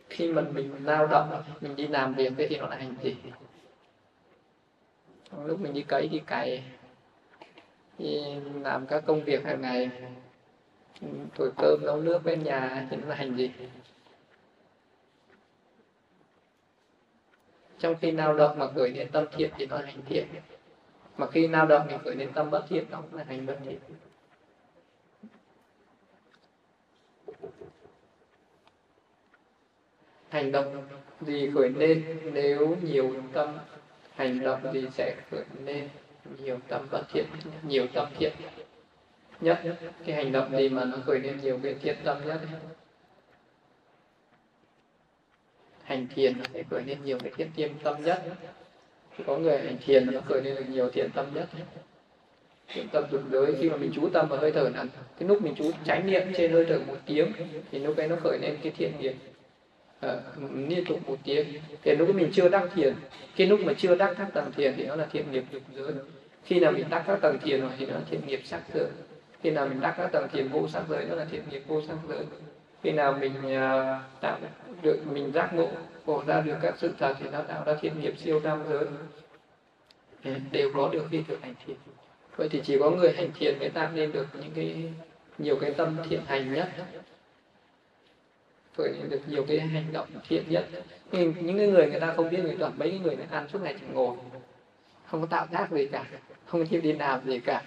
Khi mà mình lao động, mình đi làm việc thì nó là hành gì lúc mình đi cấy đi cày, đi làm các công việc hàng ngày thổi cơm nấu nước bên nhà thì nó là hành gì? Trong khi lao động mà gửi đến tâm thiện thì nó là hành thiện. Mà khi lao động mình gửi đến tâm bất thiện, nó cũng là hành bất thiện. Hành động gì khởi lên nếu nhiều tâm? Hành động gì sẽ khởi lên nhiều tâm bất thiện? Nhiều tâm thiện nhất cái hành động gì mà nó khởi lên nhiều cái thiện tâm nhất hành thiền nó sẽ khởi lên nhiều cái thiện tiêm tâm nhất. Có người hành thiền nó khởi lên được nhiều thiện tâm nhất thiện tâm tuyệt đối khi mà mình chú tâm vào hơi thở là cái lúc mình chú tránh niệm trên hơi thở một tiếng thì lúc ấy nó khởi lên cái thiện nghiệp. À, liên tục một tiếng. Thì lúc mình chưa đắc thiền cái lúc mà chưa đắc các tầng thiền thì nó là thiện nghiệp dục giới. Khi nào mình đắc các tầng thiền rồi thì nó là thiện nghiệp sắc giới khi nào mình đắc các tầng thiền vô sắc giới đó là thiện nghiệp vô sắc giới. Khi nào mình uh, tạo được mình giác ngộ ngộ ra được các sự thật thì nó tạo ra thiện nghiệp siêu tam giới. Ừ, đều có được khi thực hành thiền. Vậy thì chỉ có người hành thiền mới tạo nên được những cái nhiều cái tâm thiện hành nhất. Khởi được nhiều cái hành động thiện nhất. Nhưng những cái người người ta không biết người toàn mấy cái người này ăn suốt ngày chỉ ngồi không có tạo tác gì cả không chịu đi làm gì cả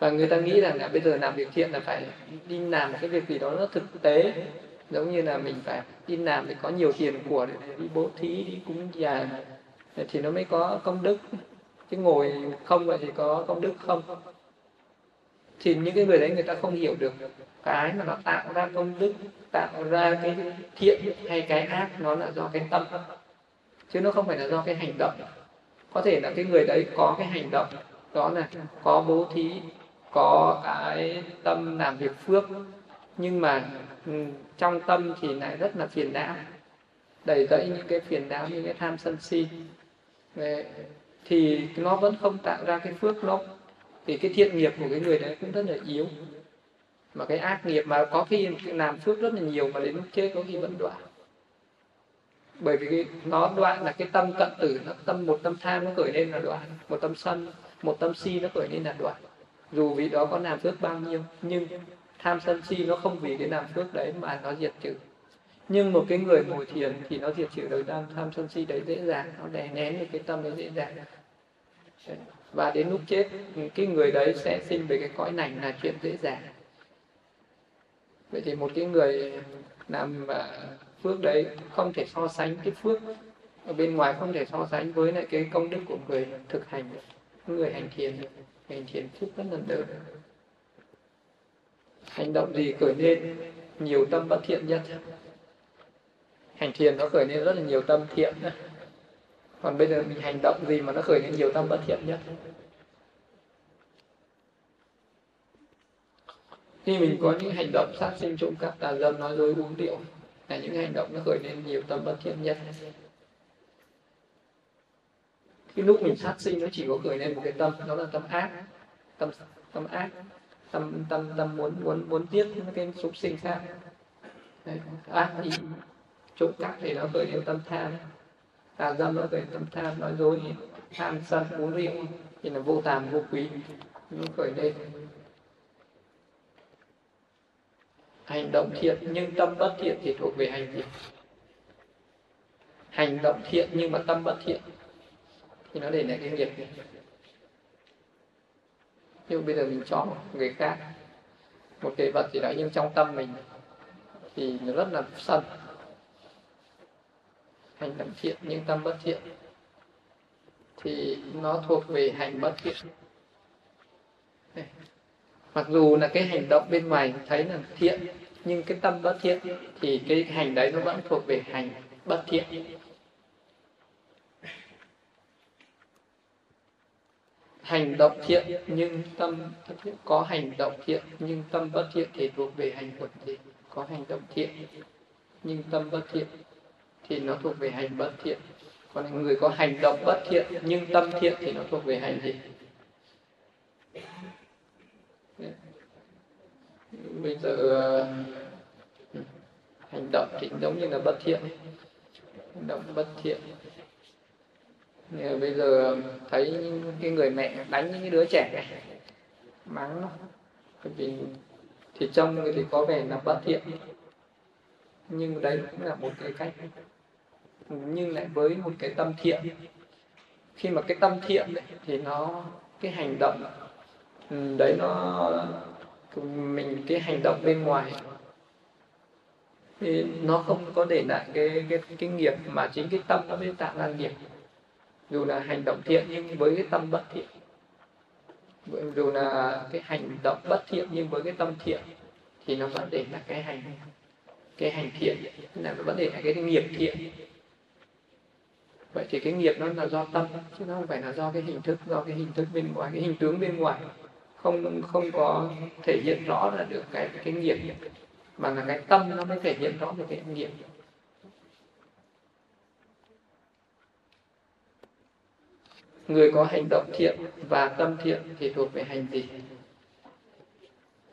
và người ta nghĩ rằng là bây giờ làm việc thiện là phải đi làm cái việc gì đó nó thực tế. Giống như là mình phải đi làm để có nhiều tiền của để đi bố thí, đi cúng dường. Thì nó mới có công đức. Chứ ngồi không vậy thì có công đức không? Thì những cái người đấy người ta không hiểu được cái mà nó tạo ra công đức, tạo ra cái thiện hay cái ác, nó là do cái tâm. Chứ nó không phải là do cái hành động. Có thể là cái người đấy có cái hành động, đó là có bố thí có cái tâm làm việc phước, nhưng mà ừ, trong tâm thì lại rất là phiền não, đầy dẫy những cái phiền não như cái tham sân si. Thì nó vẫn không tạo ra cái phước nó thì cái thiện nghiệp của cái người đấy cũng rất là yếu. Mà cái ác nghiệp mà có khi làm phước rất là nhiều mà đến lúc chết có khi vẫn đoạn bởi vì nó đoạn là cái tâm cận tử, nó tâm một tâm tham nó khởi lên là đoạn một tâm sân, một tâm si nó khởi lên là đoạn dù vì đó có làm phước bao nhiêu, nhưng tham sân si nó không vì cái làm phước đấy mà nó diệt trừ. Nhưng một cái người ngồi thiền thì nó diệt trừ được tham tham sân si đấy dễ dàng, nó đè nén được cái tâm đấy dễ dàng. Và đến lúc chết, cái người đấy sẽ sinh về cái cõi lành là chuyện dễ dàng. Vậy thì một cái người làm à, phước đấy không thể so sánh cái phước ở bên ngoài, không thể so sánh với lại cái công đức của người thực hành, người hành thiền hành thiền phúc rất là lớn hành động gì khởi lên, nhiều tâm bất thiện nhất. Hành thiền nó khởi lên rất là nhiều tâm thiện còn bây giờ mình hành động gì mà nó khởi lên nhiều tâm bất thiện nhất? Khi mình có những hành động sát sinh trộm cắp tà dâm, nói dối uống rượu, là những hành động nó khởi lên nhiều tâm bất thiện nhất cái lúc mình sát sinh nó chỉ có khởi lên một cái tâm đó là tâm ác. Tâm tâm ác. Tâm tâm tâm muốn muốn muốn giết cái súc sinh khác. Đấy, ác thì trộm cắp thì nó khởi lên tâm tham. Tà dâm nó khởi tâm tham nói dối tham sân uống rượu. Thì là vô tàm vô quý nó khởi lên. Hành động thiện nhưng tâm bất thiện thì thuộc về hành gì hành động thiện nhưng mà tâm bất thiện thì nó để lại cái nghiệp nhưng bây giờ mình cho người khác, một cái vật gì đó, nhưng trong tâm mình thì nó rất là sân. Hành động thiện, nhưng tâm bất thiện, thì nó thuộc về hành bất thiện. Mặc dù là cái hành động bên ngoài thấy là thiện, nhưng cái tâm bất thiện thì cái hành đấy nó vẫn thuộc về hành bất thiện. Hành động thiện nhưng tâm thiện. Có hành động thiện nhưng tâm bất thiện thì thuộc về hành quẩn gì có hành động thiện nhưng tâm bất thiện thì nó thuộc về hành bất thiện. Còn người có hành động bất thiện nhưng tâm thiện thì nó thuộc về hành gì? Bây giờ ờ, hành động thì giống như là bất thiện. Hành động bất thiện bây giờ um, thấy những cái người mẹ đánh những đứa trẻ mắng nó. Bởi vì thì trong thì có vẻ là bất thiện. Nhưng đấy cũng là một cái cách. Nhưng lại với một cái tâm thiện. Khi mà cái tâm thiện ấy, thì nó cái hành động đấy nó mình cái hành động bên ngoài thì nó không có để lại cái cái cái nghiệp mà chính cái tâm nó mới tạo ra nghiệp dù là hành động thiện nhưng với cái tâm bất thiện. Dù là cái hành động bất thiện nhưng với cái tâm thiện, thì nó vẫn để là cái hành cái hành thiện là nó vẫn để là cái nghiệp thiện. Vậy thì cái nghiệp nó là do tâm, chứ nó không phải là do cái hình thức, do cái hình thức bên ngoài, cái hình tướng bên ngoài. Không không có thể hiện rõ là được cái cái nghiệp, mà là cái tâm nó mới thể hiện rõ được cái nghiệp. Người có hành động thiện và tâm thiện thì thuộc về hành gì?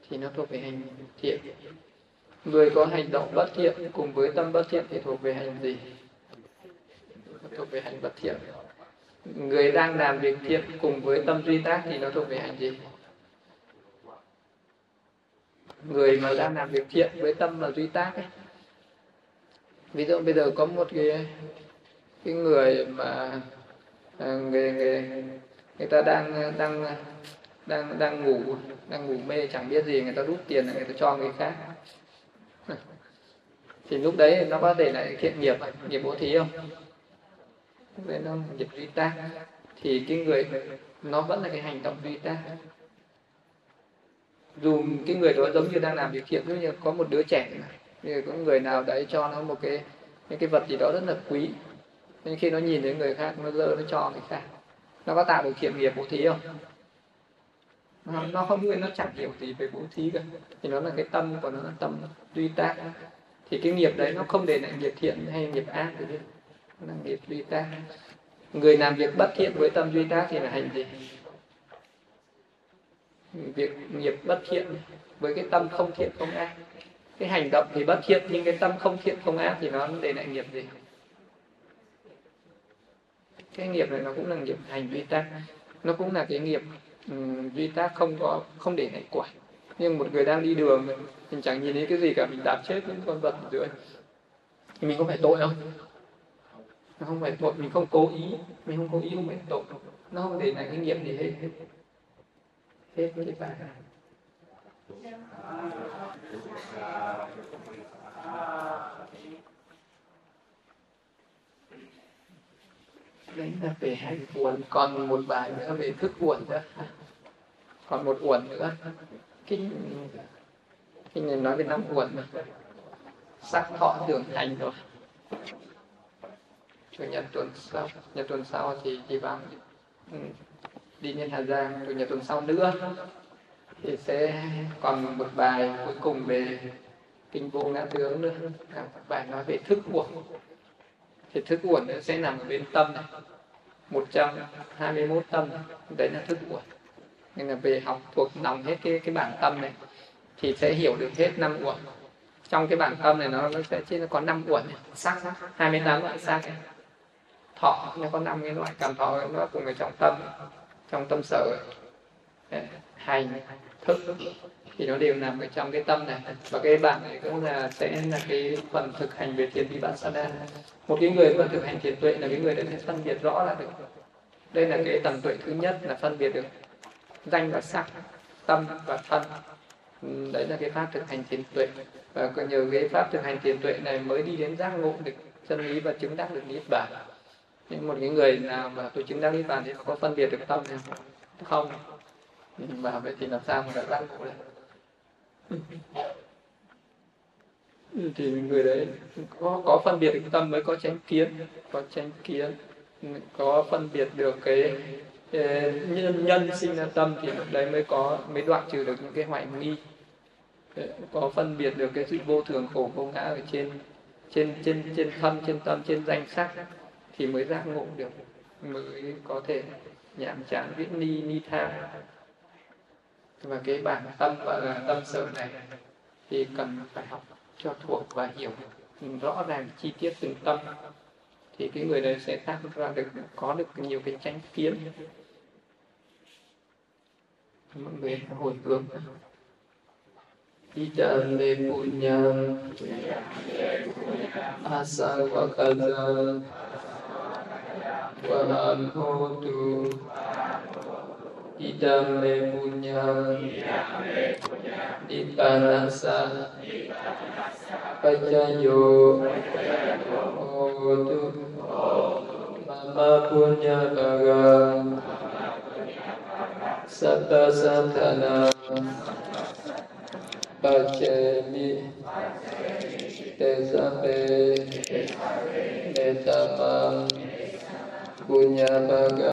Thì nó thuộc về hành thiện. Người có hành động bất thiện cùng với tâm bất thiện thì thuộc về hành gì? Thuộc về hành bất thiện. Người đang làm việc thiện cùng với tâm duy tác thì nó thuộc về hành gì? Người mà đang làm việc thiện với tâm là duy tác ấy. ví dụ bây giờ có một cái cái người mà Ờ, người, người người ta đang đang đang đang ngủ đang ngủ mê chẳng biết gì người ta rút tiền người ta cho người khác. Thì lúc đấy nó có thể lại thiện nghiệp nghiệp bố thí không? Lúc đấy nó nghiệp duy tác. Thì cái người nó vẫn là cái hành động duy tác. Dù cái người đó giống như đang làm việc thiện như có một đứa trẻ như có người nào đấy cho nó một cái những cái vật gì đó rất là quý nên khi nó nhìn thấy người khác nó dơ nó cho người khác nó có tạo được thiện nghiệp bố thí không? Nó, nó không nguyên nó chẳng hiểu gì về bố thí cả. Thì nó là cái tâm của nó là tâm duy tác. Thì cái nghiệp đấy nó không để lại nghiệp thiện hay nghiệp ác gì hết. Nó là nghiệp duy tác. Người làm việc bất thiện với tâm duy tác thì là hành gì? Việc nghiệp bất thiện với cái tâm không thiện không ác. Cái hành động thì bất thiện nhưng cái tâm không thiện không ác thì nó để lại nghiệp gì? Cái nghiệp này nó cũng là nghiệp hành duy tác. Nó cũng là cái nghiệp ừ, um, duy tác không có không để lại quả. Nhưng một người đang đi đường mình chẳng nhìn thấy cái gì cả mình đạp chết những con vật ở dưới. Thì mình có phải tội không? Nó không phải tội mình không cố ý mình không cố ý không phải tội. Nó không để lại cái nghiệp gì hết. Hết cái bài đấy là về hành uẩn còn một bài nữa về thức uẩn nữa còn một uẩn nữa. Kinh kinh này nói về năm uẩn mà. Sắc thọ tưởng hành rồi. Chủ nhật tuần sau nhật tuần sau thì đi vào ừ, đi lên hà giang chủ nhật tuần sau nữa. Thì sẽ còn một bài cuối cùng về kinh vô ngã tướng nữa. Bài nói về thức uẩn thì thức uẩn nó sẽ nằm ở bên tâm này. 121 tâm đấy là thức uẩn. Nên là về học thuộc lòng hết cái cái bản tâm này thì sẽ hiểu được hết năm uẩn. Trong cái bản tâm này nó, nó sẽ chỉ có năm uẩn sắc 28 loại sắc này. thọ nó có năm cái loại cảm thọ nó cùng ở trong tâm trong tâm sở hành thức thì nó đều nằm ở trong cái tâm này. Và cái bản này cũng là, sẽ là cái phần thực hành về thiền vipassana. Một cái người mà thực hành thiền tuệ là cái người đã phân biệt rõ là được. Đây là cái tầm tuệ thứ nhất là phân biệt được danh và sắc, tâm và thân. Ừ, đấy là cái pháp thực hành thiền tuệ. Và có nhờ cái pháp thực hành thiền tuệ này mới đi đến giác ngộ được chân lý và chứng đắc được niết bàn. Nhưng một cái người nào mà tôi chứng đắc niết bàn thì có phân biệt được tâm này không? Và ừ, vậy thì làm sao mà đã giác ngộ được? Ừ, thì người đấy có có phân biệt được tâm mới có tránh kiến có tránh kiến có phân biệt được cái nhân, nhân sinh ra tâm thì đấy mới có mới đoạn trừ được những cái hoại nghi. Có phân biệt được cái sự vô thường khổ vô ngã ở trên trên trên trên thân trên tâm trên danh sắc thì mới giác ngộ được mới có thể nhảm chán viết ni ni tham và cái bản tâm, gọi là tâm sở này thì cần phải học cho thuộc và hiểu rõ ràng chi tiết từng tâm. Thì cái người đấy sẽ tác ra được, có được nhiều cái tranh kiến. Mọi người hồi hướng. Idame punyam asavakada Vaham hotu idam le punya dipanasa pacayo otu mama punya barang. Sabda santana pacemi tesape tetama punya barang.